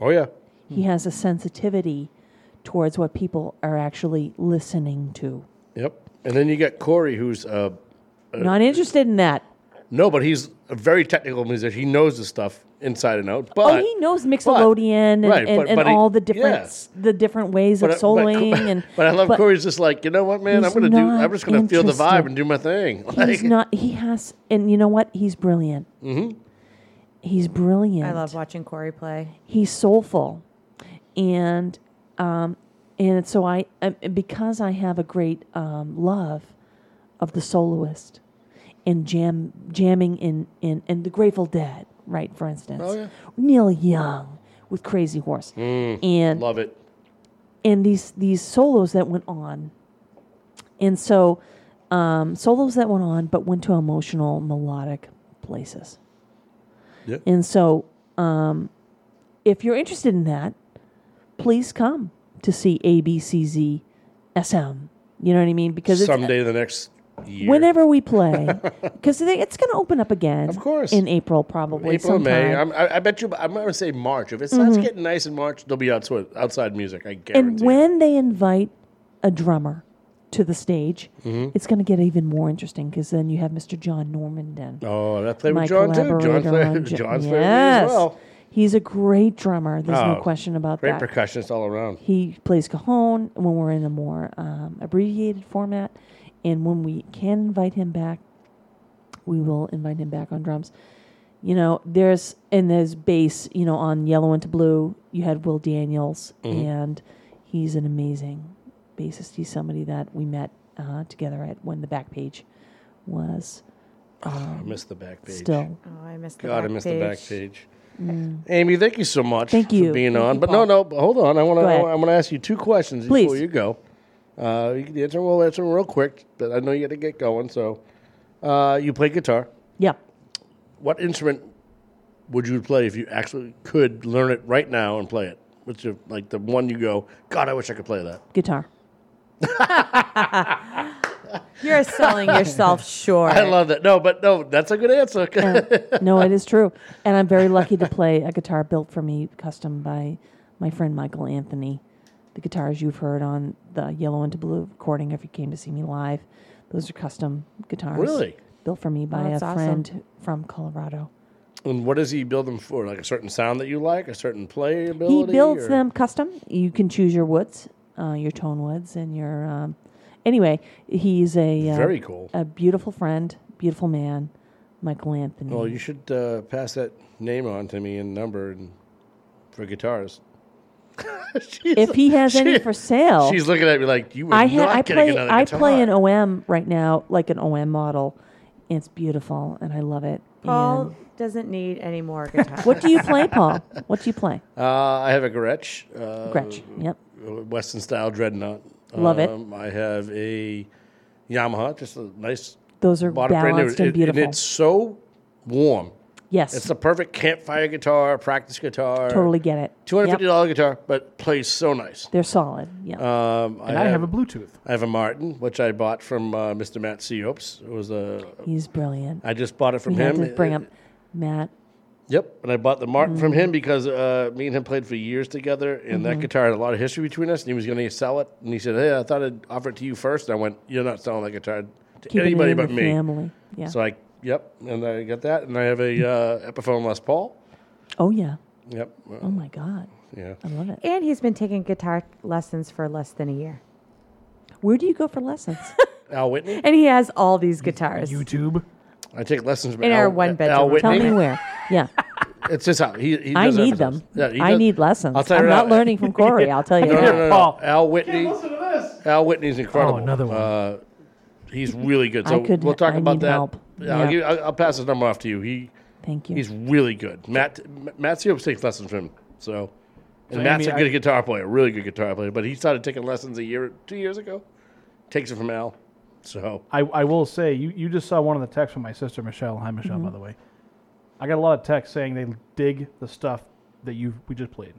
Oh yeah.
He has a sensitivity towards what people are actually listening to.
Yep. And then you got Corey, who's uh, uh,
Not interested in that.
no, but he's a very technical musician. He knows the stuff inside and out. But
oh, he knows Mixolydian and,
right,
and,
but-
and
but he-
all the different the different ways
But,
of
uh, but-
soloing and
but I love Corey's just like you know what, man. I'm
He's
gonna do.
not
I'm just gonna feel the vibe and do my thing.
he's not he has and you know what he's brilliant
mm-hmm.
He's brilliant
I love watching Corey play.
he's soulful and um and so i um, because i have a great um love of the soloist and jam jamming in in and the grateful dead right for instance
Oh, yeah.
neil young with crazy horse
Mm,
and
love it.
and these these solos that went on and so um, solos that went on but went to emotional melodic places And so um, if you're interested in that please come to see abcz sm you know what i mean because it's,
someday the next year.
whenever we play because it's going to open up again of
course
in april probably
April, May. I'm, I, I bet you. I'm going to say March. If it starts
Mhm.
getting nice in March, there'll be outside outside music. I guarantee.
And when they invite a drummer to the stage,
Mhm.
it's going to get even more interesting because then you have Mr. John Normandin.
Oh, that played with John too. John played. John's played
yes.
as well.
He's a great drummer. There's no
Oh,
question about
great
that.
Great percussionist all around.
He plays cajon when we're in a more um, abbreviated format, and when we can invite him back, we will invite him back on drums. You know, there's and there's bass. You know, on Yellow into Blue, you had Will Daniels,
Mhm.
and he's an amazing bassist. He's somebody that we met uh, together at when the back page was.
I
um,
missed the back page.
Still,
Oh, I missed the
God, I
back
missed the back
page.
page.
Mm.
Amy, thank you so much
Thank you for
being
Thank
on.
you,
but
Paul.
no, no, but hold on. I want to. I'm going to ask you two questions
Please.
before you go. Uh, you can answer. We'll answer them real quick, but I know you got to get going. So, uh, you play guitar.
Yeah.
What instrument would you play if you actually could learn it right now and play it? What's your like the one you go? God, I wish I could play that.
guitar.
You're selling yourself short.
I love that. No, but no, that's a good answer.
Uh, no, it is true, and I'm very lucky to play a guitar built for me, custom by my friend Michael Anthony. the guitars you've heard on the Yellow into Blue recording. If you came to see me live, those are custom guitars.
Really?
built for me by a
awesome.
friend from Colorado.
And what does he build them for? Like a certain sound that you like, a certain playability?
He builds
or-
them custom. You can choose your woods, uh, your tone woods, and your. Um, anyway, he's a uh,
Very cool.
a beautiful friend, beautiful man, Michael Anthony.
Well, you should uh, pass that name on to me and number and for guitars.
if he has any for sale,
She's looking at me like you were
I
not
ha- I play
another
I
guitar.
play an OM right now, like an OM model. It's beautiful, and I love it.
Paul
And
doesn't need any more guitar.
what do you play, Paul? What do you play?
Uh, I have a Gretsch. Uh,
Gretsch, yep.
Western style dreadnought.
Love it.
Um, I have a Yamaha, just a nice.
Those are
bought brand new.
balanced and
It-
beautiful.
it's so warm.
Yes.
It's the perfect campfire guitar, practice guitar.
Totally get it.
Two hundred fifty dollar guitar, but plays so nice.
They're solid. Yeah.
Um,
And I have a Bluetooth.
I have a Martin, which I bought from uh, Mr. Matt Seops. It was a.
He's brilliant.
I just bought it from
we
him.
Had to bring up Matt.
Yep, and I bought the Martin from him because uh, me and him played for years together, and that
Mhm.
guitar had a lot of history between us. And he was going to sell it, and he said, "Hey, I thought I'd offer it to you first. And I went, "You're not selling that guitar to
Keeping it
anybody
in
but
the
me."
family, yeah.
So I, yep, and I got that, and I have a uh, Epiphone Les Paul.
Oh yeah.
Yep.
Oh my God.
Yeah.
I love it.
And he's been taking guitar lessons for less than a year.
Where do you go for lessons?
Al Whitney.
And he has all these guitars.
YouTube.
I take lessons from
In
Al,
our one bedroom
Al Whitney.
Tell me where. Yeah.
It's his house. He, he
I
does
need
everything.
them.
Yeah, he
I
does-
need lessons.
I'll tell you
I'm
right
not
now.
learning from Corey. I'll tell you
No, no,
that.
no, no,
Paul.
Al Whitney.
Listen to this.
Al Whitney's incredible.
Oh, another one.
Uh, he's really good.
I
So
could-
we'll talk
I
about
need
that.
help.
Yeah, I'll,
Yeah.
give, I'll, I'll pass his number off to you. He
Thank you.
He's really good. Matt Matt Seops takes lessons from him. So, and
So,
Matt's
Amy,
a good
I-
guitar player, really good guitar player. But he started taking lessons a year, two years ago. Takes it from Al. So
I, I will say, you, you just saw one of the texts from my sister, Michelle. Hi, Michelle,
Mm-hmm.
by the way. I got a lot of texts saying they dig the stuff that you we just played.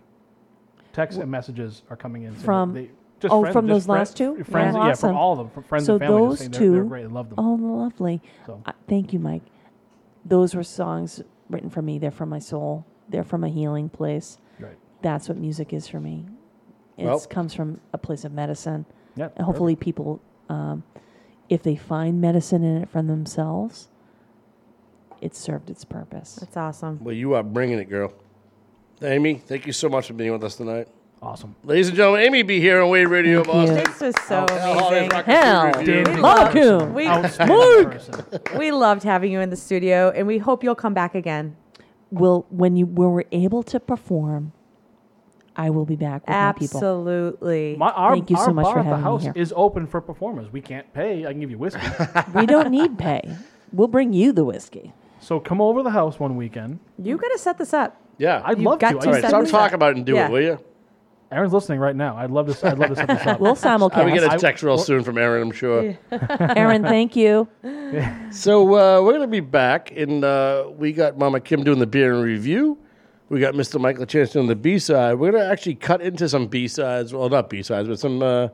Texts and messages are coming in. saying
From-
they,
oh,
friends-
from
just
those
friend-
last two?
Friends,
Yeah.
yeah, from all of them, from friends
so
and family.
those
just saying
two,
they're, they're great. I love them.
Oh, lovely.
So.
Uh, thank you, Mike. Those were songs written for me. They're from my soul. They're from a healing place.
Right.
That's what music is for me. It
Well-
comes from a place of medicine.
Yep,
And hopefully, people, um, if they find medicine in it from themselves, it served its purpose.
That's awesome.
well, you are bringing it, girl. Amy, thank you so much for being with us tonight.
Awesome.
Ladies and gentlemen, Amy be here on Wave Radio
Thank you.
Boston.
This was so
Al
amazing.
Hell,
Food Review.
Malcolm.
We,
Outstanding person.
we loved having you in the studio, and we hope you'll come back again.
Will when you when we're able to perform, I will be back with my people.
Absolutely.
My, our,
Thank you so
our
much
bar
for
at the
having me
house
here.
is open for performers. We can't pay. I can give you whiskey.
we don't need pay. We'll bring you the whiskey.
so come over to the house one weekend.
You got to set this up.
Yeah.
I'd
You've
love
got
to.
to
All right,
set
stop
this
talking about it and do
Yeah.
it, will you?
Aaron's listening right now. I'd love to. I'd love to set this up.
We'll
I'll be
simulcast.
getting
I-
a text real soon from Aaron, I'm sure.
Aaron, thank you.
So uh, we're going to be back, and uh, we got Mama Kim doing the beer and review. We got Mr. Michael Lachance doing the B side. We're going to actually cut into some B sides. Well, not B sides, but some, uh,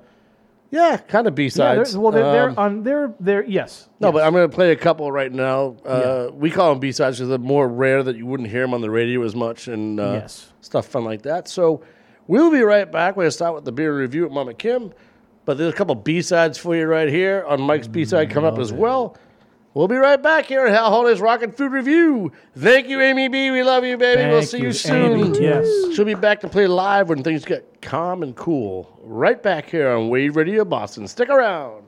yeah, kind of B sides.
they're, well, they're, they're
Um,
on. They're they're yes.
no,
yes.
but I'm going to play a couple right now. Uh, We call them B sides because they're more rare that you wouldn't hear them on the radio as much and uh,
Yes.
stuff fun like that. So we'll be right back. We're going to start with the beer review with Mama Kim. But there's a couple B sides for you right here on Mike's B side coming up as well. We'll be right back here at Hal Holiday's Rock N Food Revue. Thank you, Amy B. We love you, baby. we'll see
you,
you soon.
Amy. Yes.
She'll be back to play live when things get calm and cool. Right back here on Wave Radio Boston. Stick around.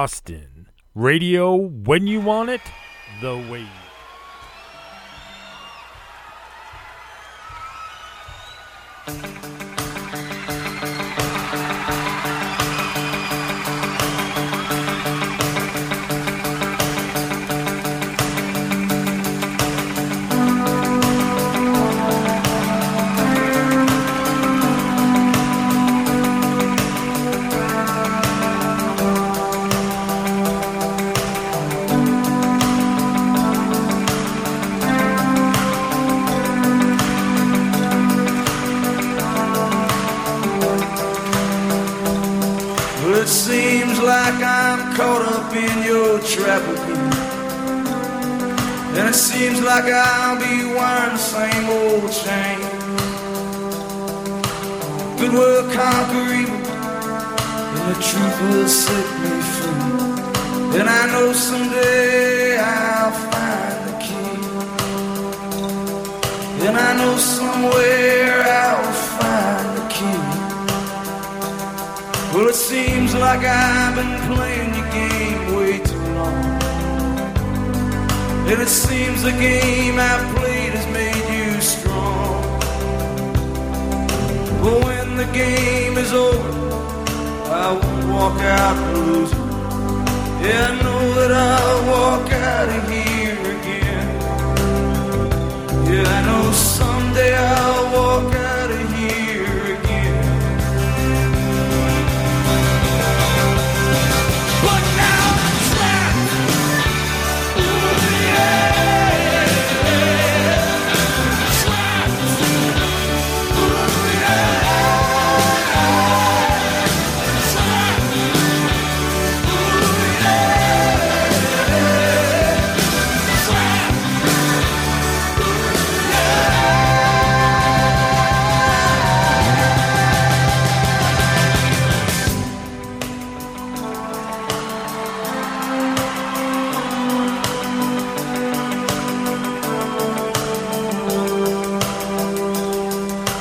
Boston. Radio when you want it,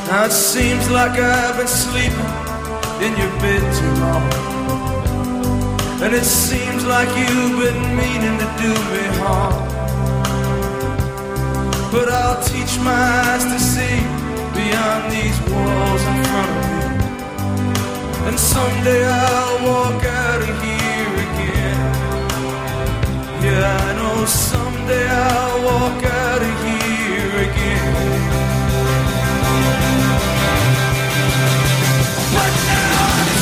Now it seems like I've been sleeping in your bed too long. And it seems like you've been meaning to do me harm. But I'll teach my eyes to see beyond these walls in front of me. And someday I'll walk out of here again. Yeah, I know someday I'll walk out of here again. But now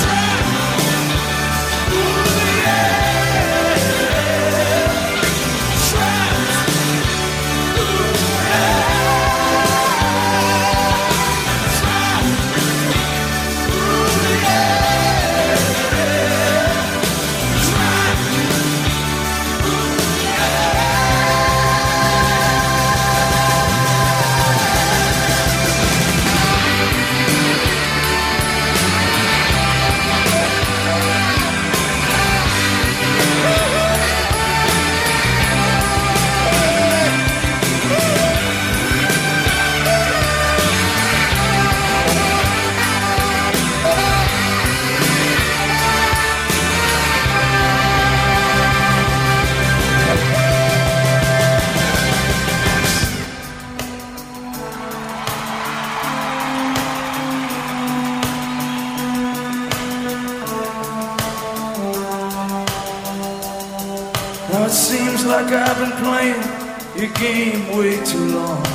game way too long.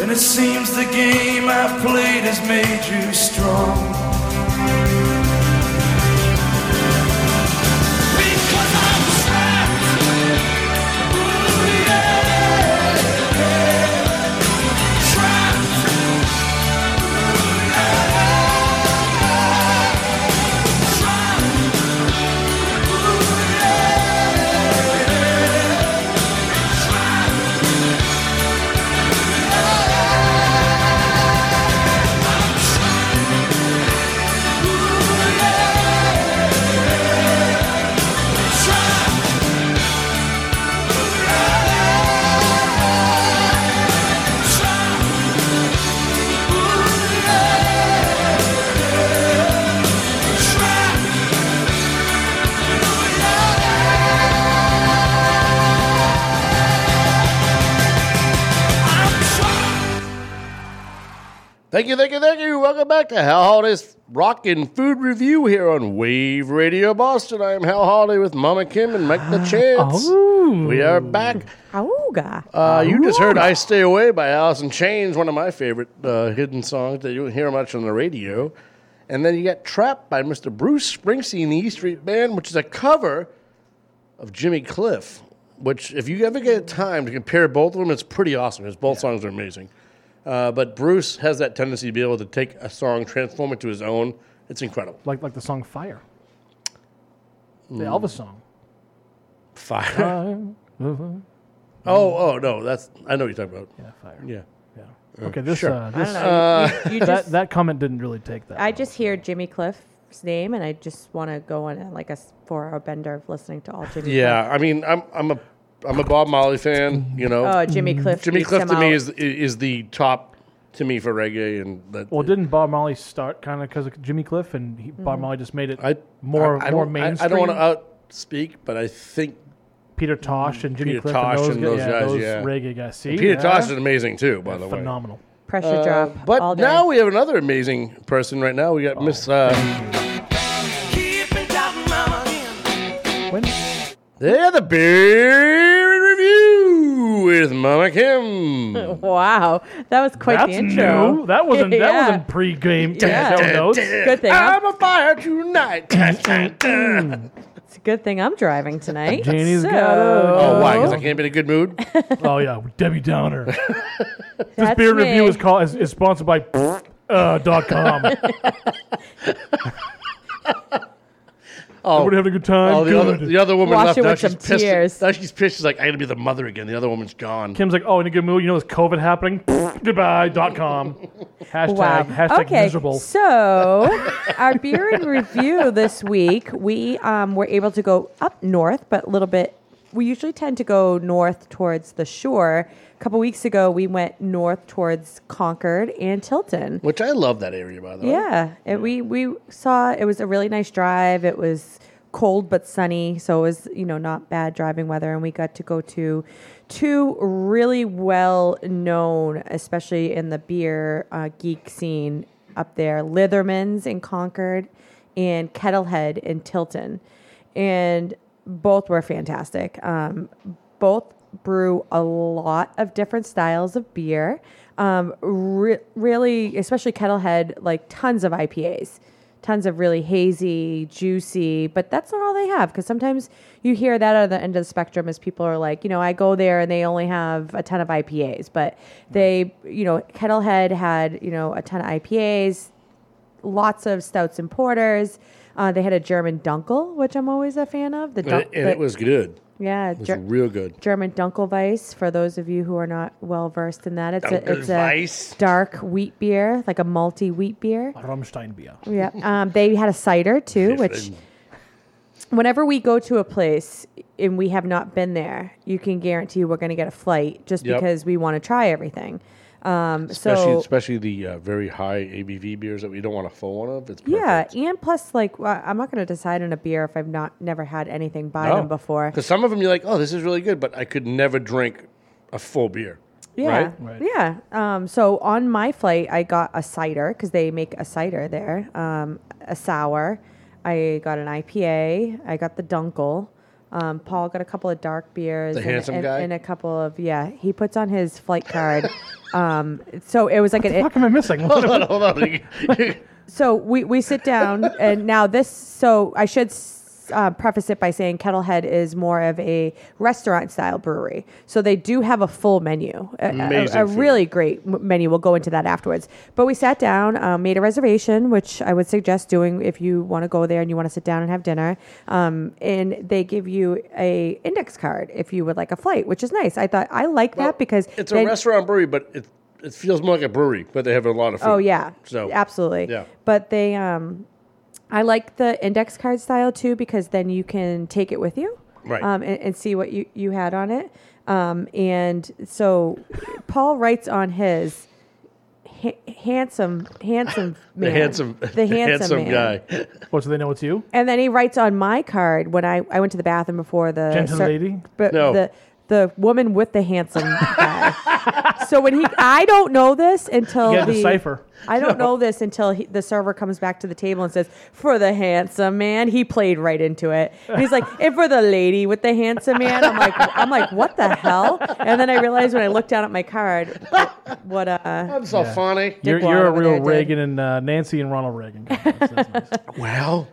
And it seems the game I've played has made you strong.
Thank you, thank you, thank you. Welcome back to Hal Holiday's Rock N Food Revue here on Wave Radio Boston. I am Hal Holiday with Mama Kim and Mike the Chance. We are back.
Auga.
Uh, you just heard I Stay Away by Alice in Chains, one of my favorite uh, hidden songs that you don't hear much on the radio. And then you got Trapped by Mr. Bruce Springsteen, the E Street Band, which is a cover of Jimmy Cliff, which, if you ever get time to compare both of them, it's pretty awesome because both songs are amazing. Uh, but Bruce has that tendency to be able to take a song, transform it to his own. It's incredible.
Like like the song Fire. The
Mm.
Elvis song.
Fire.
Fire.
Oh, oh no, that's I know what you're talking about.
Yeah, fire.
Yeah,
yeah. Okay, this
sure.
uh, this
I don't know. You- you
that
just-
that comment didn't really take that.
I just hear Jimmy Cliff's name, and I just want to go on a, like a s- four-hour bender of listening to all Jimmy.
Yeah, I mean, I'm I'm a I'm a Bob Marley fan. You know,
Oh, Jimmy Cliff
Jimmy
beats
Cliff
him
to me
out.
is is the top to me for reggae, and that.
Well, didn't Bob Marley start kind of because of Jimmy Cliff, and he, Bob
Mm-hmm.
Marley just made it
I
more
I, I
more
don't, I-
mainstream?
I, don't want to out speak, but I think
Peter Tosh and Jimmy
Peter
Cliff
Tosh
and those,
and
guys,
those
yeah,
guys,
those
yeah.
reggae guys. See,
Peter
yeah.
Tosh is amazing too, by
Yeah,
the way.
phenomenal.
Pressure
Uh,
drop.
But
all day.
now we have another amazing person right now. We got Miss. Uh, yeah, the beer in review with Mama Kim.
wow, that was quite
That's
the intro.
new. That wasn't that
Yeah.
wasn't pre-game
Yeah.
show notes.
Good thing
I'm
I'm,
a fire tonight.
it's a good thing I'm driving tonight.
Janie's
so,
got a-
Oh, why? Because I can't be in a good mood.
oh yeah, Debbie Downer. this
That's
beer
me.
review is called is, is sponsored by uh, dot com.
Oh,
Everybody having a good time.
oh, the
Good.
other the other woman
Wash
left.
it
Now
with
she's
some
pissed.
tears.
Now she's pissed. She's like, I got to be the mother again. The other woman's gone.
Kim's like, oh, in a good mood. You know, there's COVID happening. Goodbye. Dot com. Hashtag
Wow.
hashtag
okay.
miserable.
So, our beer in review this week, we um, were able to go up north, but a little bit. We usually tend to go north towards the shore. A couple weeks ago, we went north towards Concord and Tilton.
Which I love that area, by the way.
Yeah, and we we saw it was a really nice drive. It was cold but sunny, so it was you know not bad driving weather, and we got to go to two really well known, especially in the beer uh, geek scene up there, Litherman's in Concord and Kettlehead in Tilton, and both were fantastic. Um, both brew a lot of different styles of beer. Um, re- really, especially Kettlehead, like tons of IPAs, tons of really hazy, juicy. But that's not all they have because sometimes you hear that at the end of the spectrum as people are like, you know, I go there and they only have a ton of IPAs, but they, you know, Kettlehead had you know a ton of IPAs, lots of stouts and porters. Uh, they had a German Dunkel, which I'm always a fan of. The
And,
dun-
it, and
the-
it was good.
yeah,
It was
Ger-
real good.
German Dunkelweiss. For those of you who are not well versed in that, it's a it's a dark wheat beer, like a malty wheat beer.
Rammstein beer.
Yeah, um, they had a cider too, which whenever we go to a place and we have not been there, you can guarantee we're going to get a flight just
Yep.
because we want to try everything. Um,
Especially,
so
especially the uh, very high ABV beers that we don't want a full one of. It's
yeah, and plus, like well, I'm not going to decide on a beer if I've not never had anything by them before.
Because some of them you're like, oh, this is really good, but I could never drink a full beer.
Yeah,
Right?
yeah. Um, so on my flight, I got a cider because they make a cider there, um, a sour. I got an IPA. I got the Dunkel. Um, Paul got a couple of dark beers.
The
and,
handsome
and,
guy?
and a couple of yeah. He puts on his flight card. um, so it was like an.
What am I missing?
Hold on, hold on.
so we, we sit down and now this so i should s- uh, preface it by saying kettlehead is more of a restaurant style brewery. So they do have a full menu a, a- a, really great menu. We'll go into that afterwards. But we sat down um, made a reservation which i would suggest doing if you want to go there and you want to sit down and have dinner. Um, and they give you a index card if you would like a flight which is nice. I thought i like that because
It's a restaurant brewery, but it it feels more like a brewery, but they have a lot of food.
Oh yeah,
So
absolutely.
Yeah.
But they, um, I like the index card style too because then you can take it with you,
Right.
Um, and, and see what you you had on it. Um, and so Paul writes on his ha- handsome, handsome
The
man,
handsome,
the handsome, man.
guy.
What, do they know it's you?
And then he writes on my card when I, I went to the bathroom before the
Gentle lady?
But
No.
the the woman with the handsome guy. so when he, I don't know this until
You gotta
the
decipher.
I don't know this until he, the server comes back to the table and says, "For the handsome man," he played right into it. And he's like, "And for the lady with the handsome man," I'm like, "I'm like, what the hell?" And then I realized when I looked down at my card, what uh,
That's so funny.
You're,
Dick
you're a
over
real
there did.
Reagan and uh, Nancy and Ronald Reagan.
Well,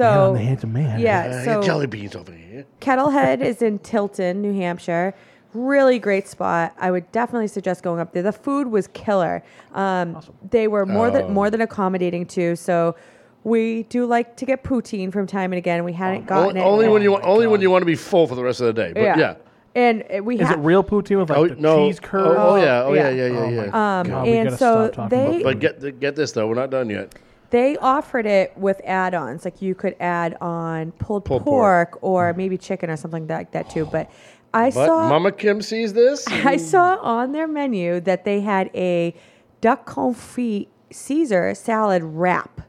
so
the handsome man.
Yeah,
uh,
so
jelly beans over here.
Kettlehead is in Tilton, New Hampshire. Really great spot. I would definitely suggest going up there. The food was killer. Um, They were more
Oh.
than more than accommodating too. So we do like to get poutine from time and again. We hadn't gotten
Only,
it.
only when you want, only when you want to be full for the rest of the day. But yeah.
Yeah. And we
Is
ha-
it real poutine with like
Oh,
the
no.
cheese curd?
Oh, oh, yeah. Oh, yeah,
yeah.
yeah, yeah,
Oh,
yeah.
my
Um,
God, we
and
gotta
so
stop talking about
they-
But get get this though, we're not done yet.
They offered it with add-ons, like you could add on pulled,
Pulled
pork,
pork.
or maybe chicken or something like that too. But I
But
saw
Mama Kim sees this.
I saw on their menu that they had a duck confit Caesar salad wrap,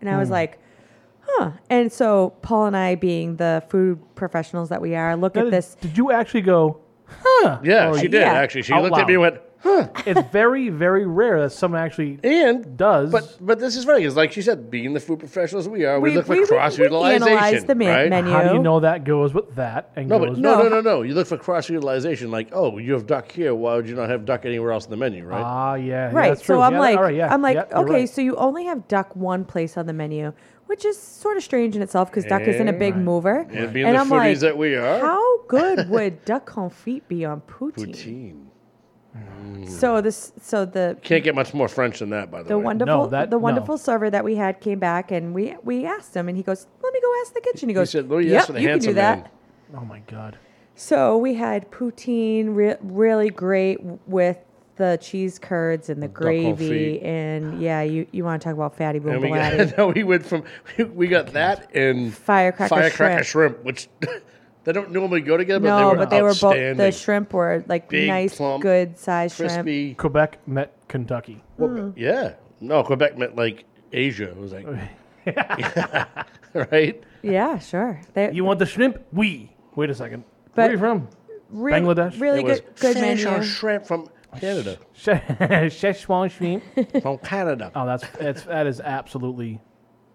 and I was
Hmm.
like, huh. And so Paul and I, being the food professionals that we are, look
Now,
at
did-
this.
Did you actually go? Huh?
Yeah,
Or-
she did
yeah.
actually. She
Out
looked at me and went, "Huh."
It's very, very rare that someone actually
And
does.
But but this is funny because, like she said, being the food professionals we are, we,
We-
look for
we- we-
cross
we
utilization.
analyze the men-
right?
menu.
how do you know that goes with that and
No,
goes
but no,
No.
no, no, no. You look for cross utilization. Like, oh, you have duck here. Why would you not have duck anywhere else in the menu, right?
Ah, yeah, yeah,
Right.
that's
So
true.
I'm
Yeah,
like,
all right, yeah,
I'm like,
yeah, you're
okay,
right.
so you only have duck one place on the menu, which is sort of strange in itself because duck isn't a big
Right.
mover.
and being
and
the
I'm
foodies
like,
that we are,
how good would duck confit be on poutine?
poutine.
So mm. this, so the
Can't get much more French than that, by the,
the
way.
wonderful,
that-
the
no.
wonderful server that we had came back and we we asked him and he goes, "Let me go ask the kitchen." He goes,
said, "Well, you
"Yep,
the
you can do
handsome
that."
man.
oh my god.
So we had poutine, re- really great w- with the cheese curds and the gravy,
confit.
and yeah, you, you want to talk about fatty boom
And we
balatti.
got, no, we went from we got that and
Firecracker
firecracker
shrimp.
shrimp, which they don't normally go together, but
no,
they were
but they were both the shrimp were like
Big,
nice,
plump,
good size shrimp.
crispy.
Quebec met Kentucky.
Mm.
Yeah, no, Quebec meant like Asia. It was like, right?
Yeah, sure. They,
You want the shrimp? We. Wait a second.
But
Where are you from?
really,
Bangladesh?
really
It was
good, good
fish or shrimp from Canada,
Szechuan shrimp.
from Canada.
Oh, that's it's that is absolutely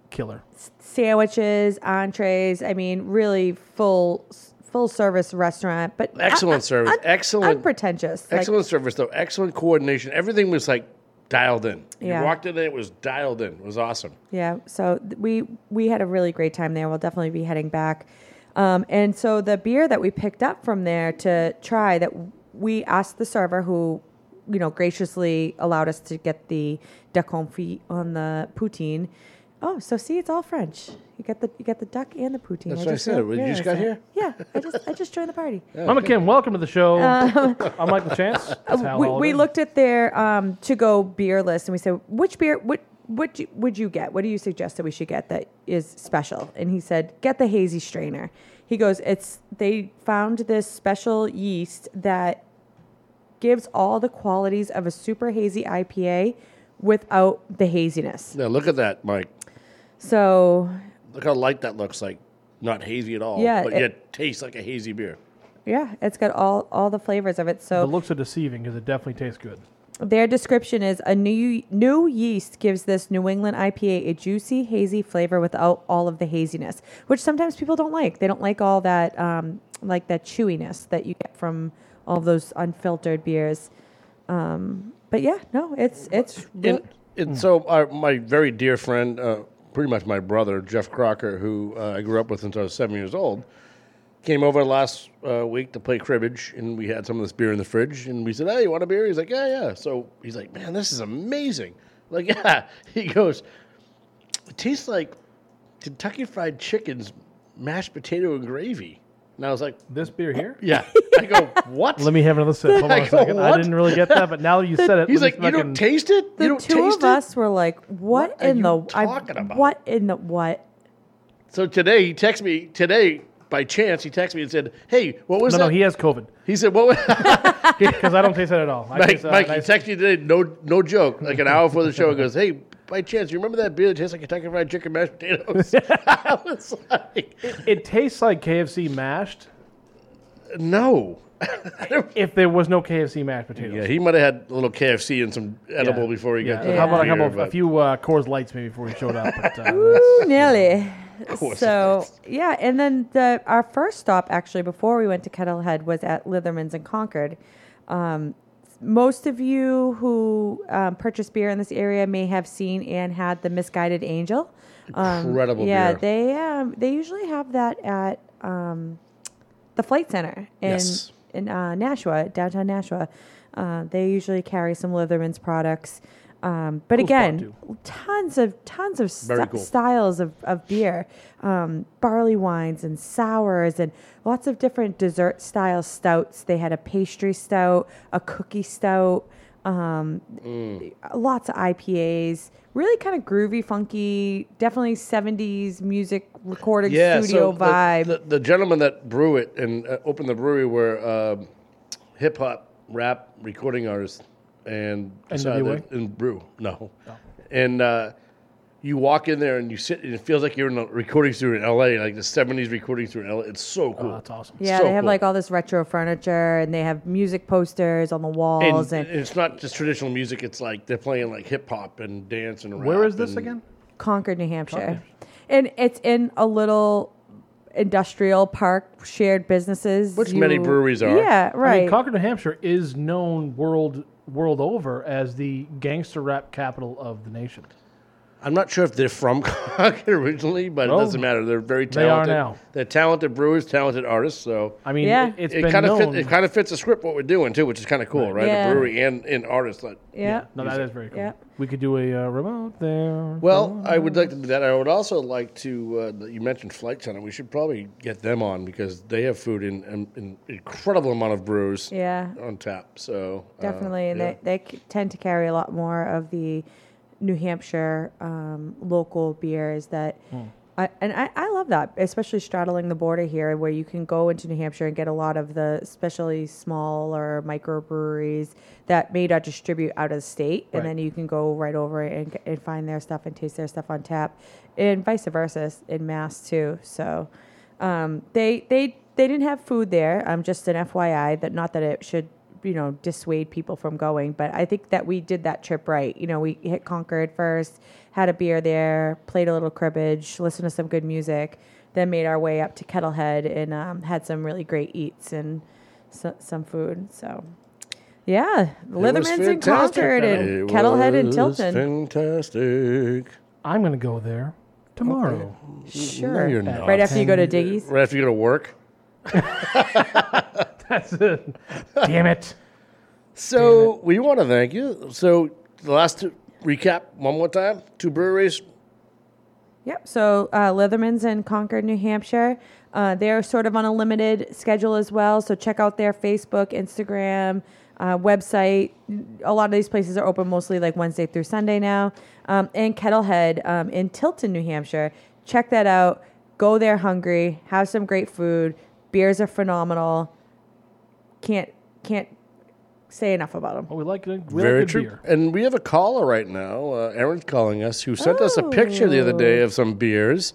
killer.
Sandwiches, entrees. I mean, really full full service restaurant, but
Excellent service. Excellent.
unpretentious. Like,
Excellent service, though. Excellent coordination. Everything was like dialed in.
Yeah.
You walked in, and it was dialed in. It was awesome.
Yeah, so th- we we had a really great time there. We'll definitely be heading back. Um, and so the beer that we picked up from there to try that we asked the server who, you know, graciously allowed us to get the duck confit on the poutine. Oh, so see, it's all French. You get the you get the duck and the poutine.
That's what I said.
re-
You just
realized
got
that. Yeah, I just I just joined the party.
Mama Kim, welcome to the show. I'm Michael Chance. That's Hal
we, we looked at their um, to go beer list and we said, which beer, what, what you- would you get? What do you suggest that we should get that is special? And he said, get the hazy strainer. He goes, it's, they found this special yeast that gives all the qualities of a super hazy IPA without the haziness.
Now look at that, Mike.
So,
Look how light that looks like. Not hazy at all.
Yeah,
But
it-
yet tastes like a hazy beer.
yeah, it's got all, all the flavors of it. So,
The looks are deceiving because it definitely tastes good.
Their description is a new new yeast gives this New England IPA a juicy, hazy flavor without all of the haziness, which sometimes people don't like. They don't like all that um, like that chewiness that you get from all those unfiltered beers. Um, but yeah, no, it's it's real-
And, and so our, my very dear friend, uh, pretty much my brother, Jeff Crocker, who uh, I grew up with since I was seven years old, came over last uh, week to play cribbage, and we had some of this beer in the fridge, and we said, "Hey, you want a beer?" He's like, "Yeah, yeah." So he's like, "Man, this is amazing!" Like, yeah. He goes, "It tastes like Kentucky Fried Chicken's mashed potato and gravy." And I was like,
This beer here?
"Yeah." I go, "What?"
Let me have another sip. Hold on
I
a
go,
second. I
"What?"
didn't really get that, but now that you said it,
He's
let me
like, "You
fucking-
don't taste it?
the
you don't
two
taste
of
it?"
us were like, "What,
What are
in
you
the I-
talking about?
What in the what?"
So today he texted me today by chance. He texted me and said, "Hey, what was
No,
that?"
no, he has COVID.
He said, "What?" Was
Because I don't taste that at all. I
Mike,
taste, uh,
Mike he
nice-
texted you today. No, no joke. Like an hour before the show, he goes, "Hey, by chance, you remember that beer that tastes like Kentucky Fried Chicken mashed potatoes?" I was like,
it tastes like KFC mashed.
"No."
if there was no KFC mashed potatoes.
Yeah, he might have had a little KFC and some edible
Yeah.
before he
Yeah.
got to the
How about a
beer,
couple, a
but-
few uh, Coors Lights maybe before he showed up? But, uh,
Ooh, nearly.
course
So yeah, and then the our first stop actually before we went to Kettlehead was at Litherman's in Concord. Um, most of you who um, purchase beer in this area may have seen and had the Misguided Angel. Um,
Incredible
Yeah,
beer.
they um, they usually have that at um, the Flight Center in
Yes.
in uh, Nashua, downtown Nashua. Uh, they usually carry some Litherman's products. Um, but
Cool
again, tons of tons of st-
cool.
styles of, of beer, um, barley wines and sours and lots of different dessert style stouts. They had a pastry stout, a cookie stout, um,
Mm.
lots of IPAs. Really kind of groovy, funky, definitely 70s music recording studio
so the-
vibe.
The, the, gentlemen that brew it and uh, opened the brewery were um hip hop, rap recording artists, and
NWA?
and brew no, and uh, you walk in there and you sit and it feels like you're in a recording studio in L.A. like the '70s recording studio in L.A. It's so cool.
that's awesome.
yeah,
So
they have
cool.
like all this retro furniture and they have music posters on the walls.
and,
And,
it's not just traditional music. It's like they're playing like hip hop and dance and rap.
Where is this
and-
again?
Concord, New Hampshire.
Concord.
And it's in a little industrial park, shared businesses.
Which many breweries are.
Yeah,
I
right.
mean, Concord, New Hampshire is known world world over as the gangster rap capital of the nation.
I'm not sure if they're from Concord originally, but
No.
it doesn't matter. They're very
They are
talented.
now.
They're talented brewers, talented artists. So
I mean,
Yeah.
it, it's
it
been
kind of
known.
fit, it kind of fits the script what we're doing too, which is kind of cool, right?
Yeah.
A brewery and and artists. Like,
yeah.
no, that is very cool.
Yeah.
We could do a uh, remote there.
well, I would like to do that. I would also like to. Uh, that you mentioned Flight Center. We should probably get them on because they have food in an in incredible amount of brews
Yeah,
on tap. So uh,
definitely. and
yeah.
they, they c- tend to carry a lot more of the New Hampshire um, local beers that.
Hmm.
I, and I, I love that, especially straddling the border here, where you can go into New Hampshire and get a lot of the especially small or microbreweries that may not distribute out of the state,
Right.
and then you can go right over and, and find their stuff and taste their stuff on tap, and vice versa in Mass too. So um, they they they didn't have food there. Um, just an FYI that not that it should you know dissuade people from going, but I think that we did that trip right. You know, we hit Concord first, had a beer there, played a little cribbage, listened to some good music, then made our way up to Kettlehead and um, had some really great eats and so, some food. So. Yeah,
It was
Litherman's in. Concord and
It
Kettlehead and
was
Tilton.
Fantastic.
I'm going to go there tomorrow.
Sure.
you're not.
Right after you go to Diggy's.
Right after you go to work.
That's it. Damn it.
So we want to thank you. So the last two, recap one more time. Two breweries.
Yep. So uh, Litherman's in Concord, New Hampshire. Uh, they're sort of on a limited schedule as well. So check out their Facebook, Instagram, uh, website. A lot of these places are open mostly like Wednesday through Sunday now. Um, and Kettlehead um, in Tilton, New Hampshire. Check that out. Go there hungry. Have some great food. Beers are phenomenal. Can't can't say enough about them.
Oh, we like it. We
Very
like good
true.
beer.
And we have a caller right now. Uh, Aaron's calling us, who sent us a picture the other day of some beers.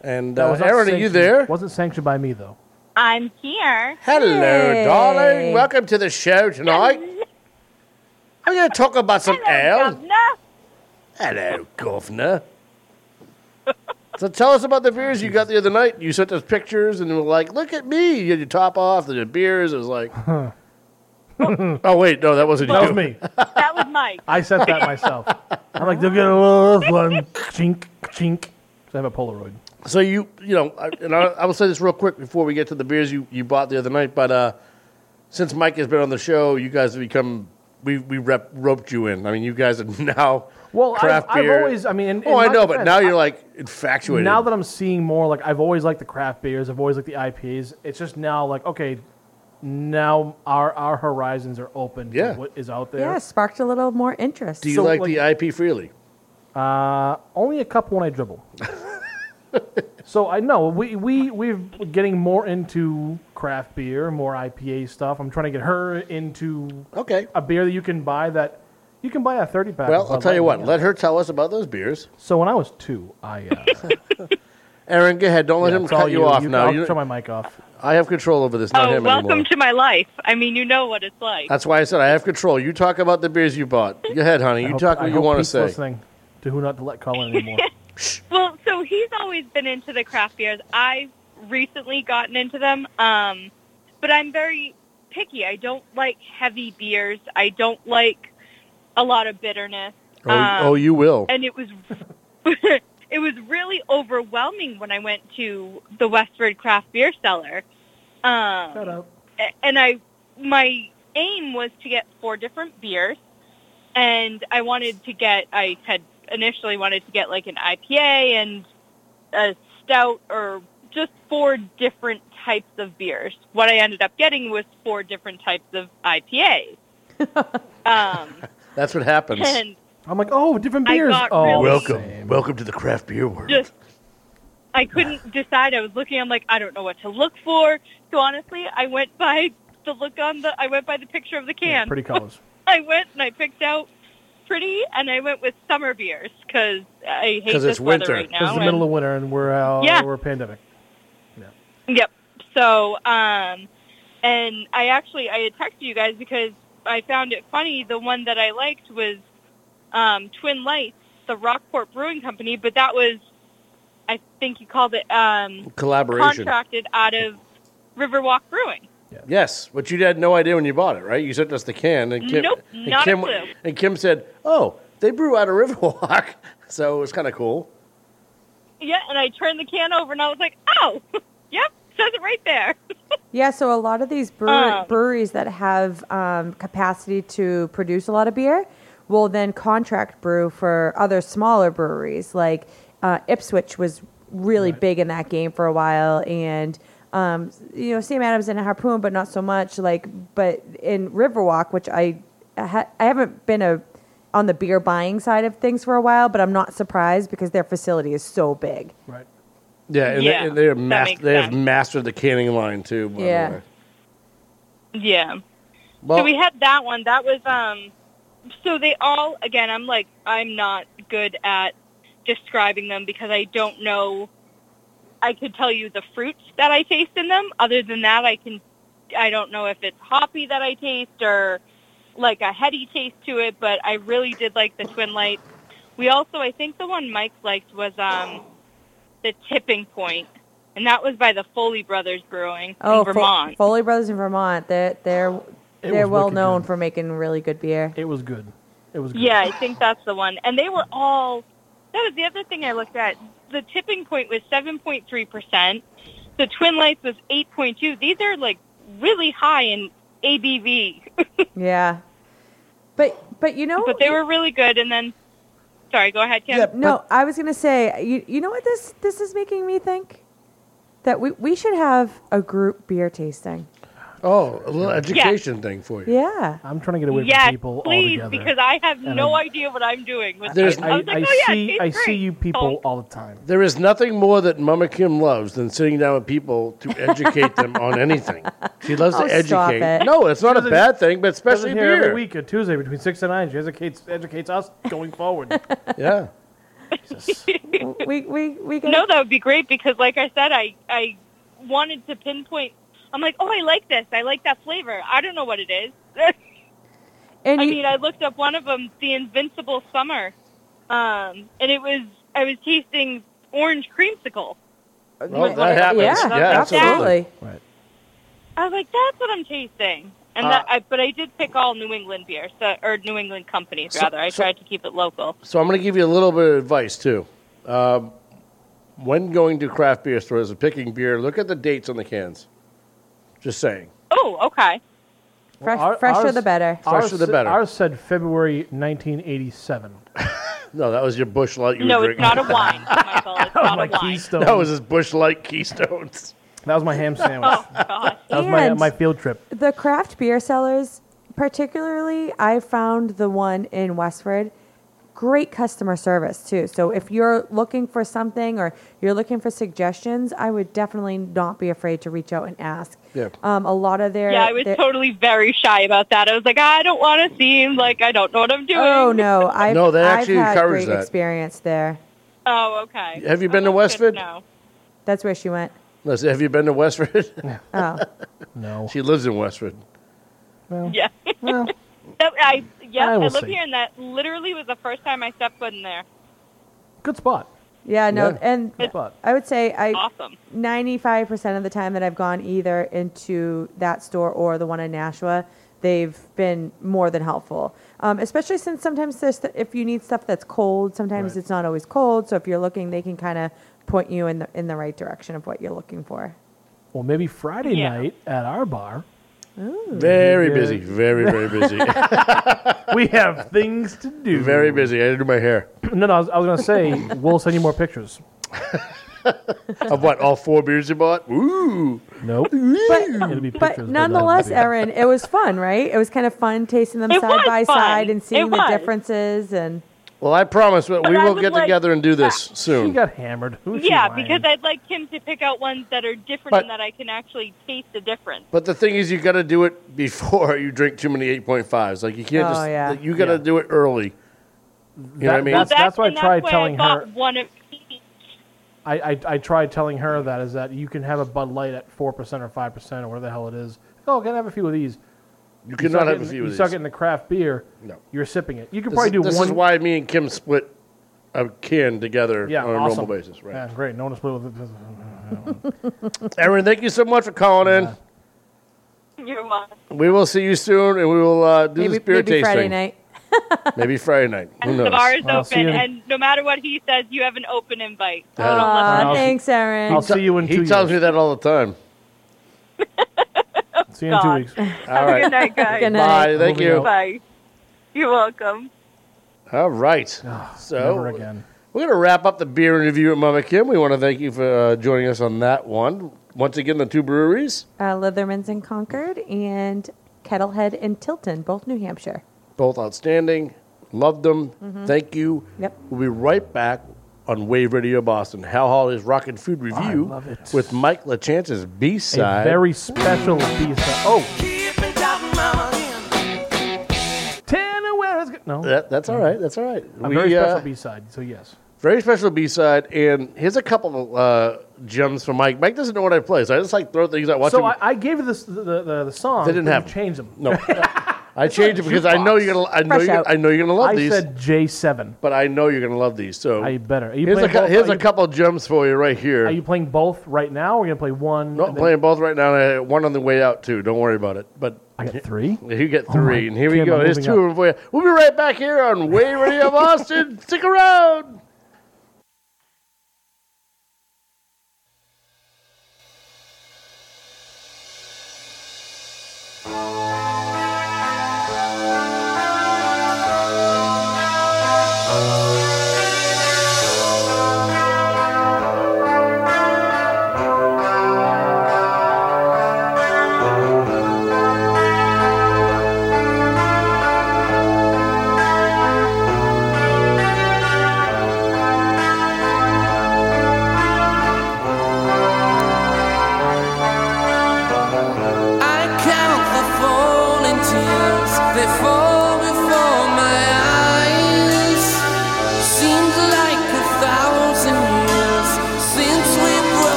And uh, Aaron, are you there?
Wasn't sanctioned by me though.
I'm here.
Hello,
Hey.
darling. Welcome to the show tonight. I'm going to talk about some ale.
Governor.
Hello, governor. so tell us about the beers you got the other night. You sent us pictures, and you were like, "Look at me!" You had your top off, the beers. It was like, oh wait, no, that wasn't
That
you.
was me.
That was Mike.
I sent that myself. I'm like, they'll get a little one. Chink, chink. So I have a Polaroid.
So you, you know, I, and I, I will say this real quick before we get to the beers you, you bought the other night. But uh, since Mike has been on the show, you guys have become we we rep, roped you in. I mean, you guys are now
Well, I've,
craft
I've always, I mean, in,
oh, I
my
know, but now
I-
you're like infatuated.
Now that I'm seeing more, like I've always liked the craft beers. I've always liked the IPAs. It's just now like okay, now our our horizons are open.
Yeah.
to what is out there.
Yeah, sparked a little more interest.
do you
so,
like,
like-
the IP freely?
Uh, only a couple when I dribble. so I know we we we're getting more into craft beer, more IPA stuff. I'm trying to get her into
Okay.
a beer that you can buy that you can buy a 30 pack.
Well, I'll tell you
Light.
what. Let her tell us about those beers.
So when I was two, I uh,
Aaron, go ahead. Don't let
Yeah,
him
it's all
cut you, off
You-
now.
I'll
You-
turn my mic off.
I have control over this, not
Oh,
him
welcome
anymore.
to my life. I mean, you know what it's like.
That's why I said I have control. You talk about the beers you bought. Go ahead, honey.
I
You
hope-
talk
I
what you
hope
want to
Pete's
say.
Listening to who not to let call in anymore.
Well, so he's always been into the craft beers. I've recently gotten into them, um, but I'm very picky. I don't like heavy beers. I don't like a lot of bitterness.
Oh,
Um,
oh, you will.
And it was it was really overwhelming when I went to the Westford Craft Beer Cellar. Um,
Shut up.
And I my aim was to get four different beers, and I wanted to get I had initially wanted to get like an IPA and a stout or just four different types of beers. What I ended up getting was four different types of IPAs. um,
That's what happens.
and
I'm like, oh, different
I
beers.
got
oh,
really-
welcome, welcome to the craft beer world.
just I couldn't decide. I was looking. I'm like, I don't know what to look for. So honestly, I went by the look on the. I went by the picture of the can.
pretty colors.
I went and I picked out pretty, and I went with summer beers because I hate
'Cause
this
it's
weather
winter.
right now.
It's the
and-
middle of winter, and we're uh,
Yeah.
we're a pandemic. Yeah.
Yep. So, um, and I actually I had texted you guys because I found it funny. The one that I liked was um, Twin Lights, the Rockport Brewing Company, but that was I think you called it um,
Collaboration.
contracted out of Riverwalk Brewing.
Yes, but you had no idea when you bought it, right? You sent us the can, and Kim,
Nope,
and
not a clue.
and Kim said, "Oh, they brew out of Riverwalk," so it was kind of cool.
Yeah, and I turned the can over and I was like, oh, yep, says it right there.
Yeah, so a lot of these brewer-
Um,
breweries that have um, capacity to produce a lot of beer will then contract brew for other smaller breweries. Like uh, Ipswich was really big in that game for a while, and um, you know Sam Adams and Harpoon, but not so much. Like, but in Riverwalk, which I I, ha- I haven't been a on the beer buying side of things for a while, but I'm not surprised because their facility is so big.
Right.
Yeah, and
Yeah,
they, and they, are mas-
makes
they have mastered the canning line too. By
Yeah.
The way.
Yeah.
Well,
so we had that one. That was um. So they all again. I'm like I'm not good at describing them because I don't know. I could tell you the fruits that I taste in them. Other than that, I can. I don't know if it's hoppy that I taste or like a heady taste to it. But I really did like the Twin Lights. We also, I think the one Mike liked was um the Tipping Point, and that was by the Foley Brothers Brewing
Oh,
in
Fo-
Vermont.
Foley Brothers in Vermont. They're they're
It
they're well known
good.
for making really good beer.
It was good. It was good.
Yeah, I think that's the one. And they were all. That was the other thing I looked at. The tipping point was seven point three percent. The Twin Lights was eight point two. These are like really high in ABV,
Yeah, but but you know,
but they were really good. And then, sorry, go ahead, Kim.
no, I was gonna say, you you know what this this is making me think that we we should have a group beer tasting.
Oh, a little education thing for you.
Yeah,
I'm trying to get away
Yes,
from people
please,
altogether.
because I have
And
no
I'm-
idea what I'm doing. With
There's-
this.
I,
I was like,
I
oh yeah,
see
it
I
tastes
see
great.
you people all the time.
There is nothing more that Mama Kim loves than sitting down with people to educate them on anything. She loves
Oh,
to
stop
educate.
it.
No, it's not a
Doesn't-
bad thing, but
Does
especially
it here
beer.
every week on Tuesday between six and nine. She educates educates us going forward.
Yeah.
we we we get
No, that would be great because, like I said, I I wanted to pinpoint. I'm like, oh, I like this. I like that flavor. I don't know what it is.
And
I
you-
mean, I looked up one of them, the Invincible Summer, um, and it was I was tasting orange creamsicle.
Well, that happens.
Yeah,
Yeah,
absolutely.
Right.
I was like, that's what I'm tasting. And
Uh,
that, I, but I did pick all New England beer, so, or New England companies
So-
rather. I
so-
tried to keep it local.
So I'm going to give you a little bit of advice too. Um, when going to craft beer stores and picking beer, look at the dates on the cans. Just saying.
Oh, okay.
Fresh,
Our-
fresher
ours-
the better.
Fresher
Ours
the better.
Ours said February 1987.
No, that was your Busch Light you
No,
were
it's
drinking.
not a wine, Michael. It's oh not
my
a wine.
Keystone.
that was his Busch Light Keystones.
That was my ham oh, sandwich.
Oh God.
That was my
And-
my field trip.
The craft beer sellers, particularly, I found the one in Westford. Great customer service too. So if you're looking for something or you're looking for suggestions, I would definitely not be afraid to reach out and ask.
Yeah.
Um, a lot of their
Yeah, I was
their-
totally very shy about that. I was like, I don't want to seem like I don't know what I'm doing.
Oh no, I've,
No, they
I've
actually
had
encourage
great
that.
experience there.
Oh, okay.
Have you been to
Oh, that's good
Westford?
No,
That's where she went.
Listen, have you been to Westford?
Oh.
No.
She lives in Westford.
Yeah. That- I yeah,
I
I, live
see.
here, and that literally was the first time I stepped foot in there.
Good spot.
Yeah, no,
Yeah.
and
Good spot.
I would say I
Awesome.
ninety-five percent of the time that I've gone either into that store or the one in Nashua, they've been more than helpful. Um, especially since sometimes there's th- if you need stuff that's cold, sometimes
Right.
it's not always cold. So if you're looking, they can kind of point you in the in the right direction of what you're looking for.
Well, maybe Friday
Yeah.
night at our bar.
Very
Yeah.
busy. Very, very busy.
we have things to do.
Very busy. I had to do my hair.
No, no, I was, I was going to say, we'll send you more pictures.
of what? All four beers you bought? Ooh.
Nope.
But, but nonetheless,
not
Erin, it was fun, right? It was kind of fun tasting them
It
side by
fun.
side and seeing the differences. And
Well, I promise that
But
we
I
will get
like-
together and do this
She
soon.
got hammered. Who's
yeah,
lying?
because I'd like him to pick out ones that are different
But-
and that I can actually taste the difference.
But the thing is, you got to do it before you drink too many 8.5s. Like, you can't
Oh,
just,
yeah.
you got to
Yeah.
do it early. You know what I
That-
mean?
that's- that's why I tried
why
telling
I
her-
one of each.
I, I, I tried telling her that is that you can have a Bud Light at 4% or 5% or whatever the hell it is. Oh, I can I have a few of these?
You
start
cannot have a
getting-
few
You
of
start
these.
getting the craft beer.
No.
You're sipping it. You could
This,
probably
is,
do
this
one.
is why me and Kim split a can together
yeah,
on a
awesome.
normal basis, right?
Yeah, great. No one to split with it.
Aaron, thank you so much for calling in.
You're welcome.
We will see you soon, and we will uh, do
maybe,
this beer
maybe
tasting.
Friday night.
Maybe Friday night. Who knows?
The bar is
I'll
open, and no matter what he says, you have an open invite. So
Yeah.
don't let
Aw,
I'll-
thanks, Aaron.
I'll see you in
He
two
tells me that all the time.
See you in two
God.
weeks.
All
Have a good night, guys.
Good night.
Bye. Thank
Moving
you.
out.
Bye. You're welcome.
All right.
Never
So
again.
we're going to wrap up the beer interview at Mama Kim. We want to thank you for uh, joining us on that one. Once again, the two breweries,
Uh, Litherman's in Concord and Kettlehead in Tilton, both New Hampshire.
both outstanding. Loved them. Thank you.
Mm-hmm. Yep.
We'll be right back on Wave Radio Boston. Hal Holiday's Rockin' Food Review
love it.
with Mike Lachance's B side.
very special piece. Of, oh. Tanner, where is? No.
that, that's all right. That's all right.
A
We,
very
uh,
special B side, so yes.
Very special B side, and here's a couple uh, gems from Mike. Mike doesn't know what I play, so I just like throw things out. Watch
So
him.
I, I gave you this, the, the, the song.
They didn't
but
have
you
them.
changed them.
no, I changed it because I know you're gonna. I know
Fresh
you're,
out.
I know you're gonna love these.
I
these,
said J7.
but I know you're gonna love these. So
I better. Are you
here's a
playing
cou-
both?
here's
Are
a
you-
couple gems for you right here.
Are you playing both right now? Or are you gonna play one?
no,
and then-
playing both right now. and I have one on the way out too. Don't worry about it. But
I got three.
you get
Oh
three,
my
and here we
Kim,
go.
I'm
Here's
moving
two of them for you. We'll be right back here on Wave Radio Boston. Stick around.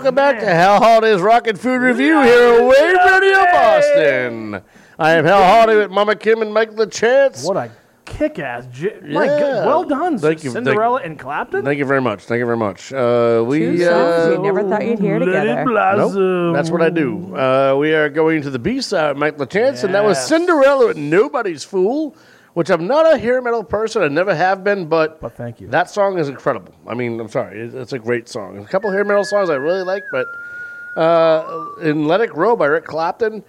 Welcome back to Hal Holiday's Rock N Food Revue here at Wave Radio Boston. I am Hal Holiday with Mama Kim and Mike Lachance.
What a kick-ass. J- My
Yeah.
God, well done,
Thank you-
Cinderella and Clapton.
Thank you very much. Thank you very much. Uh, we uh,
you never thought you'd hear
Let it
together.
blossom.
Nope, that's what I do. Uh, we are going to the B side, Mike Lachance, and that was
Yes.
Cinderella and Nobody's Fool, which I'm not a hair metal person. I never have been, but,
But thank you.
that song is incredible. I mean, I'm sorry, it's a great song. A couple hair metal songs I really like, but uh, in Let It Grow by Eric Clapton,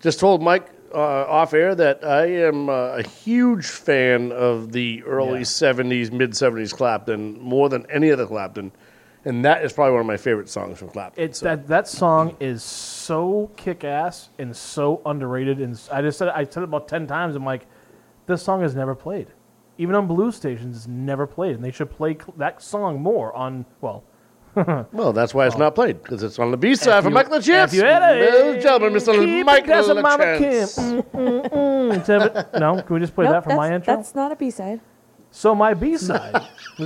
just told Mike uh, off air that I am uh, a huge fan of the early
Yeah.
70s, mid 70s Clapton, more than any other Clapton. And that is probably one of my favorite songs from Clapton.
It's that that song is so kick ass and so underrated. And I just said I said it about ten times. I'm like, this song is never played, even on blues stations. It's never played, and they should play cl- that song more on. Well,
Well, that's why it's not played because it's on the B side
If
for
you-
Michael
if
Lachance.
you had a-
Ladies and gentlemen, Mr.
keep
Michael
dancing, Mama Kim.
Lachance.
Mm, mm, mm. Seven- no, can we just play
Nope,
that for my intro?
That's not a B side.
So my B side.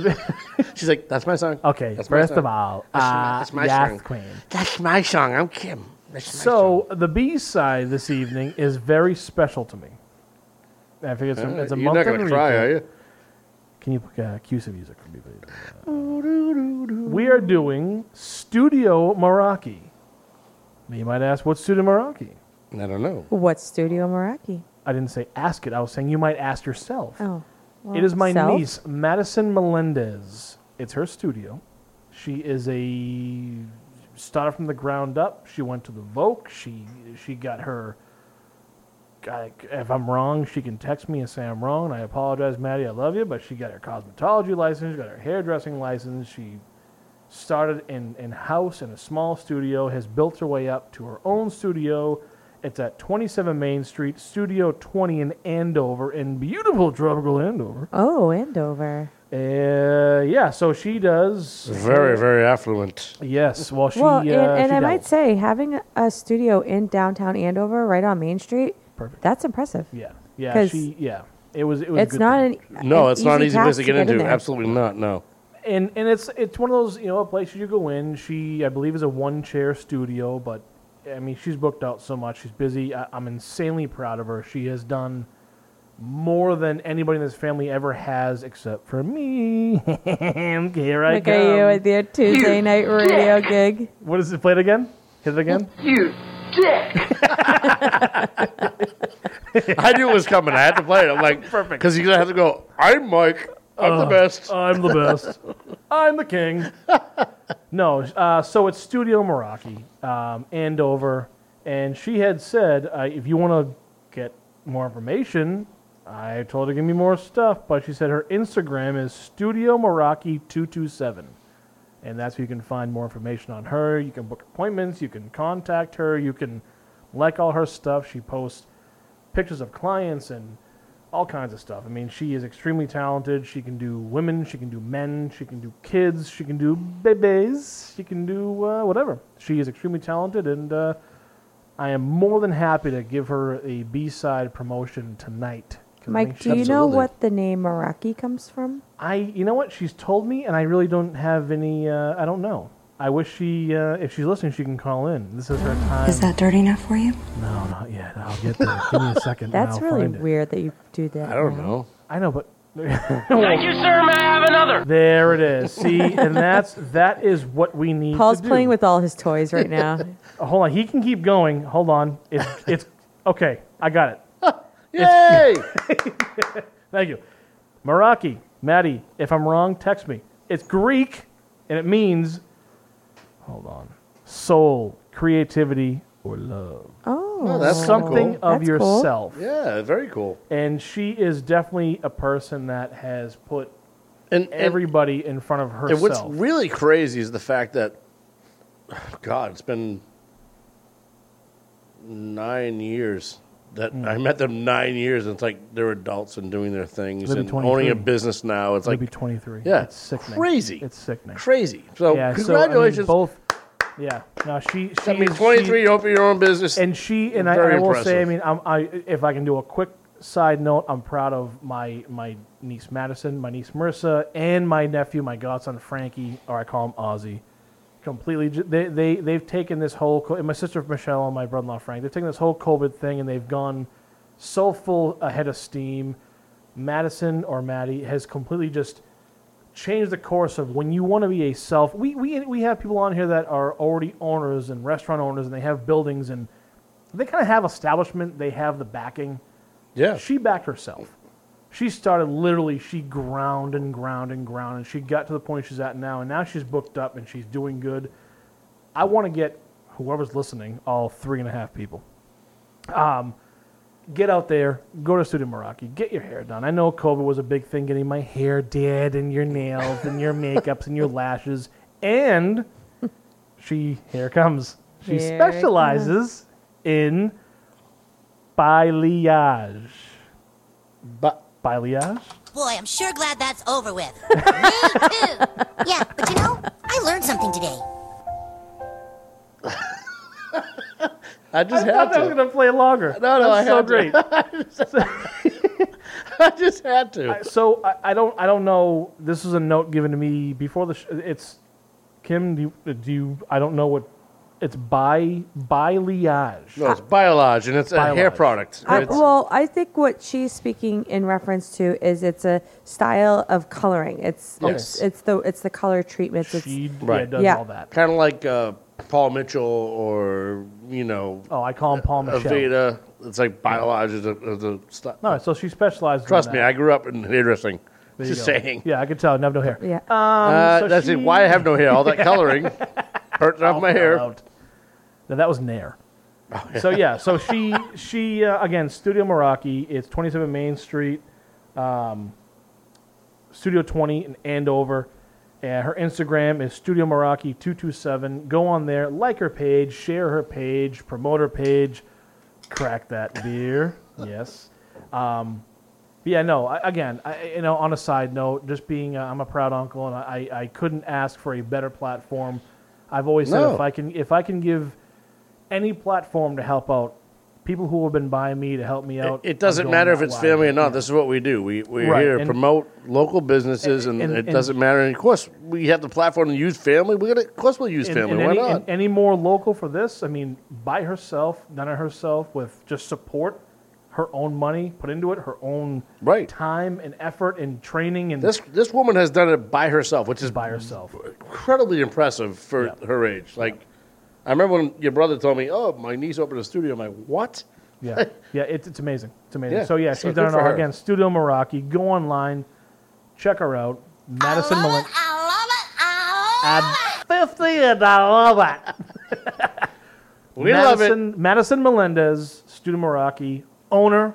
She's like, that's my song.
okay,
That's
first
song.
of all,
That's my-
uh,
that's my
Yath
song.
Queen.
That's my song. I'm Kim. That's my
So the B side this evening is very special to me. I figure it's,
song.
a, it's a
You're
month
not going
in
to cry, are you?
Can you uh, cue some music for me, please? We are doing Studio Meraki. Now you might ask, what's Studio Meraki?
I don't know.
What's Studio Meraki?
I didn't say ask it. I was saying you might ask yourself.
Oh. well,
it is my
self?
niece, Madison Melendez. It's her studio. She is a started from the ground up. She went to the Vogue. She she got her. I- If I'm wrong, she can text me and say I'm wrong. I apologize, Maddie. I love you, but she got her cosmetology license. She got her hairdressing license. She started in in house in a small studio. Has built her way up to her own studio. It's at 27 Main Street, Studio 20 in Andover, in beautiful tropical Andover.
Oh, Andover.
Uh, yeah, so she does
Very, very affluent.
Yes, well, she.
well,
uh,
and, and
she
I might say having a- a studio in downtown Andover, right on Main Street,
Perfect.
that's impressive.
Yeah, yeah,
'Cause
she. Yeah, it was. It was. a
It's
good
not
thing.
an
No,
an
it's not an easy place
task
to get
in
into.
there.
Absolutely not. No.
and and it's it's one of those you know places you go in. She I believe is a one chair studio, but I mean she's booked out so much. She's busy. I, I'm insanely proud of her. She has done more than anybody in this family ever has, except for me. Here I
Look
come.
at you with your Tuesday night radio gig.
What is it? Play it again. Hit it again.
You
I knew it was coming. I had to play it. I'm like, perfect. Because you're going to have to go, I'm Mike. I'm the
Uh,
best.
I'm the best. I'm the king. no, uh, so it's Studio Meraki, um, Andover, and she had said uh, if you want to get more information, I told her to give me more stuff, but she said her Instagram is Studio Meraki two two seven, and that's where you can find more information on her. You can book appointments. You can contact her. You can like all her stuff. She posts pictures of clients and all kinds of stuff. I mean, she is extremely talented. She can do women, she can do men, she can do kids, she can do babies, she can do uh, whatever. She is extremely talented, and uh, I am more than happy to give her a B side promotion tonight. 'Cause I
Mike, do you
she's-
know what the name Meraki comes from?
I, you know what? She's told me, and I really don't have any. Uh, I don't know. I wish she, uh, if she's listening, she can call in. This is her time.
Is that dirty enough for you?
No, not yet. I'll get there. Give me a second. and
That's
I'll
really
find it.
weird that you do that.
I don't
now.
know.
I know, but
Thank you, sir. May I have another?
There it is. See, and that's that is what we need.
Paul's
to do.
playing with all his toys right now.
Hold on, he can keep going. Hold on. It's it's okay. I got it.
Yay!
Thank you, Meraki, Maddie. If I'm wrong, text me. It's Greek, and it means. Hold on. Soul, creativity, or love.
Oh,
Oh, that's
something
cool.
of
That's cool.
yourself.
Yeah, very cool.
And she is definitely a person that has put
And, and,
everybody in front of
and what's really crazy is the fact that, God, it's been nine years that
Hmm.
I met them nine years, and it's like they're adults and doing their things and owning a business now. It's like
Maybe 23.
Yeah,
it's sickening.
crazy.
It's sickening.
crazy. So
yeah,
congratulations.
So, I mean, both. Yeah. No, she. she
That means 23.
she-
you open your own business.
and she and I, I will say, I mean, I'm, I if I can do a quick side note, I'm proud of my my niece Madison, my niece Marissa, and my nephew, my godson Frankie, or I call him Ozzy. Completely, they they they've taken this whole my sister Michelle and my brother-in-law Frank. They've taken this whole COVID thing and they've gone so full ahead of steam. Madison or Maddie has completely just changed the course of when you want to be a self. We, we, we have people on here that are already owners and restaurant owners and they have buildings and they kind of have establishment, they have the backing.
Yeah.
She backed herself. She started literally, she ground and ground and ground, and she got to the point she's at now, and now she's booked up and she's doing good. I want to get whoever's listening, all three and a half people, um, get out there, go to Studio Meraki, get your hair done. I know COVID was a big thing, getting my hair did, and your nails, and your makeups, and your lashes, and she here comes. She
Here it
specializes in balayage.
Ba-
balayage.
Boy, I'm sure glad that's over with. Me too. Yeah, but you know, I learned something today.
I just
I thought
had
that was
to.
going to play longer.
No, no,
That's
I
so
had
great.
to. I just had to.
I- so I, I don't I don't know. This is a note given to me before the. Sh- it's Kim. Do you, do you? I don't know what. It's by balayage.
No, it's Biolage, and it's a hair
Biolage.
product.
I,
It's-
well, I think what she's speaking in reference to is it's a style of coloring. It's
Yes.
it's, it's the it's the color treatments. It's
She
Right.
does
Yeah.
all that.
Kind of like uh, Paul Mitchell or, you know,
Oh, I call him Paul Michelle.
Aveda. It's like Biolage is a, is a st-
No, so she specializes. in
Trust me,
that.
I grew up in hairdressing.
There you
Just
go.
saying.
Yeah, I can tell. I have no hair.
Yeah.
Um,
Uh,
so
that's
she,
it. Why I have no hair? All that coloring hurts off my hair.
out. No, that was Nair. So yeah, so she she uh, again Studio Meraki. It's 27 Main Street, um, Studio 20 in Andover, and her Instagram is Studio Meraki 227. Go on there, like her page, share her page, promote her page, crack that beer. yes. Um, yeah, no. I, again, I, you know, on a side note, just being, I'm a proud uncle, and I, I couldn't ask for a better platform. I've always said
No.
if I can, if I can give any platform to help out people who have been by me to help me out,
It
I'm
doesn't matter if it's family or not. This is what we do. We we're
Right,
here to
and-
promote local businesses, and,
and-
it doesn't matter. And of course, we have the platform to use family. We're gonna, of course, we'll use
And-
family.
and
Why
any,
not?
any more local for this? I mean, by herself, done it herself with just support, her own money put into it, her own
right
time and effort and training and
this this woman has done it by herself, which is
by herself.
incredibly impressive for her age. Like, I remember when your brother told me, "Oh, my niece opened a studio." I'm like, "What?"
Yeah, yeah, it's, it's amazing. It's amazing.
Yeah,
so yeah,
so
she's done it all again. Studio Meraki. Go online, check her out. Madison Melendez. At fifty, and I love it.
We love it.
Madison, Madison Melendez, Studio Meraki, owner,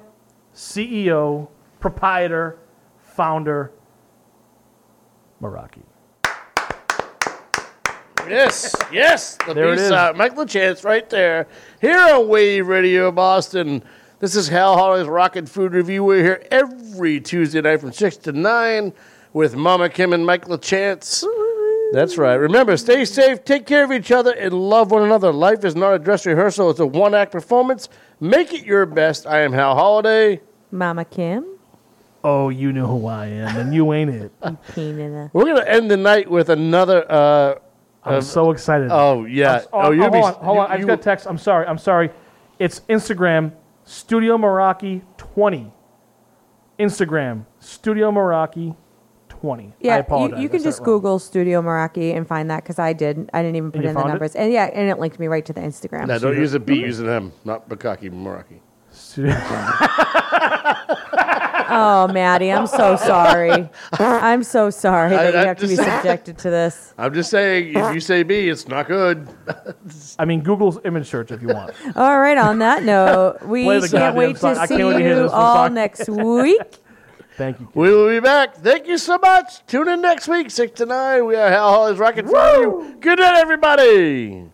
CEO, proprietor, founder, Meraki.
Yes, yes. The
There it
piece,
is.
Uh, Mike right there. Here on Wave Radio Boston. This is Hal Holiday's Rocket Food Review. We're here every Tuesday night from 6 to 9 with Mama Kim and Michael Lachance. That's right. Remember, stay safe, take care of each other, and love one another. Life is not a dress rehearsal, it's a one act performance. Make it your best. I am Hal Holiday.
Mama Kim.
Oh, you know who I am, and you ain't it.
Keen in a-
We're going to end the night with another. Uh,
I'm
uh,
so excited.
Oh, yeah.
I'm-
oh, you'll
hold
be.
on, hold on. I
you-
just got a text. I'm sorry. I'm sorry. It's Instagram Studio Meraki 20. Instagram Studio Meraki 20. I
Yeah,
apologize.
you, you can just
wrong.
Google Studio Meraki and find that because I did. I didn't even put in the
found it?
numbers, and yeah, and it linked me right to the Instagram.
No, don't use a B, use an M, not Bukaki, Meraki.
Oh, Maddie, I'm so sorry. I'm so sorry that
I-
you
I
have to be
just-
subjected to this.
I'm just saying, if you say B, it's not good.
I mean, Google's image search if you want.
All right. On that note, we
Play the
can't
goddamn
wait
song.
to
I
see
can't wait to hear
you
this one
all
song.
next week.
Thank you.
We will be back. Thank you so much. Tune in next week, 6 to 9. We are Hal Holiday's Rocket for you. Good night, everybody.